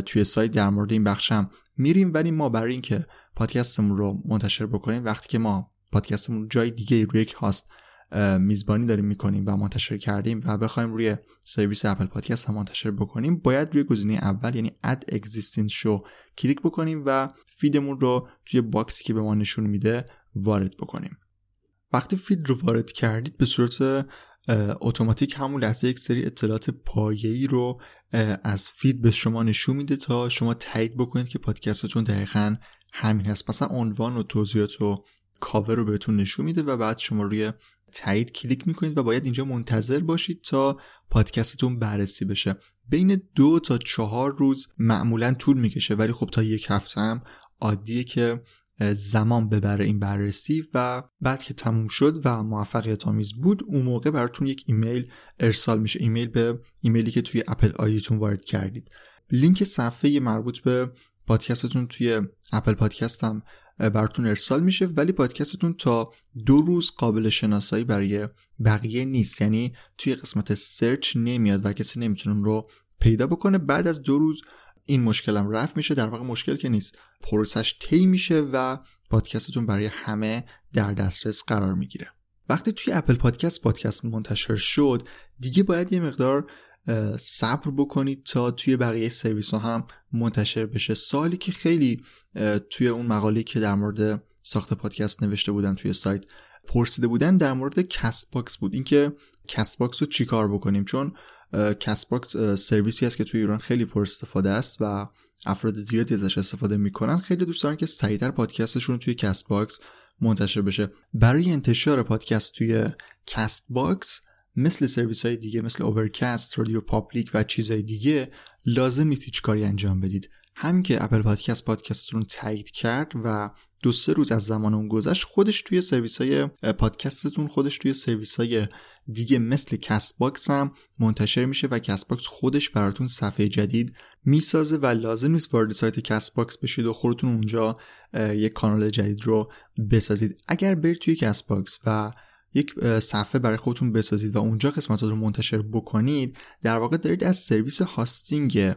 توی سایت در مورد این بخشم میریم. ولی ما برای اینکه پادکستمون رو منتشر بکنیم وقتی که ما پادکستمون جای دیگه روی یک هاست میزبانی داریم می‌کنیم و منتشر کردیم و بخوایم روی سرویس Apple Podcast هم منتشر بکنیم باید روی گزینه اول یعنی add existing show کلیک بکنیم و feed مون رو توی box ی که به ما نشون میده وارد بکنیم. وقتی feed رو وارد کردید به صورت اتوماتیک همون لحظه یک سری اطلاعات پایه‌ای رو از feed به شما نشون میده تا شما تایید بکنید که پادکستتون دقیقا همین هست. مثلا عنوان و توضیحات و کاور رو بهتون نشون میده و بعد شما روی تایید کلیک می‌کنید و باید اینجا منتظر باشید تا پادکستتون بررسی بشه. بین دو تا چهار روز معمولا طول می‌کشه ولی خب تا یک هفته هم عادیه که زمان ببره این بررسی و بعد که تموم شد و موفقیت آمیز بود اون موقع براتون یک ایمیل ارسال میشه. ایمیل به ایمیلی که توی Apple ID تون وارد کردید. لینک صفحه مربوط به پادکستتون توی Apple Podcast هم براتون ارسال میشه ولی پادکستتون تا دو روز قابل شناسایی برای بقیه نیست. یعنی توی قسمت سرچ نمیاد و کسی نمی‌تونه رو پیدا بکنه. بعد از دو روز این مشکلم رفع میشه. در واقع مشکل که نیست. پروسش طی میشه و پادکستتون برای همه در دسترس قرار می‌گیره. وقتی توی Apple Podcast پادکست منتشر شد دیگه باید یه مقدار صبر بکنید تا توی بقیه سرویس ها هم منتشر بشه. سوالی که خیلی توی اون مقاله که در مورد ساخت پادکست نوشته بودن توی سایت پرسیده بودن در مورد Castbox بود. اینکه Castbox رو چیکار بکنیم؟ چون Castbox سرویسی است که توی ایران خیلی پر استفاده است و افراد زیادی ازش استفاده می‌کنن. خیلی دوست دارن که سریعتر پادکستشون توی Castbox منتشر بشه. برای انتشار پادکست توی Castbox مثل سرویس های دیگه مثل Overcast، RadioPublic و چیزهای دیگه لازم نیست هیچ کاری انجام بدید. همین که Apple Podcast پادکستتون تایید کرد و دو سه روز از زمان اون گذشت خودش توی سرویس های پادکستتون خودش توی سرویس های دیگه مثل Castbox هم منتشر میشه و Castbox خودش براتون صفحه جدید می‌سازه و لازم نیست وارد سایت Castbox بشید و خودتون اونجا یک کانال جدید رو بسازید. اگر برید توی Castbox و یک صفحه برای خودتون بسازید و اونجا قسمت رو منتشر بکنید در واقع دارید از سرویس hosting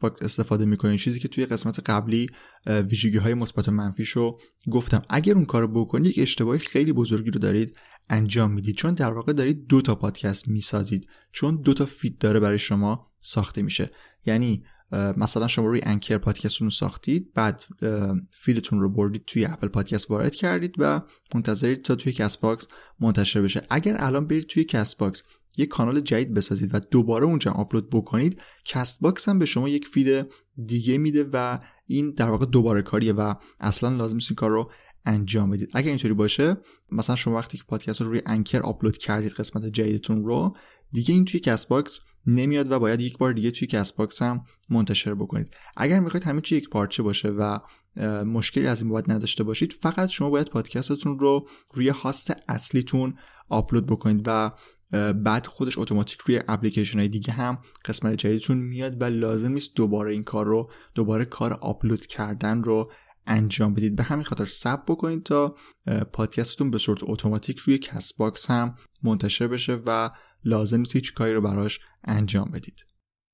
باکس استفاده می‌کنید. چیزی که توی قسمت قبلی ویژگی های مثبت و منفیش رو گفتم. اگر اون کار بکنید یک اشتباهی خیلی بزرگی رو دارید انجام می‌دید. چون در واقع دارید دو تا پادکست می‌سازید. چون دو تا feed داره برای شما ساخته میشه. یعنی مثلا شما روی Anchor پادکستتون رو ساختید بعد feed تون رو بردید توی Apple Podcast وارد کردید و منتظرید تا توی Castbox منتشر بشه. اگر الان برید توی Castbox یک کانال جدید بسازید و دوباره اونجا آپلود بکنید Castbox هم به شما یک feed دیگه میده و این در واقع دوباره کاریه و اصلا لازم نیست این کار رو انجام بدید. اگر اینطوری باشه مثلا شما وقتی که پادکست رو روی Anchor آپلود کردید قسمت جدیدتون رو دیگه این توی Castbox نمیاد و باید یک بار دیگه توی Castbox هم منتشر بکنید. اگر می‌خواید همه چی یک پارچه باشه و مشکلی از این بابت نداشته باشید فقط شما باید پادکستتون رو روی host اصلیتون آپلود بکنید و بعد خودش اتوماتیک روی اپلیکیشن های دیگه هم قسمت جدیدتون میاد و لازم نیست دوباره این کار رو دوباره کار آپلود کردن رو انجام بدید. به همین خاطر صبر بکنید تا پادکستتون به صورت اتوماتیک روی Castbox هم منتشر بشه و لازم نیست هیچ کاری رو براش انجام بدید.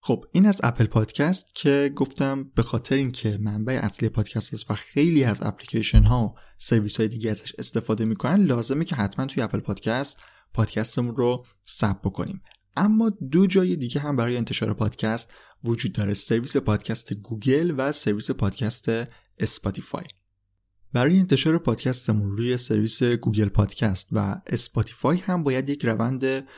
خب این از اپل پادکست که گفتم به خاطر اینکه منبع اصلی پادکست است و خیلی از اپلیکیشن ها و سرویس های دیگه ازش استفاده می‌کنن لازمه که حتما توی اپل پادکست پادکستمون رو ثبت بکنیم. اما دو جای دیگه هم برای انتشار پادکست وجود داره سرویس پادکست گوگل و سرویس پادکست اسپاتیفای. برای انتشار پادکستمون روی سرویس گوگل پادکست و اسپاتیفای هم باید یک روند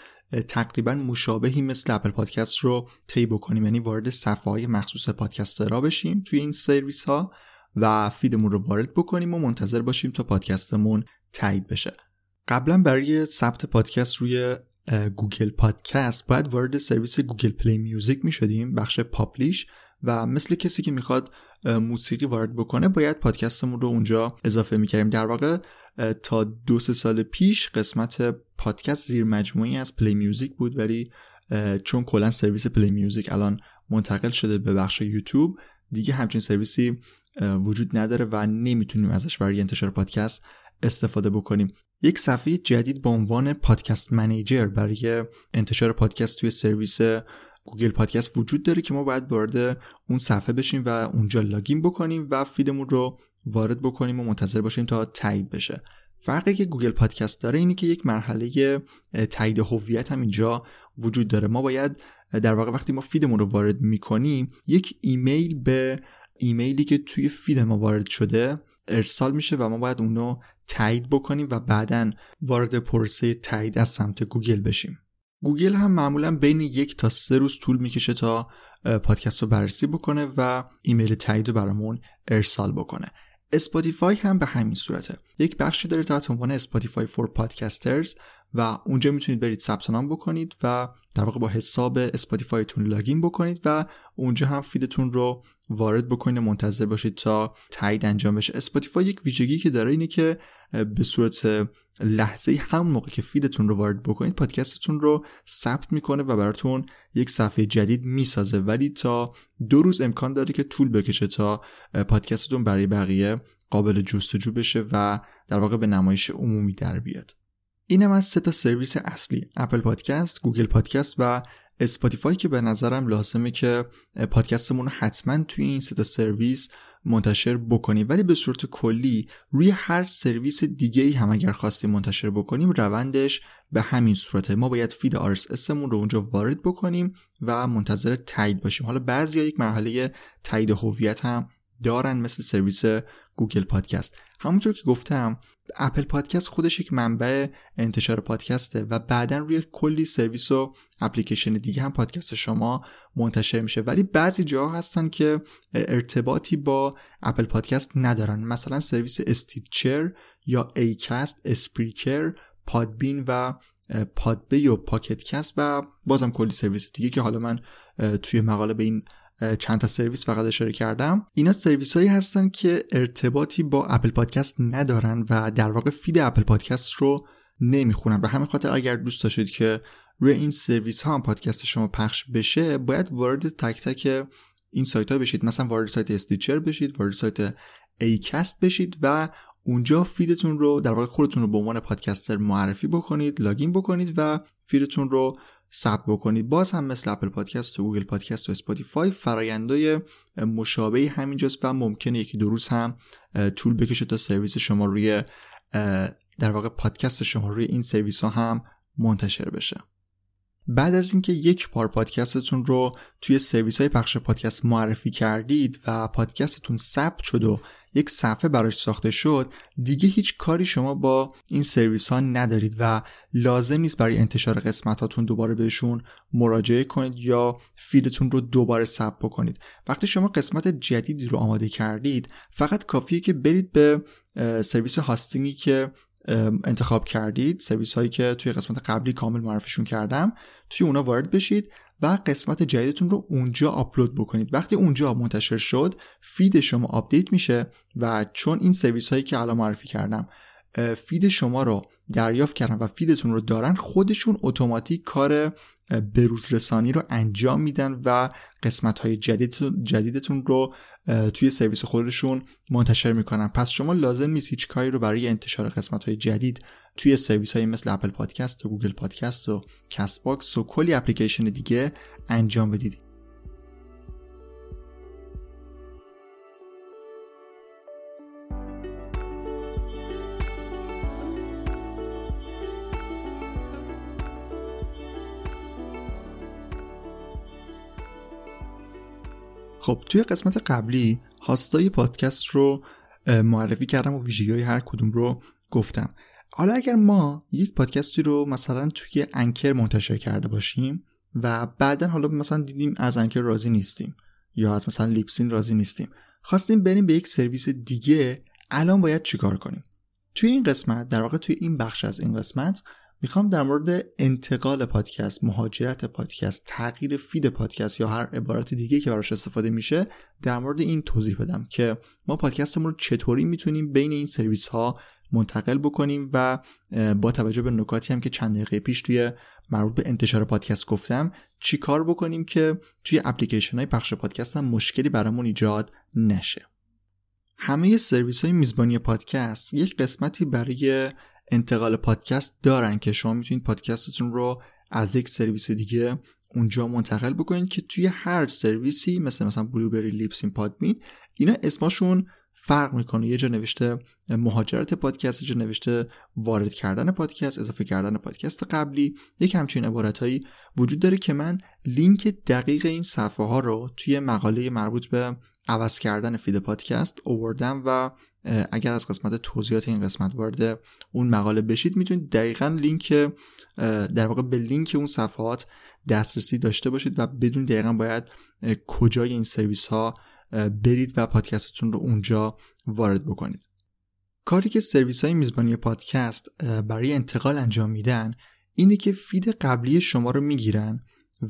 تقریبا مشابهی مثل اپل پادکست رو طی بکنیم. یعنی وارد صفحه های مخصوص پادکست را بشیم توی این سرویس ها و feed مون رو وارد بکنیم و منتظر باشیم تا پادکستمون تایید بشه. قبلا برای ثبت پادکست روی گوگل پادکست باید وارد سرویس Google Play Music می شدیم بخش publish و مثل کسی که می‌خواد موسیقی وارد بکنه باید پادکستمون رو اونجا اضافه می‌کردیم. در واقع تا دو سه سال پیش قسمت پادکست زیر مجموعه‌ای از Play Music بود ولی چون کلا سرویس Play Music الان منتقل شده به بخش یوتیوب دیگه همچین سرویسی وجود نداره و نمی‌تونیم ازش برای انتشار پادکست استفاده بکنیم. یک صفحه جدید با عنوان Podcast Manager برای انتشار پادکست توی سرویس گوگل پادکست وجود داره که ما باید وارد اون صفحه بشیم و اونجا login بکنیم و feed مون رو وارد بکنیم و منتظر باشیم تا تایید بشه. فرقی که گوگل پادکست داره اینه که یک مرحله تایید هویت هم اینجا وجود داره. ما باید در واقع وقتی ما feed مون رو وارد می‌کنیم یک ایمیل به ایمیلی که توی feed ما وارد شده ارسال میشه و ما باید اونو تایید بکنیم و بعدا وارد پروسه تایید از سمت گوگل بشیم. گوگل هم معمولا بین یک تا سه روز طول می‌کشه تا پادکست رو بررسی بکنه و ایمیل تایید رو برامون ارسال بکنه. اسپاتیفای هم به همین صورته. یک بخشی داره تحت عنوان Spotify for Podcasters و اونجا می‌تونید برید ثبت نام بکنید و در واقع با حساب اسپاتیفایتون login بکنید و اونجا هم feed تون رو وارد بکنید و منتظر باشید تا تایید انجام بشه. اسپاتیفای یک ویژگی که داره اینه که به صورت لحظه‌ای همون موقع که feed تون رو وارد بکنید پادکستتون رو ثبت می‌کنه و براتون یک صفحه جدید می‌سازه. ولی تا دو روز امکان داره که طول بکشه تا پادکستتون برای بقیه قابل جستجو بشه و در واقع به نمایش عمومی در بیاد. اینم از سه تا سرویس اصلی اپل پادکست، گوگل پادکست و اسپاتیفای که به نظرم لازمه که پادکستمون رو حتما توی این سه تا سرویس منتشر بکنیم. ولی به صورت کلی روی هر سرویس دیگه ای هم اگر خواستیم منتشر بکنیم روندش به همین صورته. ما باید feed RSS مون رو اونجا وارد بکنیم و منتظر تایید باشیم. حالا بعضی یک مرحله تایید هویت هم دارن مثل سرویس گوگل پادکست. همونطور که گفتم اپل پادکست خودش یک منبع انتشار پادکسته و بعدا روی کلی سرویس و اپلیکیشن دیگه هم پادکست شما منتشر میشه. ولی بعضی جاها هستن که ارتباطی با اپل پادکست ندارن. مثلا سرویس Stitcher یا Acast Spreaker Podbean و Podbay و Pocket Casts و بازم کلی سرویس دیگه که حالا من توی مقاله به این چند تا سرویس فقط اشاره کردم. اینا سرویس هایی هستن که ارتباطی با اپل پادکست ندارن و در واقع feed اپل پادکست رو نمی‌خونن. به همین خاطر اگر دوست داشتید که روی این سرویس ها هم پادکست شما پخش بشه باید وارد تک تک این سایت ها بشید. مثلا وارد سایت Stitcher بشید وارد سایت Acast بشید و اونجا feed تون رو در واقع خودتون رو به عنوان podcaster معرفی بکنید login بکنید و feed تون رو ثبت بکنید باز هم مثل اپل پادکست و گوگل پادکست و اسپاتیفای فرایندهای مشابهی همینجاست و ممکنه یکی دو روز هم طول بکشه تا سرویس شما روی در واقع پادکست شما روی این سرویس ها هم منتشر بشه. بعد از اینکه یک بار پادکستتون رو توی سرویس های پخش پادکست معرفی کردید و پادکستتون ثبت شد و یک صفحه براش ساخته شد دیگه هیچ کاری شما با این سرویس ها ندارید و لازم نیست برای انتشار قسمتاتون دوباره بهشون مراجعه کنید یا feed تون رو دوباره ثبت بکنید. وقتی شما قسمت جدیدی رو آماده کردید فقط کافیه که برید به سرویس hosting ی که انتخاب کردید سرویس هایی که توی قسمت قبلی کامل معرفیشون کردم توی اونا وارد بشید و قسمت جدیدتون رو اونجا آپلود بکنید. وقتی اونجا منتشر شد feed شما update میشه و چون این سرویس هایی که الان معرفی کردم feed شما رو دریافت کردن و feed تون رو دارن خودشون اتوماتیک کار بروز رسانی رو انجام میدن و قسمت های جدیدتون رو توی سرویس خودشون منتشر می‌کنن. پس شما لازم نیست هیچ کاری رو برای انتشار قسمت های جدید توی سرویس های مثل اپل پادکست و گوگل پادکست و Castbox و کلی اپلیکیشن دیگه انجام بدید. خب توی قسمت قبلی host ای پادکست رو معرفی کردم و ویژگی هر کدوم رو گفتم. حالا اگر ما یک پادکستی رو مثلا توی Anchor منتشر کرده باشیم و بعدا حالا مثلا دیدیم از Anchor راضی نیستیم یا از مثلا Libsyn راضی نیستیم خواستیم بریم به یک سرویس دیگه الان باید چیکار کنیم؟ توی این قسمت در واقع توی این بخش از این قسمت می‌خوام در مورد انتقال پادکست مهاجرت پادکست تغییر feed پادکست یا هر عبارت دیگه که براش استفاده میشه در مورد این توضیح بدم که ما پادکستمون رو چطوری می‌تونیم بین این سرویس ها منتقل بکنیم و با توجه به نکاتی هم که چند دقیقه پیش توی مربوط به انتشار پادکست گفتم چی کار بکنیم که توی اپلیکیشن های پخش پادکست هم مشکلی برامون ایجاد نشه. همه سرویس های میزبانی پادکست یک قسمتی برای انتقال پادکست دارن که شما می‌تونید پادکستتون رو از یک سرویس دیگه اونجا منتقل بکنید که توی هر سرویسی مثل مثلا Blubrry Libsyn Podbean اینا اسمشون فرق می‌کنه. یه جا نوشته مهاجرت پادکست یه جا نوشته وارد کردن پادکست اضافه کردن پادکست قبلی. یک همچین عبارتهایی وجود داره که من لینک دقیق این صفحه ها رو توی مقاله مربوط به عوض کردن feed پادکست اووردم و اگر از قسمت توضیحات این قسمت وارد اون مقاله بشید می‌تونید دقیقا لینک در واقع به لینک اون صفحات دسترسی داشته باشید و بدونید دقیقا باید کجای این سرویس ها برید و پادکستتون رو اونجا وارد بکنید. کاری که سرویس های میزبانی پادکست برای انتقال انجام میدن اینه که feed قبلی شما رو می‌گیرن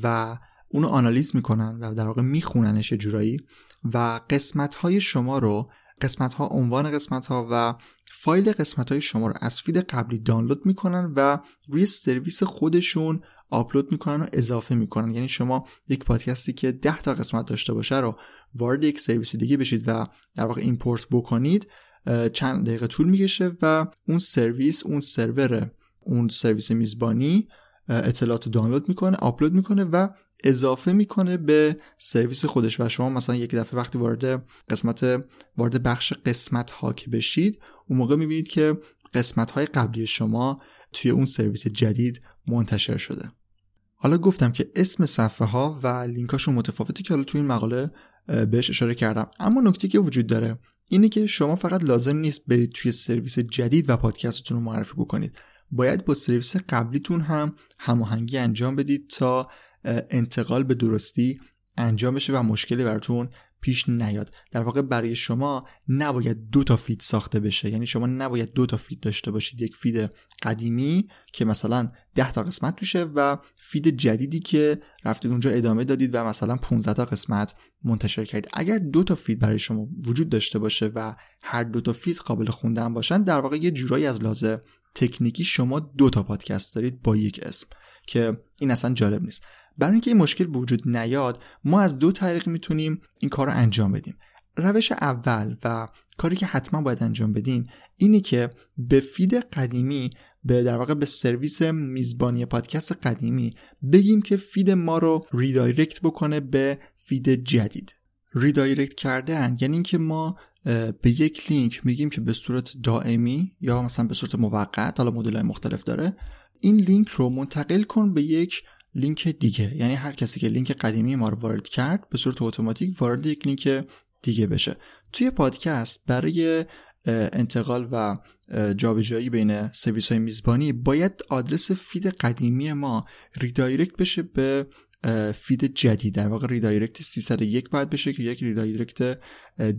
و اونو آنالیز می‌کنن و در واقع میخوننش یه جورایی و قسمت های شما رو قسمت ها عنوان قسمت ها و فایل قسمت های شما رو از feed قبلی دانلود می‌کنن و روی سرویس خودشون آپلود می‌کنن و اضافه می‌کنن. یعنی شما یک پادکستی که 10 تا قسمت داشته باشه رو وارد یک سرویس دیگه بشید و در واقع import بکنید چند دقیقه طول می‌کشه و اون سرویس اون سرور اون سرویس میزبانی اطلاعات رو دانلود می‌کنه آپلود می‌کنه و اضافه می‌کنه به سرویس خودش و شما مثلا یک دفعه وقتی وارد قسمت وارد بخش قسمت ها که بشید اون موقع می‌بینید که قسمت های قبلی شما توی اون سرویس جدید منتشر شده. حالا گفتم که اسم صفحه ها و لینکاشون متفاوتی که حالا توی این مقاله بهش اشاره کردم. اما نکته که وجود داره اینه که شما فقط لازم نیست برید توی سرویس جدید و پادکستتون رو معرفی بکنید. باید با سرویس قبلیتون هم هماهنگی انجام بدید تا انتقال به درستی انجام بشه و مشکلی براتون پیش نیاد. در واقع برای شما نباید دو تا feed ساخته بشه. یعنی شما نباید دو تا feed داشته باشید. یک feed قدیمی که مثلا 10 تا قسمت توشه و feed جدیدی که رفتید اونجا ادامه دادید و مثلا 15 تا قسمت منتشر کردید. اگر دو تا feed برای شما وجود داشته باشه و هر دو تا feed قابل خوندن باشن در واقع یه جورایی از لحاظ تکنیکی شما دو تا پادکست دارید با یک اسم که این اصلا جالب نیست. برای اینکه این مشکل به وجود نیاد ما از دو طریق می‌تونیم این کار رو انجام بدیم. روش اول و کاری که حتما باید انجام بدیم اینه که به feed قدیمی به در واقع به سرویس میزبانی پادکست قدیمی بگیم که feed ما رو redirect بکنه به feed جدید. redirect کردن یعنی اینکه ما به یک لینک میگیم که به صورت دائمی یا مثلا به صورت موقت حالا مدل مختلف داره این لینک رو منتقل کن به یک لینک دیگه. یعنی هر کسی که لینک قدیمی ما رو وارد کرد به صورت اتوماتیک وارد یک لینک دیگه بشه. توی پادکست برای انتقال و جابجایی بین سرویس های میزبانی باید آدرس feed قدیمی ما redirect بشه به feed جدید در واقع redirect 301 باید بشه که یک redirect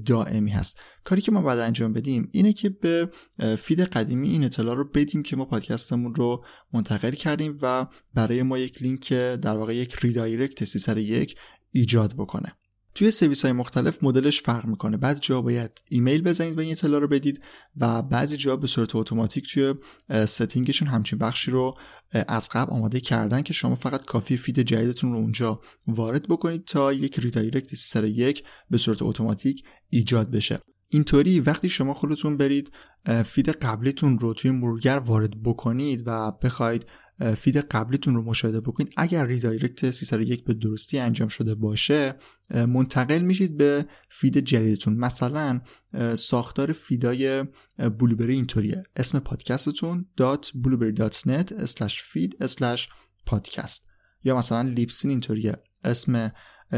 دائمی هست. کاری که ما باید انجام بدیم اینه که به feed قدیمی این اطلاع رو بدیم که ما پادکستمون رو منتقل کردیم و برای ما یک لینک در واقع یک redirect 301 ایجاد بکنه. توی سرویس های مختلف مدلش فرق می‌کنه. بعضی جا باید ایمیل بزنید و این اطلاع رو بدید و بعضی جا به صورت اتوماتیک توی setting شون همچین بخشی رو از قبل آماده کردن که شما فقط کافیه feed جدیدتون رو اونجا وارد بکنید تا یک redirect سیصد و یک به صورت اتوماتیک ایجاد بشه. اینطوری وقتی شما خودتون برید feed قبلیتون رو توی مرورگر وارد بکنید و بخواید feed قبلیتون رو مشاهده بکنید. اگر redirect 301 به درستی انجام شده باشه منتقل میشید به feed جدیدتون. مثلا ساختار feed ای Blubrry اینطوریه. اسم پادکستتون blubrry.net feed podcast. یا مثلا Libsyn اینطوریه. اسم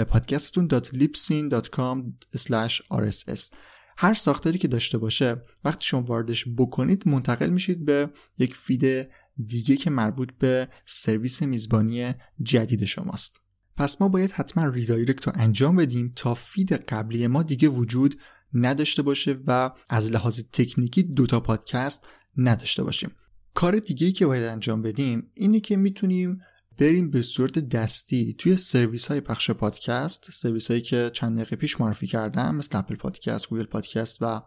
پادکستتون .libsyn.com/rss هر ساختاری که داشته باشه وقتی شما واردش بکنید منتقل میشید به یک feed دیگه که مربوط به سرویس میزبانی جدید شماست. پس ما باید حتما redirect رو انجام بدیم تا feed قبلی ما دیگه وجود نداشته باشه و از لحاظ تکنیکی دوتا پادکست نداشته باشیم. کار دیگه که باید انجام بدیم اینه که می‌تونیم بریم به صورت دستی توی سرویس های پخش پادکست سرویس هایی که چند دقیقه پیش معرفی کردم مثل Apple Podcast، Google Podcast و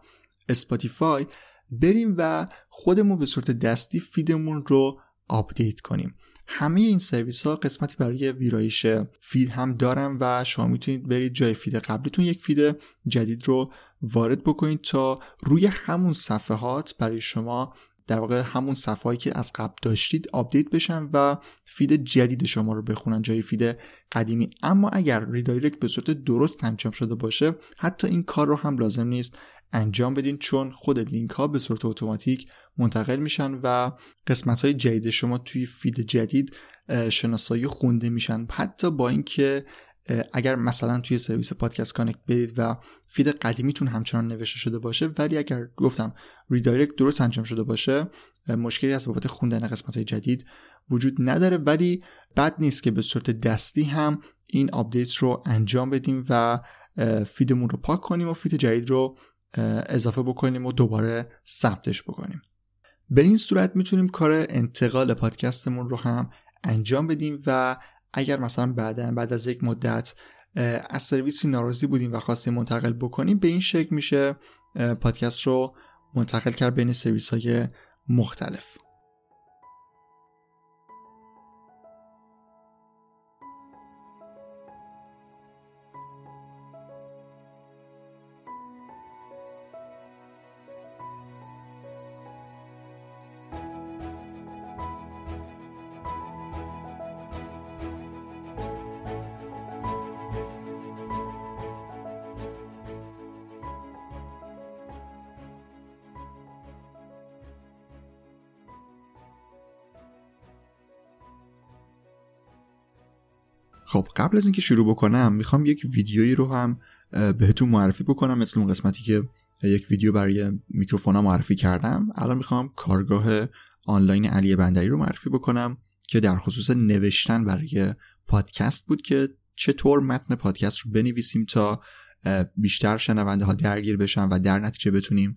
Spotify بریم و خودمون به صورت دستی feed مون رو آپدیت کنیم. همه این سرویس ها قسمتی برای ویرایش feed هم دارن و شما می‌تونید برید جای feed قبلیتون یک feed جدید رو وارد بکنید تا روی همون صفحات برای شما در واقع همون صفحه‌ای که از قبل داشتید آپدیت بشن و feed جدید شما رو بخونن جای feed قدیمی. اما اگر redirect به صورت درست انجام شده باشه حتی این کار رو هم لازم نیست. انجام بدین چون خود لینک ها به صورت اتوماتیک منتقل میشن و قسمت های جدید شما توی feed جدید شناسایی خونده میشن. حتی با اینکه اگر مثلا توی سرویس Podcast Connect برید و feed قدیمیتون همچنان نوشته شده باشه ولی اگر گفتم redirect درست انجام شده باشه مشکلی از بابت خوندن قسمت های جدید وجود نداره. ولی بد نیست که به صورت دستی هم این آپدیت رو انجام بدیم و feed مون رو پاک کنیم و feed جدید رو اضافه بکنیم و دوباره ثبتش بکنیم. به این صورت می‌تونیم کار انتقال پادکستمون رو هم انجام بدیم و اگر مثلا بعدا بعد از یک مدت از سرویسی ناراضی بودیم و خواستیم منتقل بکنیم به این شکل میشه پادکست رو منتقل کرد بین سرویس های مختلف. خب قبل از اینکه شروع بکنم می‌خوام یک ویدیویی رو هم بهتون معرفی بکنم مثل اون قسمتی که یک ویدیو برای میکروفونا معرفی کردم. الان می‌خوام کارگاه آنلاین علی بندری رو معرفی بکنم که در خصوص نوشتن برای پادکست بود که چطور متن پادکست رو بنویسیم تا بیشتر شنونده ها درگیر بشن و در نتیجه بتونیم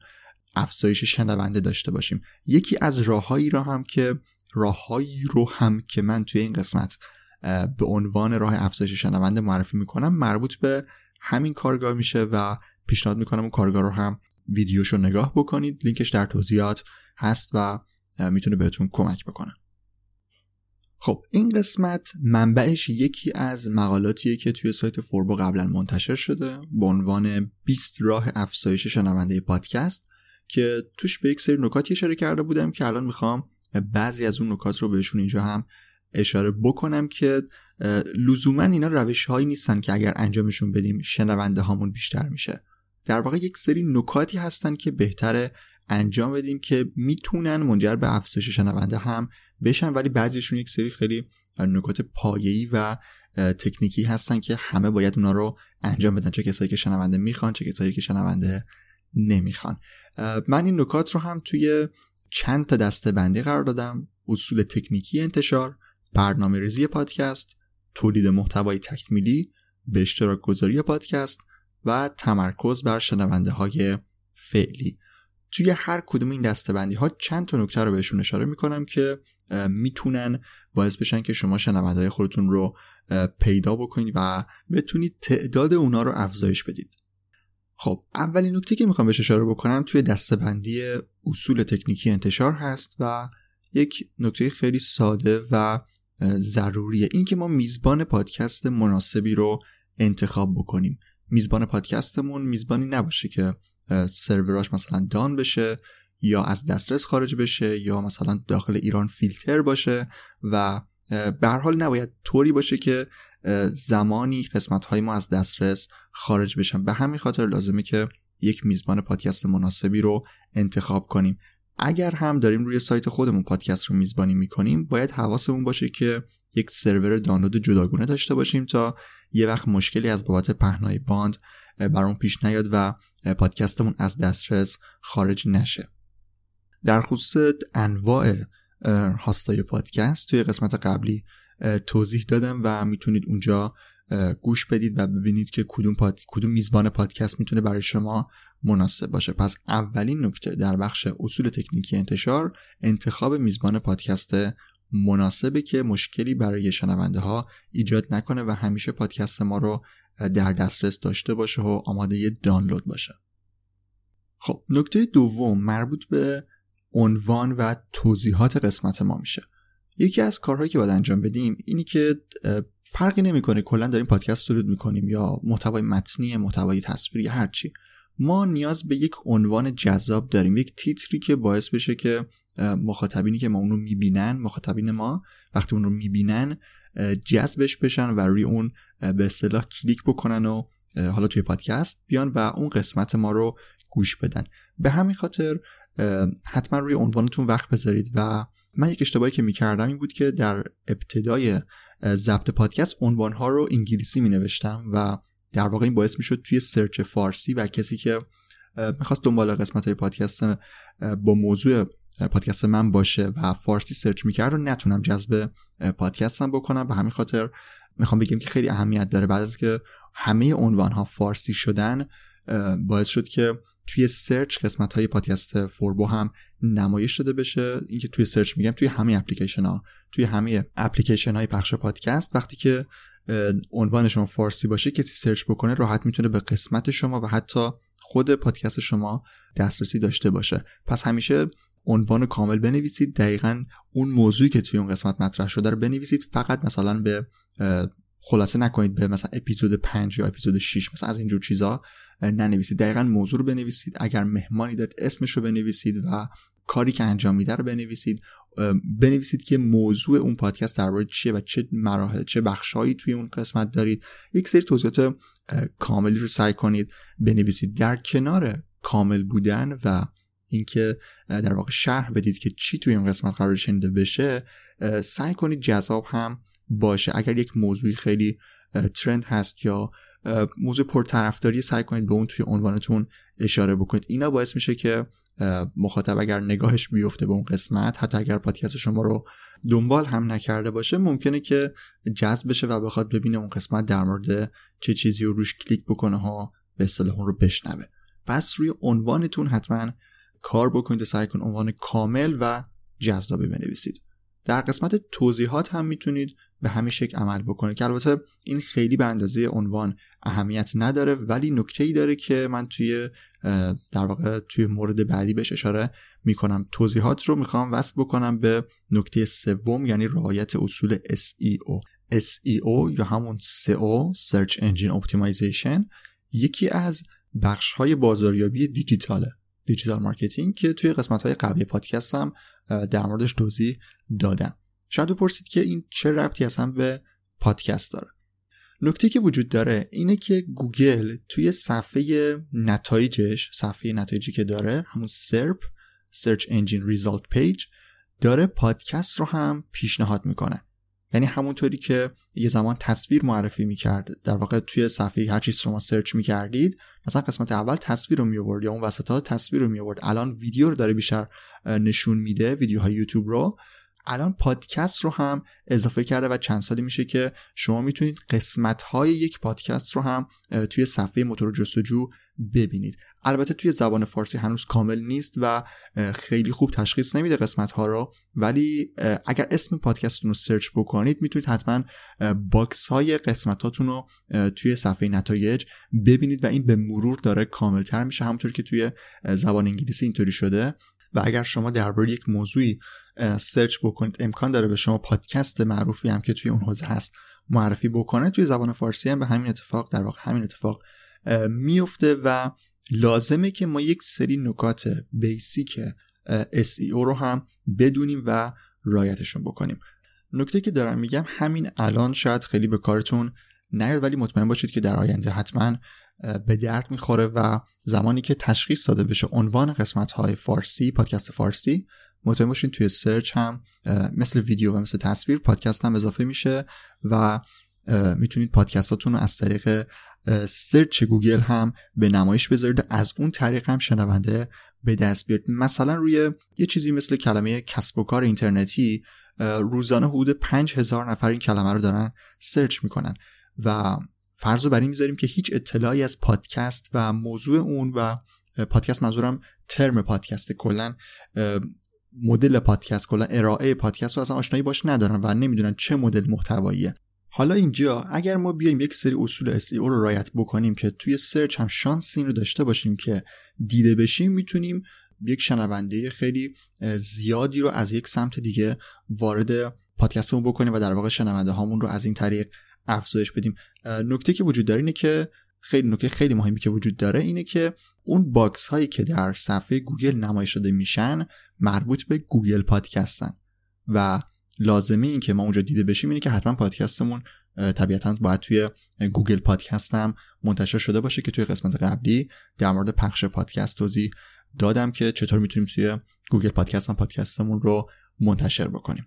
افزایش شنونده داشته باشیم. یکی از راههایی را هم که راههایی رو هم که من توی این قسمت به عنوان راه افزایش شنونده معرفی می‌کنم. مربوط به همین کارگاه میشه و پیشنهاد می‌کنم اون کارگاه رو هم ویدیوشو نگاه بکنید. لینکش در توضیحات هست و می‌تونه بهتون کمک بکنه. خب این قسمت منبعش یکی از مقالاتیه که توی سایت فوربو قبلا منتشر شده به عنوان 20 راه افزایش شنونده پادکست که توش به یک سری نکاتی اشاره کرده بودم که الان می‌خوام بعضی از اون نکات رو بهشون اینجا هم اشاره بکنم که لزوما اینا روش هایی نیستن که اگر انجامشون بدیم شنونده هامون بیشتر میشه. در واقع یک سری نکاتی هستن که بهتره انجام بدیم که می‌تونن منجر به افزایش شنونده هم بشن ولی بعضیشون یک سری خیلی نکات پایه‌ای و تکنیکی هستن که همه باید اونا رو انجام بدن. چه کسایی که شنونده می‌خوان چه کسایی که شنونده نمی‌خوان. من این نکات رو هم توی چند تا دسته بندی قرار دادم. اصول تکنیکی انتشار برنامه ریزی پادکست تولید محتوای تکمیلی به اشتراک گذاری پادکست و تمرکز بر شنونده های فعلی. توی هر کدوم این دستبندی ها چند تا نکته رو بهشون اشاره می‌کنم که می‌تونن باعث بشن که شما شنونده های خودتون رو پیدا بکنید و بتونید تعداد اونا رو افزایش بدید. خب اولین نکته که می‌خوام بهش اشاره بکنم توی دستبندی اصول تکنیکی انتشار هست و یک نکته خیلی ساده و ضروریه. این که ما میزبان پادکست مناسبی رو انتخاب بکنیم. میزبان پادکستمون میزبانی نباشه که سروراش مثلا دان بشه یا از دسترس خارج بشه یا مثلا داخل ایران فیلتر باشه و به هر حال نباید طوری باشه که زمانی قسمت های ما از دسترس خارج بشن. به همین خاطر لازمه که یک میزبان پادکست مناسبی رو انتخاب کنیم. اگر هم داریم روی سایت خودمون پادکست رو میزبانی می‌کنیم باید حواسمون باشه که یک سرور دانلود جداگونه داشته باشیم تا یه وقت مشکلی از بابت پهنای باند برامون پیش نیاد و پادکستمون از دسترس خارج نشه. در خصوص انواع هاستای پادکست توی قسمت قبلی توضیح دادم و می‌تونید اونجا گوش بدید و ببینید که کدوم, پاد... کدوم میزبان پادکست می‌تونه برای شما مناسب باشه. پس اولین نکته در بخش اصول تکنیکی انتشار انتخاب میزبان پادکست مناسبه که مشکلی برای شنونده ها ایجاد نکنه و همیشه پادکست ما رو در دسترس داشته باشه و آماده دانلود باشه. خب نکته دوم مربوط به عنوان و توضیحات قسمت ما میشه. یکی از کارهایی که باید انجام بدیم اینی که فرقی نمی‌کنه کلا داریم پادکست تولید می‌کنیم یا محتوای متنی محتوای تصویری هرچی ما نیاز به یک عنوان جذاب داریم یک تیتری که باعث بشه که مخاطبینی که ما اون رو می‌بینن مخاطبین ما وقتی اون رو می‌بینن جذبش بشن و روی اون به اصطلاح کلیک بکنن و حالا توی پادکست بیان و اون قسمت ما رو گوش بدن. به همین خاطر حتما روی عنوانتون وقت بذارید. و من یک اشتباهی که می‌کردم این بود که در ابتدای ضبط پادکست عنوانها رو انگلیسی می نوشتم و در واقع این باعث می شد توی سرچ فارسی و کسی که می‌خواست دنبال قسمت های پادکست با موضوع پادکست من باشه و فارسی سرچ می‌کرد رو نتونم جذب پادکستم بکنم. به همین خاطر می‌خوام بگم که خیلی اهمیت داره. بعد از که همه عنوان ها فارسی شدن باعث شد که توی سرچ قسمت های پادکست فوربو هم نمایش داده بشه. اینکه توی سرچ میگم توی همه اپلیکیشن ها توی همه اپلیکیشن های پخش پادکست وقتی که عنوان شما فارسی باشه کسی سرچ بکنه راحت می‌تونه به قسمت شما و حتی خود پادکست شما دسترسی داشته باشه. پس همیشه عنوان کامل بنویسید. دقیقا اون موضوعی که توی اون قسمت مطرح شده رو بنویسید. فقط مثلا به خلاصه نکنید به مثلا اپیزود 5 یا اپیزود 6 مثلا از اینجور چیزا ننویسید. دقیقا موضوع رو بنویسید. اگر مهمانی دارید اسمش رو بنویسید و کاری که انجام میده رو بنویسید. بنویسید که موضوع اون پادکست درباره چیه و چه مراحل چه بخشهایی توی اون قسمت دارید. یک سری توضیحات کاملی رو سعی کنید بنویسید. در کنار کامل بودن و اینکه در واقع شرح بدید که چی توی این قسمت قرار شنیده بشه سعی کنید جذاب هم باشه. اگر یک موضوعی خیلی ترند هست یا موضوع پرطرفداری سعی کنید به اون توی عنوانتون اشاره بکنید. اینا باعث میشه که مخاطب اگر نگاهش بیفته به اون قسمت حتی اگر پادکست شما رو دنبال هم نکرده باشه ممکنه که جذب بشه و بخواد ببینه اون قسمت در مورد چه چیزی رو روش کلیک بکنه ها به اصطلاح اون رو بشنوه. پس روی عنوانتون حتما کار بکنید و سعی کنید عنوان کامل و جذابی بنویسید. در قسمت توضیحات هم می‌تونید به همین شکل عمل بکنه. که البته این خیلی به اندازه عنوان اهمیت نداره ولی نکته ای داره که من توی در واقع توی مورد بعدی بهش اشاره می‌کنم. توضیحات رو می‌خوام وصل بکنم به نکته سوم یعنی رعایت اصول SEO SEO یا همون SEO Search Engine Optimization یکی از بخش های بازاریابی دیجیتاله digital marketing که توی قسمت های قبلی پادکست هم در موردش توضیح دادم. شاید بپرسید که این چه ربطی اصلا به پادکست داره. نکته که وجود داره اینه که گوگل توی صفحه نتایجش صفحه نتایجی که داره همون SERP Search Engine Result Page داره پادکست رو هم پیشنهاد می‌کنه. یعنی همونطوری که یه زمان تصویر معرفی می‌کرد در واقع توی صفحه هر چیز شما سرچ می‌کردید مثلا قسمت اول تصویر رو میورد یا اون وسط ها تصویر رو میورد الان ویدیو رو داره بیشتر نشون میده ویدیوهای یوتیوب رو. الان پادکست رو هم اضافه کرده و چند سالی میشه که شما می‌تونید قسمت های یک پادکست رو هم توی صفحه موتور جستجو ببینید. البته توی زبان فارسی هنوز کامل نیست و خیلی خوب تشخیص نمیده قسمت ها رو ولی اگر اسم پادکستتون رو سرچ بکنید می‌تونید حتما box های قسمت هاتون رو توی صفحه نتایج ببینید و این به مرور داره کاملتر میشه همونطور که توی زبان انگلیسی اینطوری شده. و اگر شما درباره یک موضوعی سرچ بکنید. امکان داره به شما پادکست معروفی هم که توی اون حوزه هست معرفی بکنه. توی زبان فارسی هم به همین اتفاق در واقع همین اتفاق میفته و لازمه که ما یک سری نکات بیسیک SEO رو هم بدونیم و رایتشون بکنیم. نکته که دارم میگم همین الان شاید خیلی به کارتون نیاد ولی مطمئن باشید که در آینده حتما به درد می‌خوره و زمانی که تشخیص داده بشه عنوان قسمت های فارسی پادکست فارسی مطمئن باشین توی سرچ هم مثل ویدیو و مثل تصویر پادکست هم اضافه میشه و می‌تونید پادکستاتون رو از طریق سرچ گوگل هم به نمایش بذارید از اون طریق هم شنونده به دست بیارید. مثلا روی یه چیزی مثل کلمه کسب و کار اینترنتی روزانه حدود 5000 نفر این کلمه رو دارن سرچ می‌کنن و فرض رو بر این می‌ذاریم که هیچ اطلاعی از پادکست و موضوع اون و پادکست منظورم ترم پادکست کلا مدل پادکست کلا ارائه پادکست رو اصلا آشنایی باش ندارن و نمی‌دونن چه مدل محتواییه. حالا اینجا اگر ما بیایم یک سری اصول SEO رو رایت بکنیم که توی سرچ هم شانس این رو داشته باشیم که دیده بشیم می‌تونیم یک شنونده خیلی زیادی رو از یک سمت دیگه وارد پادکستمون بکنیم و در واقع شنونده هامون رو از این طریق افزایش بدیم. نکته که وجود داره اینه که خیلی نکته خیلی مهمی که وجود داره اینه که اون box هایی که در صفحه گوگل نمایش داده میشن مربوط به گوگل پادکستن. و لازمه این که ما اونجا دیده بشیم اینه که حتما پادکستمون طبیعتا باید توی گوگل پادکست هم منتشر شده باشه که توی قسمت قبلی در مورد پخش پادکست توضیح دادم که چطور می‌تونیم توی گوگل پادکست هم پادکستمون رو منتشر بکنیم.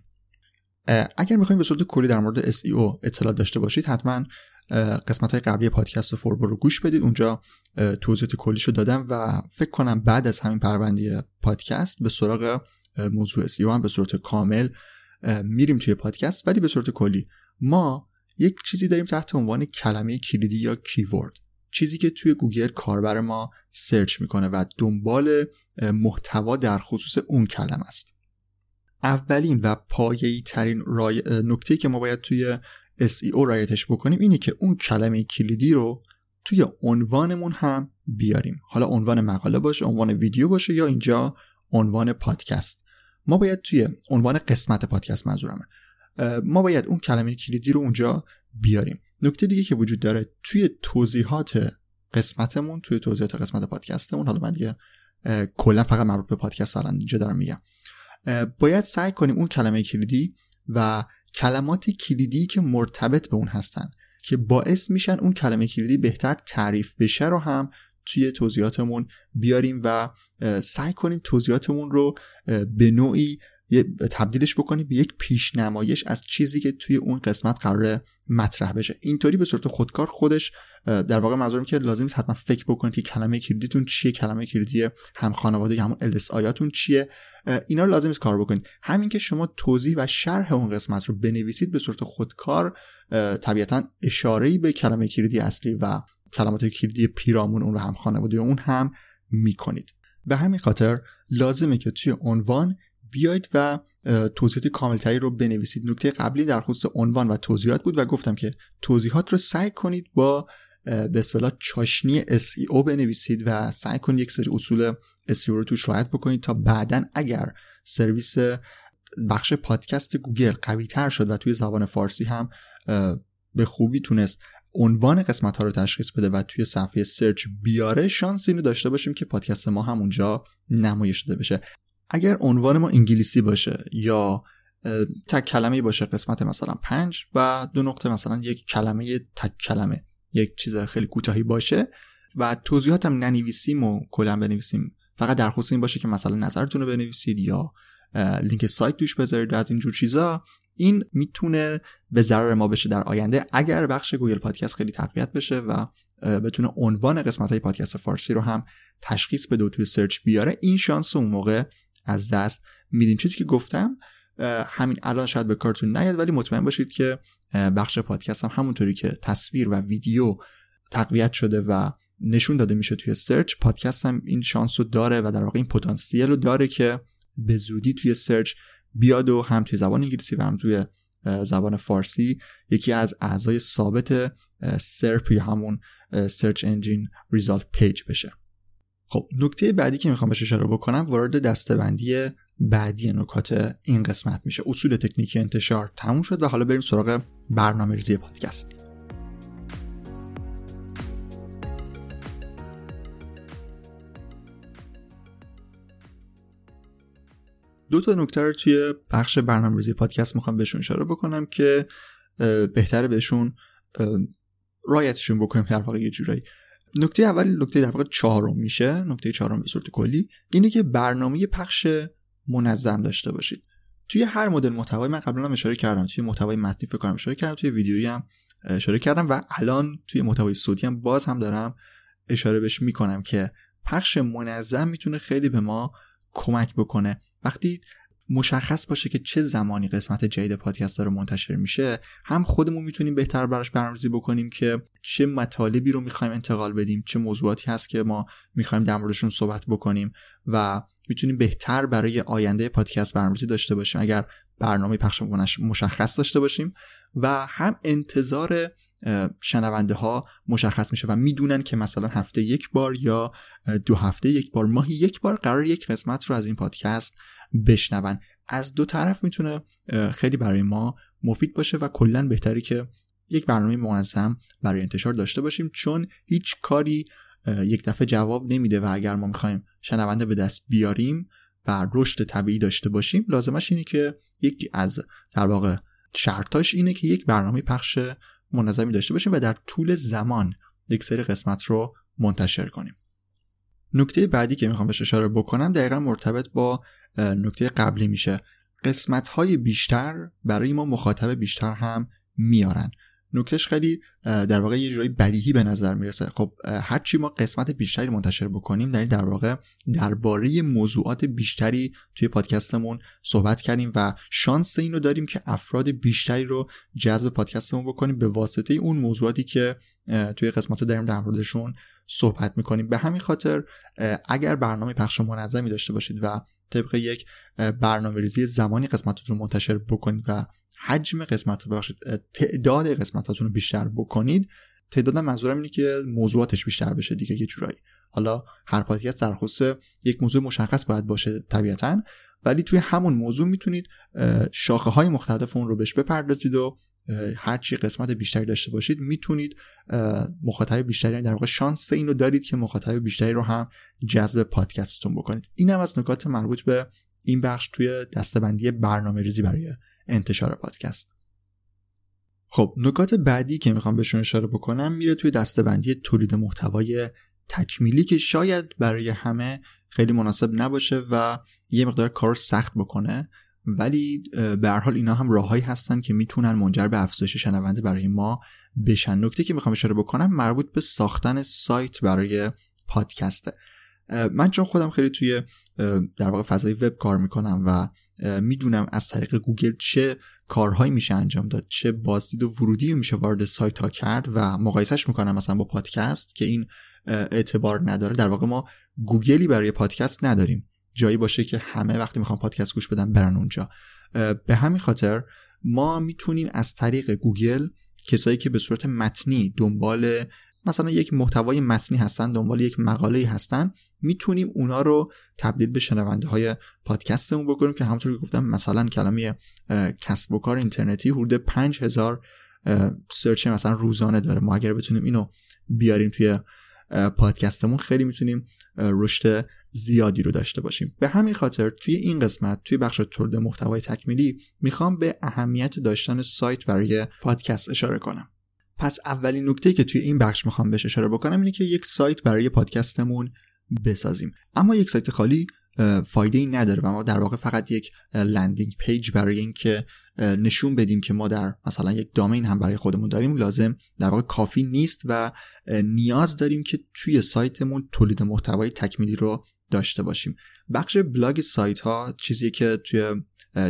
اگر می‌خوایم به صورت کلی در مورد SEO اطلاع داشته باشید حتما قسمت های قبلی پادکست فوربو رو گوش بدید. اونجا توضیحات کلیشو دادم و فکر کنم بعد از همین پرونده پادکست به سراغ موضوع SEO هم به صورت کامل میریم توی پادکست. ولی به صورت کلی ما یک چیزی داریم تحت عنوان کلمه کلیدی یا keyword چیزی که توی گوگل کاربر ما سرچ می‌کنه و دنبال محتوا در خصوص اون کلمه است. اولین و پایه‌ای ترین رای... نکته که ما باید توی SEO رایتش بکنیم اینه که اون کلمه کلیدی رو توی عنوانمون هم بیاریم. حالا عنوان مقاله باشه عنوان ویدیو باشه یا اینجا عنوان پادکست. ما باید توی عنوان قسمت پادکست منظورمه. ما باید اون کلمه کلیدی رو اونجا بیاریم. نکته دیگه که وجود داره توی توضیحات قسمتمون توی توضیحات قسمت پادکستمون حالا من دیگه کلا فقط مربوط به پادکست الان اینجا دارم میگم. باید سعی کنیم اون کلمه کلیدی و کلمات کلیدی که مرتبط به اون هستن که باعث میشن اون کلمه کلیدی بهتر تعریف بشه رو هم توی توضیحاتمون بیاریم و سعی کنیم توضیحاتمون رو به نوعی تبدیلش بکنیم به یک پیشنمایش از چیزی که توی اون قسمت قرار مطرح بشه. اینطوری به صورت خودکار خودش در واقع منظورم که لازم نیست حتما فکر بکنید که کلمه کلیدیتون چیه کلمه کلیدی هم خانواده همون ال آیاتون چیه. اینا رو لازم نیست کار بکنید. همین که شما توضیح و شرح اون قسمت رو بنویسید به صورت خودکار طبیعتا اشاره به کلمه کلیدی اصلی و کلمات کلیدی پیرامون اون رو هم خانواده اون هم می‌کنید. به همین خاطر لازمه که توی عنوان بیاید و توضیحات کاملتری رو بنویسید. نکته قبلی در خصوص عنوان و توضیحات بود و گفتم که توضیحات رو سعی کنید با به اصطلاح چاشنی SEO بنویسید و سعی کنید یک سری اصول SEO رو توش رعایت بکنید تا بعدا اگر سرویس بخش پادکست گوگل قوی تر شد و توی زبان فارسی هم به خوبی تونست عنوان قسمت ها رو تشخیص بده و توی صفحه سرچ بیاره شانس اینو داشته باشیم که پادکست ما هم اونجا نمایش داده بشه. اگر عنوان ما انگلیسی باشه یا تک کلمه باشه قسمت مثلا پنج و دو نقطه مثلا یک کلمه تک کلمه یک چیز خیلی کوتاهی باشه و توضیحاتم ننویسیم و کلا بنویسیم. فقط در خصوص این باشه که مثلا نظرتون رو بنویسید یا لینک سایت توش بذارید از اینجور چیزا. این می‌تونه به ضرر ما بشه در آینده اگر بخش گوگل پادکست خیلی تقویت بشه و بتونه عنوان قسمت های پادکست فارسی رو هم تشخیص بده و توی سرچ بیاره. این شانس اون موقع از دست میدیم چیزی که گفتم همین الان شاید به کارتون نیاد ولی مطمئن باشید که بخش پادکست هم همونطوری که تصویر و ویدیو تقویت شده و نشون داده میشه توی سرچ پادکست هم این شانس رو داره و در واقع این پتانسیل رو داره که به زودی توی سرچ بیاد و هم توی زبان انگلیسی و هم توی زبان فارسی یکی از اعضای ثابت SERP یا همون Search Engine Result Page بشه. خب نکته بعدی که می‌خوام بهش اشاره بکنم وارد دسته‌بندی بعدی نکات این قسمت میشه. اصول تکنیکی انتشار تموم شد و حالا بریم سراغ برنامه ریزی پادکست. دو تا نکته رو توی بخش برنامه ریزی پادکست می‌خوام بهشون اشاره بکنم که بهتره بهشون رایتشون بکنیم در واقع یه جورایی. نکته اول نکته در واقع چهارم میشه. نکته چهارم به صورت کلی اینه که برنامه پخش منظم داشته باشید. توی هر مدل محتوای من قبلا هم اشاره کردم. توی محتوای متنی فکر کنم اشاره کردم توی ویدیویی هم اشاره کردم و الان توی محتوای صوتی هم باز هم دارم اشاره بهش می‌کنم که پخش منظم می‌تونه خیلی به ما کمک بکنه. وقتی مشخص باشه که چه زمانی قسمت جدید پادکست داره منتشر میشه. هم خودمون می‌تونیم بهتر براش برنامه‌ریزی بکنیم که چه مطالبی رو می‌خوایم انتقال بدیم چه موضوعاتی هست که ما می‌خوایم در موردشون صحبت بکنیم و می‌تونیم بهتر برای آینده پادکست برنامه‌ریزی داشته باشیم. اگر برنامه پخش مشخص داشته باشیم و هم انتظار شنونده ها مشخص میشه و می‌دونن که مثلا هفته یک بار یا دو هفته یک بار ماهی یک بار قرار یک قسمت رو از این پادکست بشنون. از دو طرف می‌تونه خیلی برای ما مفید باشه و کلا بهتری که یک برنامه منظم برای انتشار داشته باشیم چون هیچ کاری یک دفعه جواب نمیده و اگر ما می‌خوایم شنونده به دست بیاریم و رشد طبیعی داشته باشیم لازمش اینه که یکی از در واقع شرطاش اینه که یک برنامه پخش منظمی داشته باشیم و در طول زمان یک سری قسمت رو منتشر کنیم. نکته بعدی که می‌خوام بهش اشاره بکنم دقیقا مرتبط با نکته قبلی میشه. قسمت های بیشتر برای ما مخاطب بیشتر هم میارن. نکتهش خیلی در واقع یه جورایی بدیهی به نظر می‌رسه. خب هرچی ما قسمت بیشتری منتشر بکنیم در در واقع درباره موضوعات بیشتری توی پادکستمون صحبت کردیم و شانس اینو داریم که افراد بیشتری رو جذب پادکستمون بکنیم. به واسطه اون موضوعاتی که توی قسمت داریم در موردشون صحبت می‌کنیم. به همین خاطر اگر برنامه پخش منظمی داشته باشید و طبق یک برنامه ریزی زمانی قسمتتون رو منتشر بکنید و حجم قسمت ببخشید تعداد قسمتاتون رو بیشتر بکنید تعداد منظورم اینه که موضوعاتش بیشتر بشه دیگه یه جورایی. حالا هر پادکست در خصوص یک موضوع مشخص باید باشه طبیعتا ولی توی همون موضوع می‌تونید شاخه های مختلف اون رو بهش بپردازید و هرچی قسمت بیشتری داشته باشید می‌تونید مخاطب بیشتری در واقع شانس اینو دارید که مخاطب بیشتری رو هم جذب پادکستتون بکنید. این هم از نکات مربوط به این بخش توی دستبندی برنامه ریزی برای انتشار پادکست. خب نکات بعدی که می‌خوام بهشون اشاره بکنم میره توی دستبندی تولید محتوای تکمیلی که شاید برای همه خیلی مناسب نباشه و یه مقدار کار سخت بکنه ولی به هر حال اینا هم راههایی هستن که می‌تونن منجر به افزایش شنونده برای ما بشن. نکته که می‌خوام اشاره بکنم مربوط به ساختن سایت برای پادکسته. من چون خودم خیلی توی در واقع فضای وب کار می‌کنم و می‌دونم از طریق گوگل چه کارهایی میشه انجام داد چه بازدید و ورودی میشه وارد سایت ها کرد و مقایسهش می‌کنم مثلا با پادکست که این اعتبار نداره. در واقع ما گوگلی برای پادکست نداریم. جایی باشه که همه وقتی می‌خوان پادکست گوش بدن برن اونجا. به همین خاطر ما می‌تونیم از طریق گوگل کسایی که به صورت متنی دنبال مثلا یک محتوای متنی هستن دنبال یک مقاله هستن می‌تونیم اونا رو تبدیل به شنونده های پادکستمون بکنیم که همونطور که گفتم مثلا کلمه کسب و کار اینترنتی حدود 5000 سرچ مثلا روزانه داره. ما اگر بتونیم اینو بیاریم توی پادکستمون خیلی می‌تونیم رشد زیادی رو داشته باشیم. به همین خاطر توی این قسمت توی بخش تولید محتوای تکمیلی می‌خوام به اهمیت داشتن سایت برای پادکست اشاره کنم. پس اولین نکته که توی این بخش می‌خوام بهش اشاره بکنم اینه که یک سایت برای پادکستمون بسازیم. اما یک سایت خالی فایده ای نداره و ما در واقع فقط یک landing page برای اینکه نشون بدیم که ما در مثلا یک domain هم برای خودمون داریم لازم در واقع کافی نیست و نیاز داریم که توی سایتمون تولید محتوای تکمیلی رو داشته باشیم. بخش بلاگ سایت ها چیزی که توی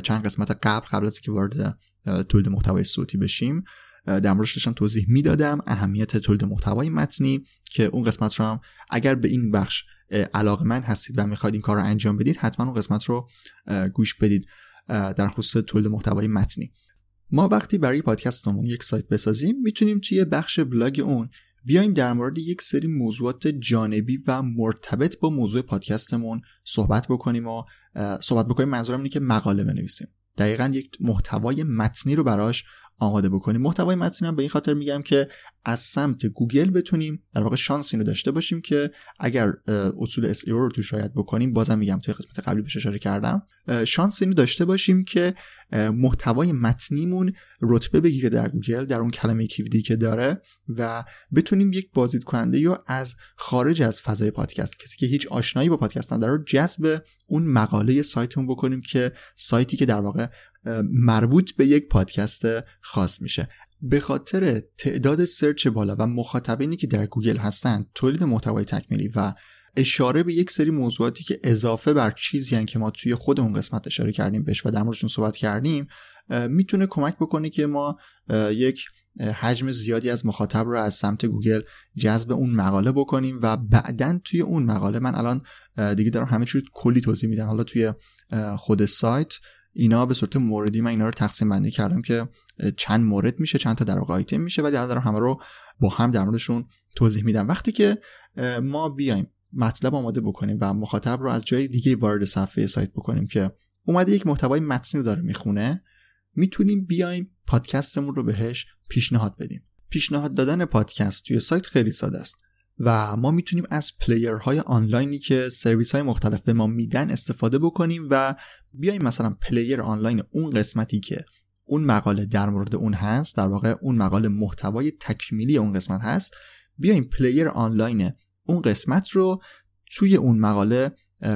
چند قسمت قبل قبل از که وارد تولید محتوای صوتی بشیم در موردش داشتم توضیح می‌دادم اهمیت تولید محتوای متنی که اون قسمت رو هم اگر به این بخش علاقه من هستید و می‌خواید این کار رو انجام بدید حتما اون قسمت رو گوش بدید در خصوص تولید محتوای متنی. ما وقتی برای پادکستمون یک سایت بسازیم می‌تونیم توی بخش بلاگ اون بیایم در مورد یک سری موضوعات جانبی و مرتبط با موضوع پادکستمون صحبت بکنیم و صحبت بکنیم. منظورم اینه که مقاله بنویسیم. دقیقا یک محتوای متنی رو براش آماده بکنیم محتوای متنی به این خاطر میگم که از سمت گوگل بتونیم در واقع شانس اینو داشته باشیم که اگر اصول SEO رو توش رعایت بکنیم بازم میگم توی قسمت قبلی بهش اشاره کردم. شانس اینو داشته باشیم که محتوای متنیمون رتبه بگیره در گوگل در اون کلمه keyword ی که داره و بتونیم یک بازدید کننده یا از خارج از فضای پادکست کسی که هیچ آشنایی با پادکست نداره رو جذب اون مقاله سایتمون بکنیم که سایتی که در واقع مربوط به یک پادکست خاص میشه. به خاطر تعداد search بالا و مخاطبینی که در گوگل هستند تولید محتوای تکمیلی و اشاره به یک سری موضوعاتی که اضافه بر چیزی که ما توی خود اون قسمت اشاره کردیم بهش و در موردشون صحبت کردیم می‌تونه کمک بکنه که ما یک حجم زیادی از مخاطب رو از سمت گوگل جذب اون مقاله بکنیم و بعدا توی اون مقاله من الان دیگه دارم همه چیز کلی توضیح میدم. حالا توی خود سایت اینا به صورت موردی من اینا رو تقسیم بندی کردم که چند مورد میشه چند تا در واقع آیتم میشه ولی دارم همه رو با هم در موردشون توضیح میدم. وقتی که ما بیایم مطلب آماده بکنیم و مخاطب رو از جای دیگه وارد صفحه سایت بکنیم که اومده یک محتوای متنی رو داره می‌خونه می‌تونیم بیایم پادکستمون رو بهش پیشنهاد بدیم. پیشنهاد دادن پادکست توی سایت خیلی ساده است. و ما می‌تونیم از player های آنلاینی که سرویس های مختلف به ما میدن استفاده بکنیم و بیایم مثلا player online اون قسمتی که اون مقاله در مورد اون هست در واقع اون مقاله محتوای تکمیلی اون قسمت هست بیایم player online اون قسمت رو توی اون مقاله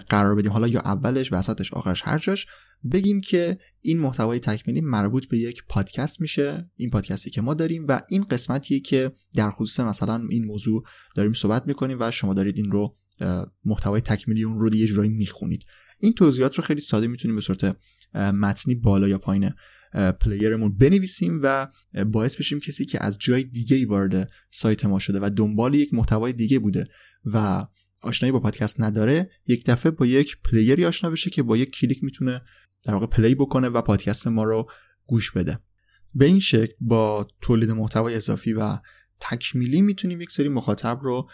قرار بدیم. حالا یا اولش وسطش آخرش هر جاش بگیم که این محتوای تکمیلی مربوط به یک پادکست میشه این پادکستی که ما داریم و این قسمتیه که در خصوص مثلا این موضوع داریم صحبت می‌کنیم و شما دارید این رو محتوای تکمیلی اون رو یه جورایی می‌خونید. این توضیحات رو خیلی ساده می‌تونیم به صورت متنی بالا یا پایین player مون بنویسیم و باعث بشیم کسی که از جای دیگه وارد سایت ما شده و دنبال یک محتوای دیگه بوده و آشنایی با پادکست نداره یک دفعه با یک player ی آشنا بشه که با یک کلیک می‌تونه در واقع play بکنه و پادکست ما رو گوش بده. به این شکل با تولید محتوای اضافی و تکمیلی می‌تونیم یک سری مخاطب رو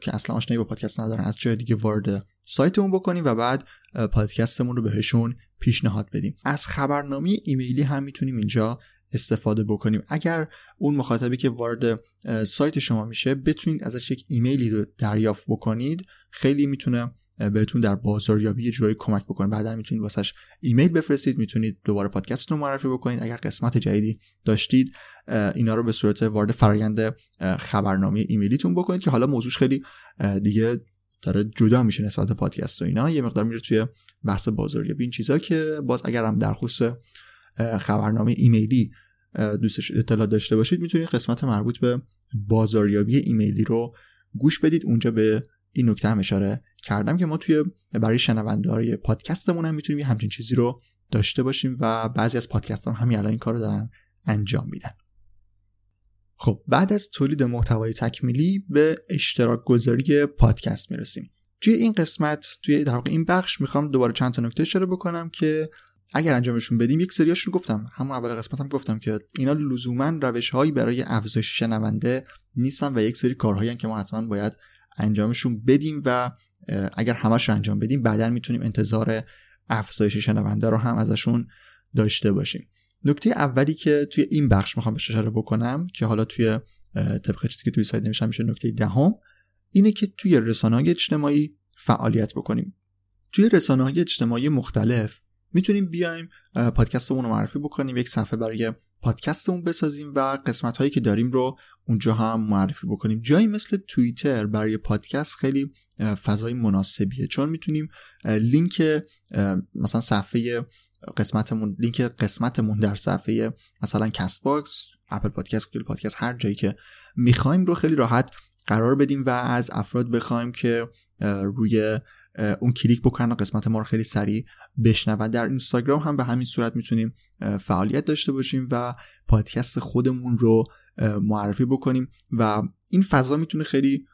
که اصلا آشنایی با پادکست ندارن از جای دیگه وارد سایتمون بکنیم و بعد پادکستمون رو بهشون پیشنهاد بدیم. از خبرنامه ایمیلی هم می‌تونیم اینجا استفاده بکنیم. اگر اون مخاطبی که وارد سایت شما میشه بتونید ازش یک ایمیلی رو دریافت بکنید خیلی می‌تونه بهتون در بازاریابی یه جوری کمک بکنه. بعدا می‌تونید واسش ایمیل بفرستید می‌تونید دوباره پادکستتون رو معرفی بکنید. اگر قسمت جدیدی داشتید اینا رو به صورت وارد فرایند خبرنامه ایمیلیتون بکنید که حالا موضوعش خیلی دیگه داره جدا میشه نسبت پادکست و اینا. یه مقدار میره توی بحث بازاریابی این چیزا که باز اگر هم در خصوص خبرنامه ایمیلی دوستش اطلاع داشته باشید می‌تونید قسمت مربوط به بازاریابی ایمیلی رو گوش بدید. اونجا به این نکته هم اشاره کردم که ما توی برای شنوندههای پادکستمون هم می‌تونیم همچین چیزی رو داشته باشیم و بعضی از پادکست هم همین الان این کار رو دارن انجام میدن. خب بعد از تولید محتوای تکمیلی به اشتراک گذاری پادکست می‌رسیم. توی این قسمت توی در واقع این بخش می‌خوام دوباره چند تا نکته اشاره بکنم که اگر انجامشون بدیم یک سریاشون گفتم. همون اول قسمت هم گفتم که اینا لزوما روش هایی برای افزایش شنونده نیستن و یک سری کارهایی که ما حتما باید انجامشون بدیم و اگر همش رو انجام بدیم بعدا می‌تونیم انتظار افزایش شنونده رو هم ازشون داشته باشیم. نکته اولی که توی این بخش می‌خوام بهش اشاره بکنم که حالا توی طبق چیزی که توی سایت نمیشه میشه نکته دهم اینه که توی رسانه های اجتماعی فعالیت بکنیم. توی رسانه های اجتماعی مختلف می‌تونیم بیایم پادکستمون رو معرفی بکنیم یک صفحه برای پادکستمون بسازیم و قسمت هایی که داریم رو اونجا هم معرفی بکنیم. جایی مثل توییتر برای پادکست خیلی فضای مناسبیه. چون می‌تونیم لینک مثلا صفحه قسمتمون لینک قسمتمون در صفحه مثلا Castbox Apple Podcast Google Podcast هر جایی که می‌خوایم رو خیلی راحت قرار بدیم و از افراد بخوایم که روی اون کلیک بکنن و قسمت ما رو خیلی سریع بشنون. در اینستاگرام هم به همین صورت می‌تونیم فعالیت داشته باشیم و پادکست خودمون رو معرفی بکنیم و این فضا می‌تونه خیلی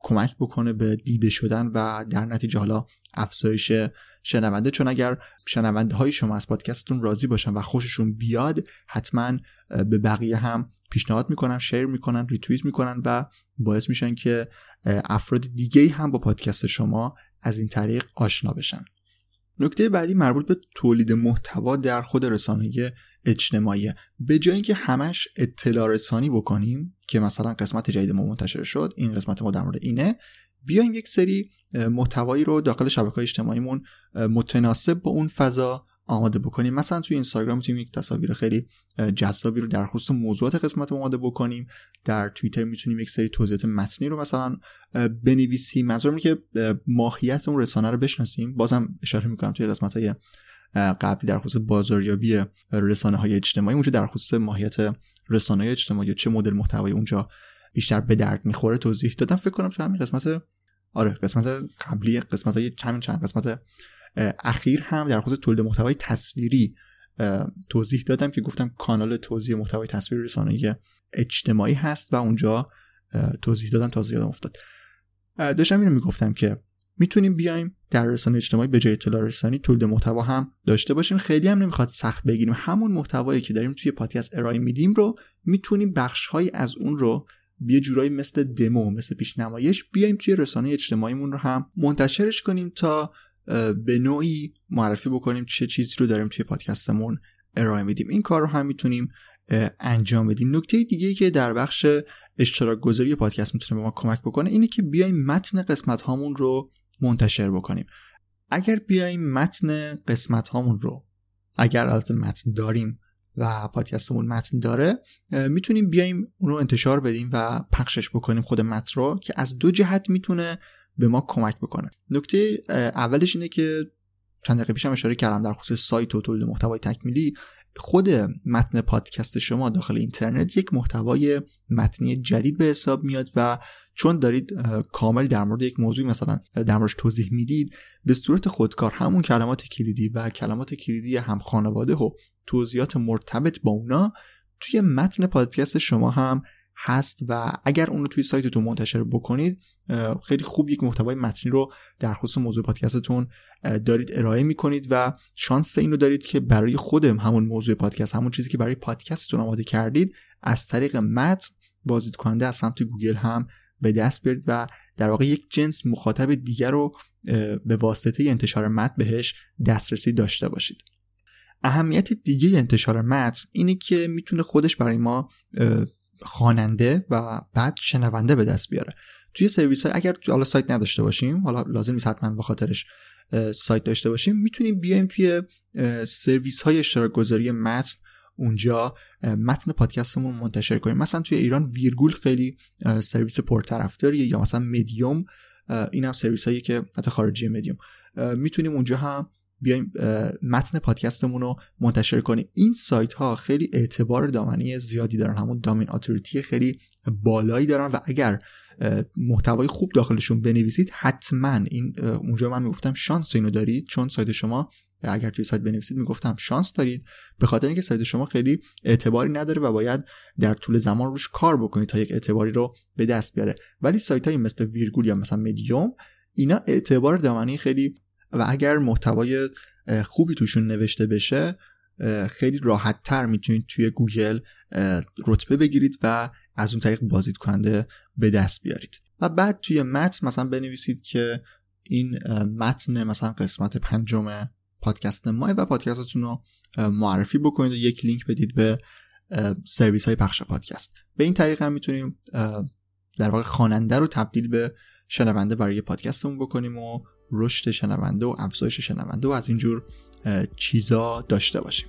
کمک بکنه به دیده شدن و در نتیجه حالا افزایش شنونده. چون اگر شنونده های شما از پادکستتون راضی باشن و خوششون بیاد حتما به بقیه هم پیشنهاد می‌کنن شیر می‌کنن ریتویت می‌کنن و باعث میشن که افراد دیگه هم با پادکست شما از این طریق آشنا بشن. نکته بعدی مربوط به تولید محتوا در خود رسانه اجتماعی به جای اینکه همش اطلاع رسانی بکنیم که مثلا قسمت جدید ما منتشر شد این قسمت ما در مورد اینه بیایم یک سری محتوایی رو داخل شبکه اجتماعیمون متناسب با اون فضا آماده بکنیم. مثلا توی اینستاگرام می‌تونیم یک تصاویر خیلی جذابی رو در خصوص موضوعات قسمت آماده بکنیم. در توییتر می‌تونیم یک سری توضیحات متنی رو مثلا بنویسیم. منظورم که ماهیت اون رسانه رو بشناسیم. بازم اشاره می‌کنم توی قسمت های قبلی در خصوص بازاریابی رسانه های اجتماعی اونجا در خصوص ماهیت رسانه های اجتماعی چه مدل محتوایی اونجا بیشتر به درد می‌خوره توضیح دادم. فکر کنم تو همین قسمت آره قسمت قبلی قسمت های همین چند قسمت اخیر هم در خصوص تولید محتوای تصویری توضیح دادم که گفتم کانال توضیح محتوای تصویری رسانه اجتماعی هست و اونجا توضیح دادم تازه یادم افتاد. داشتم اینو می‌گفتم که می‌تونیم بیایم در رسانه اجتماعی به جای اطلاع رسانی تولید محتوا هم داشته باشیم. خیلی هم نمی‌خواد سخت بگیریم. همون محتوایی که داریم توی پادکست ارائه میدیم رو می‌تونیم بخشهایی از اون رو یه جورایی مثل دمو مثل پیشنمایش بیایم توی رسانه اجتماعیمون رو هم منتشرش کنیم تا به نوعی معرفی بکنیم چه چیزی رو داریم توی پادکستمون ارائه میدیم. این کار رو هم می‌تونیم انجام بدیم. نکته دیگه که در بخش اشتراک گذاری پادکست می‌تونه به ما کمک بکنه اینه که بیایم متن قسمت هامون رو منتشر بکنیم. اگر بیایم متن قسمت هامون رو اگر البته متن داریم و پادکستمون متن داره می‌تونیم بیایم اون رو انتشار بدیم و پخشش بکنیم خود متن رو که از دو جهت می‌تونه به ما کمک بکنه. نکته اولش اینه که چند دقیقه پیشم اشاره کردم در خصوص سایت و تولید محتوای تکمیلی. خود متن پادکست شما داخل اینترنت یک محتوای متنی جدید به حساب میاد و چون دارید کامل در مورد یک موضوع مثلا در موردش توضیح می‌دید به صورت خودکار همون کلمات کلیدی و کلمات کلیدی هم خانواده و توضیحات مرتبط با اونا توی متن پادکست شما هم هست و اگر اون رو توی سایتتون منتشر بکنید خیلی خوب یک محتوای متنی رو در خصوص موضوع پادکستتون دارید ارائه می‌کنید و شانس اینو دارید که برای خودم همون موضوع پادکست همون چیزی که برای پادکستتون آماده کردید از طریق متن بازدید کننده از سمت گوگل هم به دست بیارید و در واقع یک جنس مخاطب دیگر رو به واسطه انتشار متن بهش دسترسی داشته باشید. اهمیت دیگه انتشار متن اینه که می‌تونه خودش برای ما خواننده و بعد شنونده به دست بیاره. توی سرویس های اگر حالا سایت نداشته باشیم حالا لازم نیست حتما به خاطرش سایت داشته باشیم می‌تونیم بیایم توی سرویس های اشتراک گذاری متن اونجا متن پادکستمون منتشر کنیم. مثلا توی ایران ویرگول خیلی سرویس پرطرفداریه یا مثلا مدیوم این هم سرویس هایی که حتی خارجی مدیوم. می‌تونیم اونجا هم بیایم متن پادکستمون رو منتشر کنیم. این سایت ها خیلی اعتبار دامینی زیادی دارن. همون domain authority خیلی بالایی دارن و اگر محتوای خوب داخلشون بنویسید حتما این اونجا من می‌گفتم شانس اینو دارید. چون سایت شما اگر توی سایت بنویسید می‌گفتم شانس دارید. به خاطر اینکه سایت شما خیلی اعتباری نداره و باید در طول زمان روش کار بکنید تا یک اعتباری رو به دست بیاره. ولی سایت های مثل ویرگول یا مثلا مدیوم اینا اعتبار دامنی خیلی و اگر محتوای خوبی توشون نوشته بشه خیلی راحت تر می‌تونید توی گوگل رتبه بگیرید و از اون طریق بازدید کننده به دست بیارید. و بعد توی متن مثلا بنویسید که این متن مثلا قسمت پنجم پادکست ما و پادکستتون رو معرفی بکنید و یک لینک بدید به سرویس های پخش پادکست. به این طریق هم می‌تونیم در واقع خواننده رو تبدیل به شنونده برای پادکستمون بکنیم و رشد شنونده و افزایش شنونده و از اینجور چیزا داشته باشیم.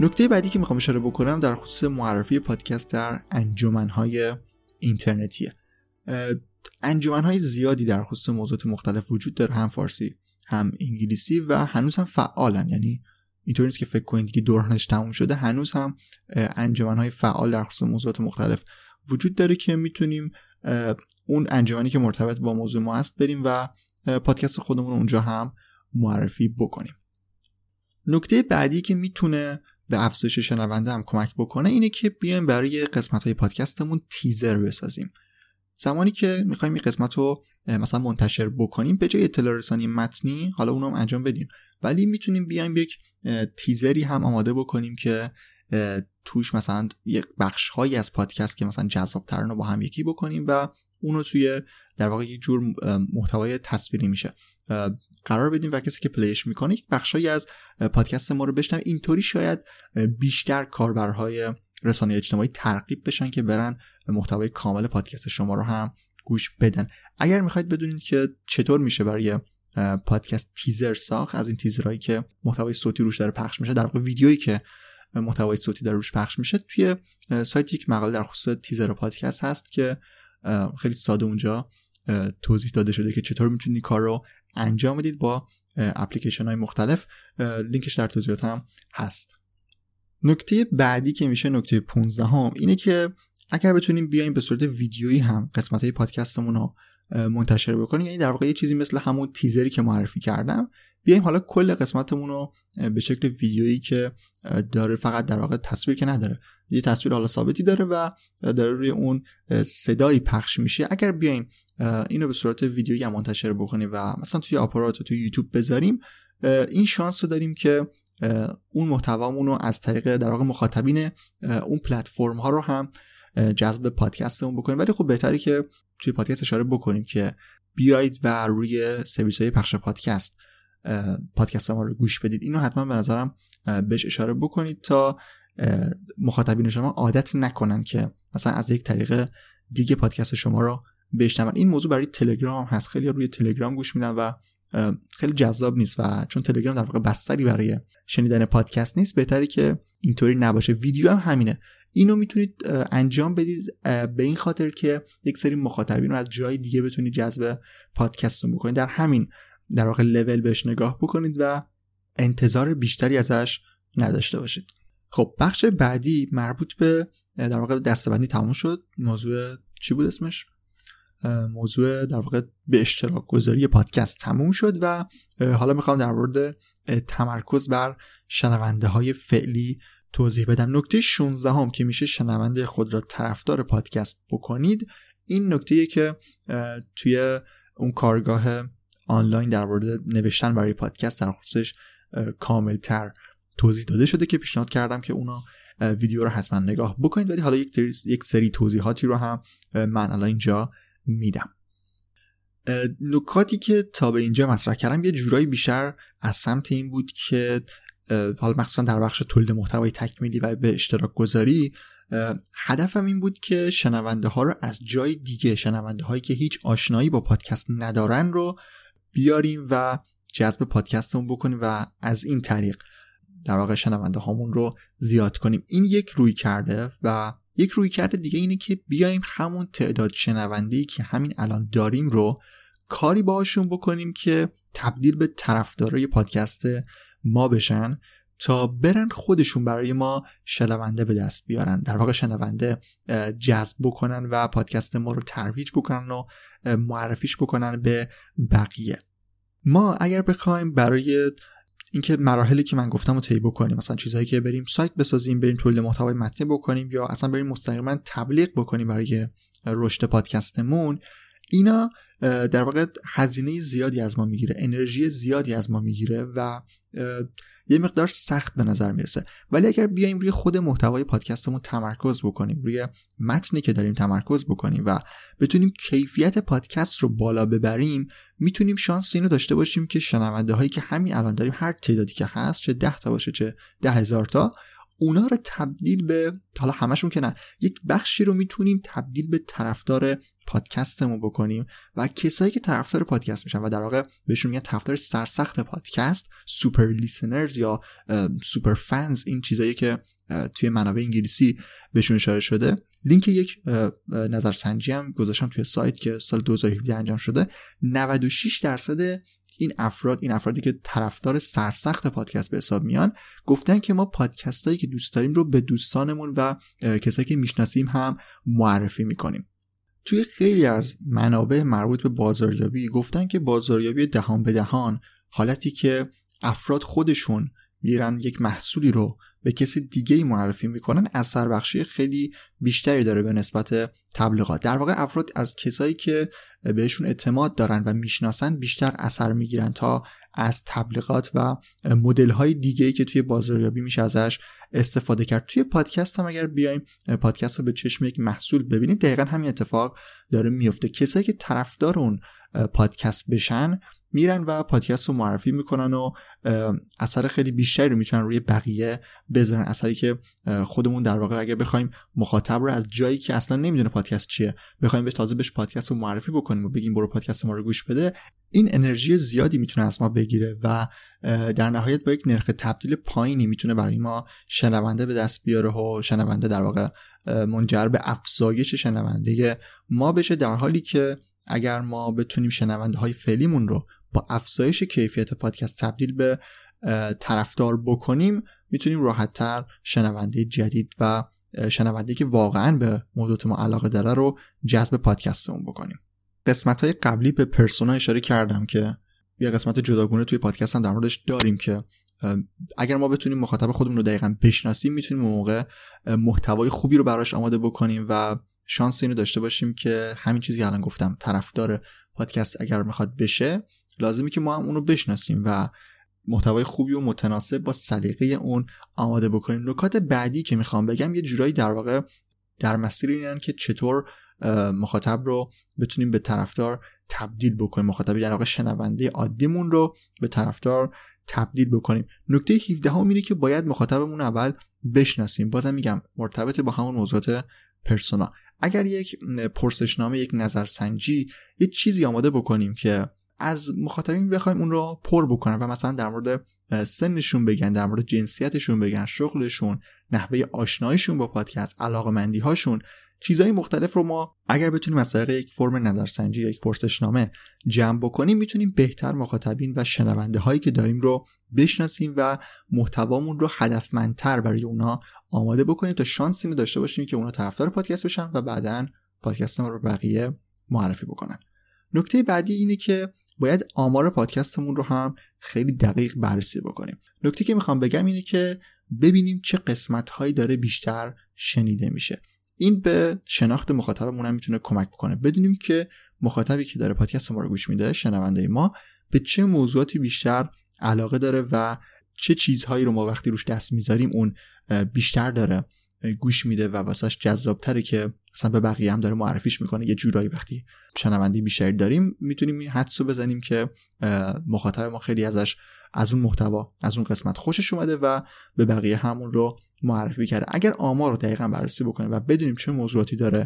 نکته بعدی که می‌خوام اشاره بکنم در خصوص معرفی پادکست در انجمنهای اینترنتیه. انجمنهای زیادی در خصوص موضوعات مختلف وجود داره هم فارسی هم انگلیسی و هنوز هم فعالن. یعنی اینطور نیست که فکر کنید که دورانش تموم شده. هنوز هم انجمنهای فعال در خصوص موضوعات مختلف وجود داره که می‌تونیم اون انجمنی که مرتبط با موضوع ما هست بریم و پادکست خودمون اونجا هم معرفی بکنیم. نکته بعدی که می‌تونه به افزایش شنونده هم کمک بکنه اینه که بیایم برای قسمت های پادکستمون تیزر بسازیم. زمانی که می‌خوایم این قسمت رو مثلا منتشر بکنیم به جای اطلاع رسانی متنی حالا اونم انجام بدیم. ولی می‌تونیم بیایم یک تیزری هم آماده بکنیم که توش مثلا یک بخش هایی از پادکست که مثلا جذاب ترن رو با هم یکی بکنیم و اونو توی در واقع یک جور محتوای تصویری میشه. قرار بدیم و کسی که پلیش می‌کنه یک بخشهایی از پادکست ما رو بشنوه. اینطوری شاید بیشتر کاربرهای رسانه اجتماعی ترغیب بشن که برن محتوای کامل پادکست شما رو هم گوش بدن. اگر می‌خواید بدونید که چطور میشه برای پادکست تیزر ساخت از این تیزرهایی که محتوای صوتی روش داره پخش میشه در واقع ویدیویی که محتوای صوتی داره روش پخش میشه توی سایت یک مقاله در خصوص تیزر پادکست هست که خیلی ساده اونجا توضیح داده شده که چطور می‌تونید کار رو انجام بدید با اپلیکیشن های مختلف. لینکش در توضیحات هم هست. نکته بعدی که میشه نکته 15 هم اینه که اگر بتونیم بیایم به صورت ویدیویی هم قسمت های پادکستمون رو منتشر بکنیم یعنی در واقع یه چیزی مثل همون تیزری که معرفی کردم بیایم حالا کل قسمتمون رو به شکل ویدیویی که داره فقط در واقع تصویر که نداره یه تصویر حالا ثابتی داره و داره روی اون صدایی پخش میشه. اگر بیایم اینو به صورت ویدیویی هم منتشر بکنیم و مثلا توی آپارات و توی یوتیوب بذاریم این شانس رو داریم که اون محتوامون رو از طریق در واقع مخاطبین اون پلتفرم ها رو هم جذب پادکستمون بکنیم. ولی خب بهتری که توی پادکست اشاره بکنیم که بیایید و روی سرویس های پخش پادکست پادکست ما رو گوش بدید. اینو حتما به نظرم بهش اشاره بکنید تا مخاطبین شما عادت نکنن که مثلا از یک طریق دیگه پادکست شما رو بشنون. این موضوع برای تلگرام هست. خیلی روی تلگرام گوش میدن و خیلی جذاب نیست و چون تلگرام در واقع بستری برای شنیدن پادکست نیست بهتری که اینطوری نباشه. ویدیو هم همینه. اینو می‌تونید انجام بدید به این خاطر که یک سری مخاطبین رو از جای دیگه بتونید جذب پادکستتون بکنید. در همین در واقع لول بهش نگاه بکنید و انتظار بیشتری ازش نداشته باشید. خب بخش بعدی مربوط به در واقع دستبندی تموم شد. موضوع چی بود اسمش؟ موضوع در واقع به اشتراک گذاری پادکست تموم شد و حالا می‌خوام در مورد تمرکز بر شنونده های فعلی توضیح بدم. نکته 16 هم که میشه شنونده خود را طرفدار پادکست بکنید این نکته که توی اون کارگاه آنلاین در مورد نوشتن برای پادکست در خصوصش کاملتر توضیح داده شده که پیشنهاد کردم که اونا ویدیو رو حتما نگاه بکنید. ولی حالا یک, یک سری توضیحاتی رو هم من الان اینجا میدم. نکاتی که تا به اینجا مطرح کردم یه جورایی بیشتر از سمت این بود که حالا مخصوصا در بخش تولید محتوای تکمیلی و به اشتراک گذاری هدفم این بود که شنونده ها رو از جای دیگه شنونده هایی که هیچ آشنایی با پادکست ندارن رو بیاریم و جذب پادکستمون بکنیم و از این طریق در واقع شنونده هامون رو زیاد کنیم. این یک روی کرده و یک روی کرده دیگه اینه که بیایم همون تعداد شنونده که همین الان داریم رو کاری باهاشون بکنیم که تبدیل به طرفدارای پادکست ما بشن تا برن خودشون برای ما شنونده به دست بیارن. در واقع شنونده جذب بکنن و پادکست ما رو ترویج بکنن و معرفیش بکنن به بقیه. ما اگر بخوایم برای اینکه مراحلی که من گفتم رو طی بکنیم مثلا چیزهایی که بریم سایت بسازیم بریم تولید محتوای متنی بکنیم یا اصلا بریم مستقیما تبلیغ بکنیم برای رشد پادکستمون اینا در واقع هزینه زیادی از ما می‌گیره انرژی زیادی از ما می‌گیره و یه مقدار سخت به نظر می‌رسه. ولی اگر بیایم روی خود محتوای پادکستمون تمرکز بکنیم روی متنی که داریم تمرکز بکنیم و بتونیم کیفیت پادکست رو بالا ببریم می‌تونیم شانس اینو داشته باشیم که شنونده هایی که همین الان داریم هر تعدادی که هست چه ده تا باشه چه ده هزار تا اونا رو تبدیل به حالا همشون که نه یک بخشی رو می‌تونیم تبدیل به طرفدار پادکستمون بکنیم و کسایی که طرفدار پادکست میشن و در واقع بهشون میگن طرفدار سرسخت پادکست super listeners یا super fans این چیزایی که توی منابع انگلیسی بهشون اشاره شده. لینک یک نظرسنجی هم گذاشتم توی سایت که سال 2017 انجام شده. 96 درصد این افراد این افرادی که طرفدار سرسخت پادکست به حساب میان گفتن که ما پادکست هایی که دوست داریم رو به دوستانمون و کسایی که می‌شناسیم هم معرفی می‌کنیم. توی خیلی از منابع مربوط به بازاریابی گفتن که بازاریابی دهان به دهان حالتی که افراد خودشون میرن یک محصولی رو به کسی دیگه معرفی می‌کنن اثر بخشی خیلی بیشتری داره به نسبت تبلیغات. در واقع افراد از کسایی که بهشون اعتماد دارن و می‌شناسن بیشتر اثر می‌گیرن تا از تبلیغات و مدل های دیگه که توی بازاریابی میشه ازش استفاده کرد. توی پادکست هم اگر بیایم پادکست رو به چشم یک محصول ببینیم دقیقا همین اتفاق داره میفته کسایی که طرفدار اون پادکست بشن میرن و پادکست رو معرفی می‌کنن و اثر خیلی بیشتری رو می‌تونن روی بقیه بذارن. اثری که خودمون در واقع اگر بخوایم مخاطب رو از جایی که اصلا نمی‌دونه پادکست چیه بخوایم به تازه بهش پادکست رو معرفی بکنیم و بگیم برو پادکست ما رو گوش بده این انرژی زیادی می‌تونه از ما بگیره و در نهایت با یک نرخ تبدیل پایینی می‌تونه برای ما شنونده به دست بیاره و شنونده در واقع منجر به افزایش شنونده ما بشه. در حالی که اگر ما بتونیم شنونده های فعلیمون رو با افزایش کیفیت پادکست تبدیل به طرفدار بکنیم می‌تونیم راحتتر شنونده جدید و شنونده که واقعا به موضوعات ما علاقه داره رو جذب پادکستمون بکنیم. قسمت های قبلی به پرسونا اشاره کردم که یه قسمت جداگونه توی پادکست هم در موردش داریم که اگر ما بتونیم مخاطب خودمون رو دقیقا بشناسیم می‌تونیم موقع محتوای خوبی رو براش آماده بکنیم و شانس اینو داشته باشیم که همین چیزی الان گفتم طرفدار پادکست اگر می‌خواد بشه لازمی که ما هم اونو بشناسیم و محتوای خوبی و متناسب با سلیقه اون آماده بکنیم. نکات بعدی که می‌خوام بگم یه جورایی در واقع در مسیر اینن که چطور مخاطب رو بتونیم به طرفدار تبدیل بکنیم. مخاطب در واقع شنونده عادیمون رو به طرفدار تبدیل بکنیم. نکته 17 هم اینه که باید مخاطبمون اول بشناسیم. بازم میگم مرتبط با همون موضوعات پرسونا اگر یک پرسشنامه یک نظرسنجی یه چیزی آماده بکنیم که از مخاطبین بخوایم اون رو پر بکنن و مثلا در مورد سنشون بگن در مورد جنسیتشون بگن شغلشون نحوه آشنایشون با پادکست علاقمندی هاشون چیزهای مختلف رو ما اگر بتونیم از طریق یک فرم نظرسنجی یا یک پرسشنامه جمع بکنیم می‌تونیم بهتر مخاطبین و شنونده هایی که داریم رو بشناسیم و محتوامون رو هدفمندتر برای اونا آماده بکنیم تا شانس اینو داشته باشیم که اونا طرفدار پادکست بشن و بعدا پادکست ما رو بقیه معرفی بکنن. نکته بعدی اینه که باید آمار پادکستمون رو هم خیلی دقیق بررسی بکنیم. نکته که می‌خوام بگم اینه که ببینیم چه قسمت هایی داره بیشتر شنیده میشه. این به شناخت مخاطبمون هم می‌تونه کمک بکنه. بدونیم که مخاطبی که داره پادکست ما رو گوش میده شنونده ما به چه موضوعاتی بیشتر علاقه داره و چه چیزهایی رو ما وقتی روش دست می‌ذاریم اون بیشتر داره. گوش میده و واسش جذابتره که اصلا به بقیه هم داره معرفیش می‌کنه. یه جورایی وقتی شنونده بیشتری داریم می‌تونیم این حدس رو بزنیم که مخاطب ما خیلی ازش از اون محتوا از اون قسمت خوشش اومده و به بقیه همون رو معرفی کرده. اگر آمار رو دقیقا بررسی بکنیم و بدونیم چه موضوعاتی داره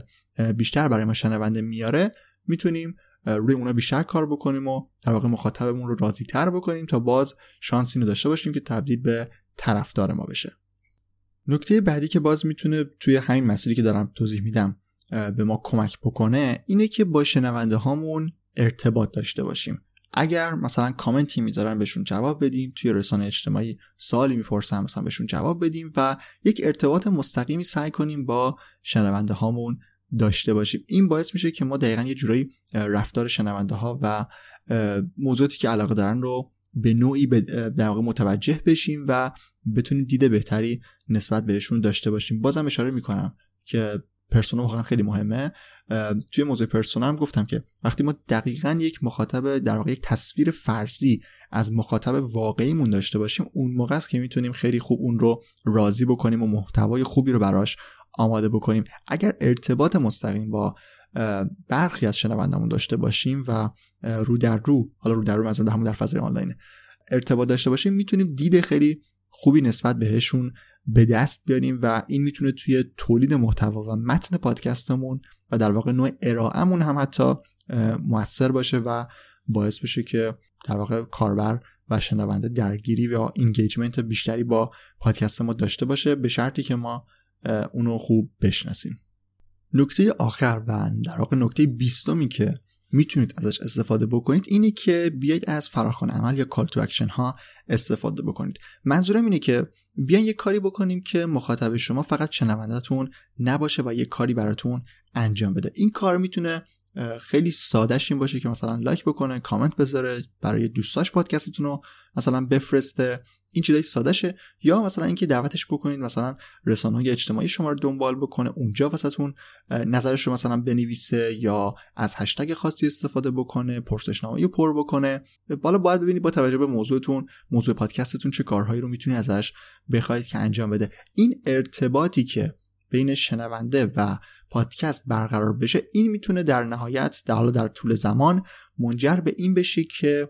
بیشتر برای ما شنونده میاره می‌تونیم روی اونا بیشتر کار بکنیم و در واقع مخاطبمون رو راضی تر بکنیم تا باز شانس اینو داشته باشیم که تبدیل به طرفدار ما بشه. نکته بعدی که باز می‌تونه توی همین مسئله که دارم توضیح میدم به ما کمک بکنه اینه که با شنونده هامون ارتباط داشته باشیم. اگر مثلا کامنتی می‌ذارن بهشون جواب بدیم توی رسانه اجتماعی سوالی می‌پرسن مثلا بهشون جواب بدیم و یک ارتباط مستقیمی سعی کنیم با شنونده هامون داشته باشیم. این باعث میشه که ما دقیقا یه جورایی رفتار شنونده ها و موضوعاتی که علاقه دارن رو به نوعی در واقع متوجه بشیم و بتونیم دید بهتری نسبت بهشون داشته باشیم. بازم اشاره می‌کنم که پرسونا واقعا خیلی مهمه. توی موضوع پرسونا هم گفتم که وقتی ما دقیقا یک مخاطب در واقع یک تصویر فرضی از مخاطب واقعیمون داشته باشیم اون موقع است که می‌تونیم خیلی خوب اون رو راضی بکنیم و محتوای خوبی رو براش آماده بکنیم. اگر ارتباط مستقیم با برخی از شنوندمون داشته باشیم و رو در رو حالا رو در رو مثلا همون در فضای آنلاین ارتباط داشته باشیم می‌تونیم دید خیلی خوبی نسبت بهشون به دست بیاریم و این می‌تونه توی تولید محتوا و متن پادکستمون و در واقع نوع ارائهمون هم حتی موثر باشه و باعث بشه که در واقع کاربر و شنونده درگیری و engagement بیشتری با پادکست ما داشته باشه به شرطی که ما اونو خوب بشناسیم. نکته آخر و در واقع نکته بیستمی که می‌تونید ازش استفاده بکنید اینه که بیاید از فراخوان عمل یا call to action ها استفاده بکنید. منظورم اینه که بیاین یه کاری بکنیم که مخاطب شما فقط شنوندهتون نباشه و یه کاری براتون انجام بده. این کار می‌تونه خیلی سادهش این باشه که مثلا لایک بکنه کامنت بذاره برای دوستاش پادکستتون رو مثلا بفرسته. این چیزای سادهشه. یا مثلا اینکه دعوتش بکنید مثلا رسانه های اجتماعی شما رو دنبال بکنه اونجا واسهتون نظرش رو مثلا بنویسه یا از هشتگ خاصی استفاده بکنه پرسشنامه رو پر بکنه. بالا باید ببینید با توجه به موضوعتون موضوع پادکستتون چه کارهایی رو می‌تونید ازش بخواید که انجام بده. این ارتباطی که بین شنونده و پادکست برقرار بشه این می‌تونه در نهایت در حالا در طول زمان منجر به این بشه که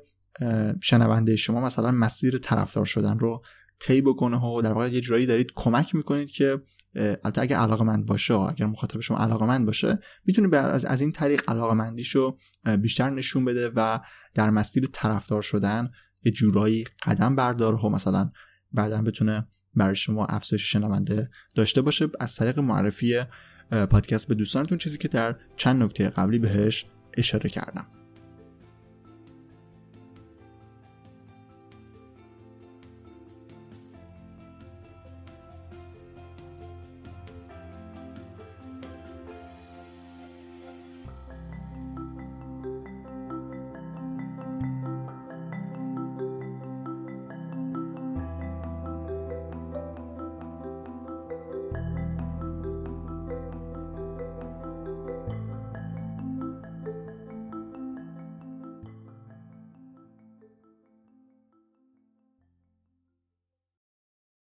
شنونده شما مثلا مسیر طرفدار شدن رو طی بکنه و در واقع یه جورایی دارید کمک می‌کنید که البته اگر علاقمند باشه اگر مخاطب شما علاقمند باشه می‌تونه از, از این طریق علاقمندیشو بیشتر نشون بده و در مسیر طرفدار شدن یه جورایی قدم برداره و مثلا بعدا بتونه برای شما افزایش شنونده داشته باشه. از طریق معرفی پادکست به دوستانتون چیزی که در چند نکته قبلی بهش اشاره کردم.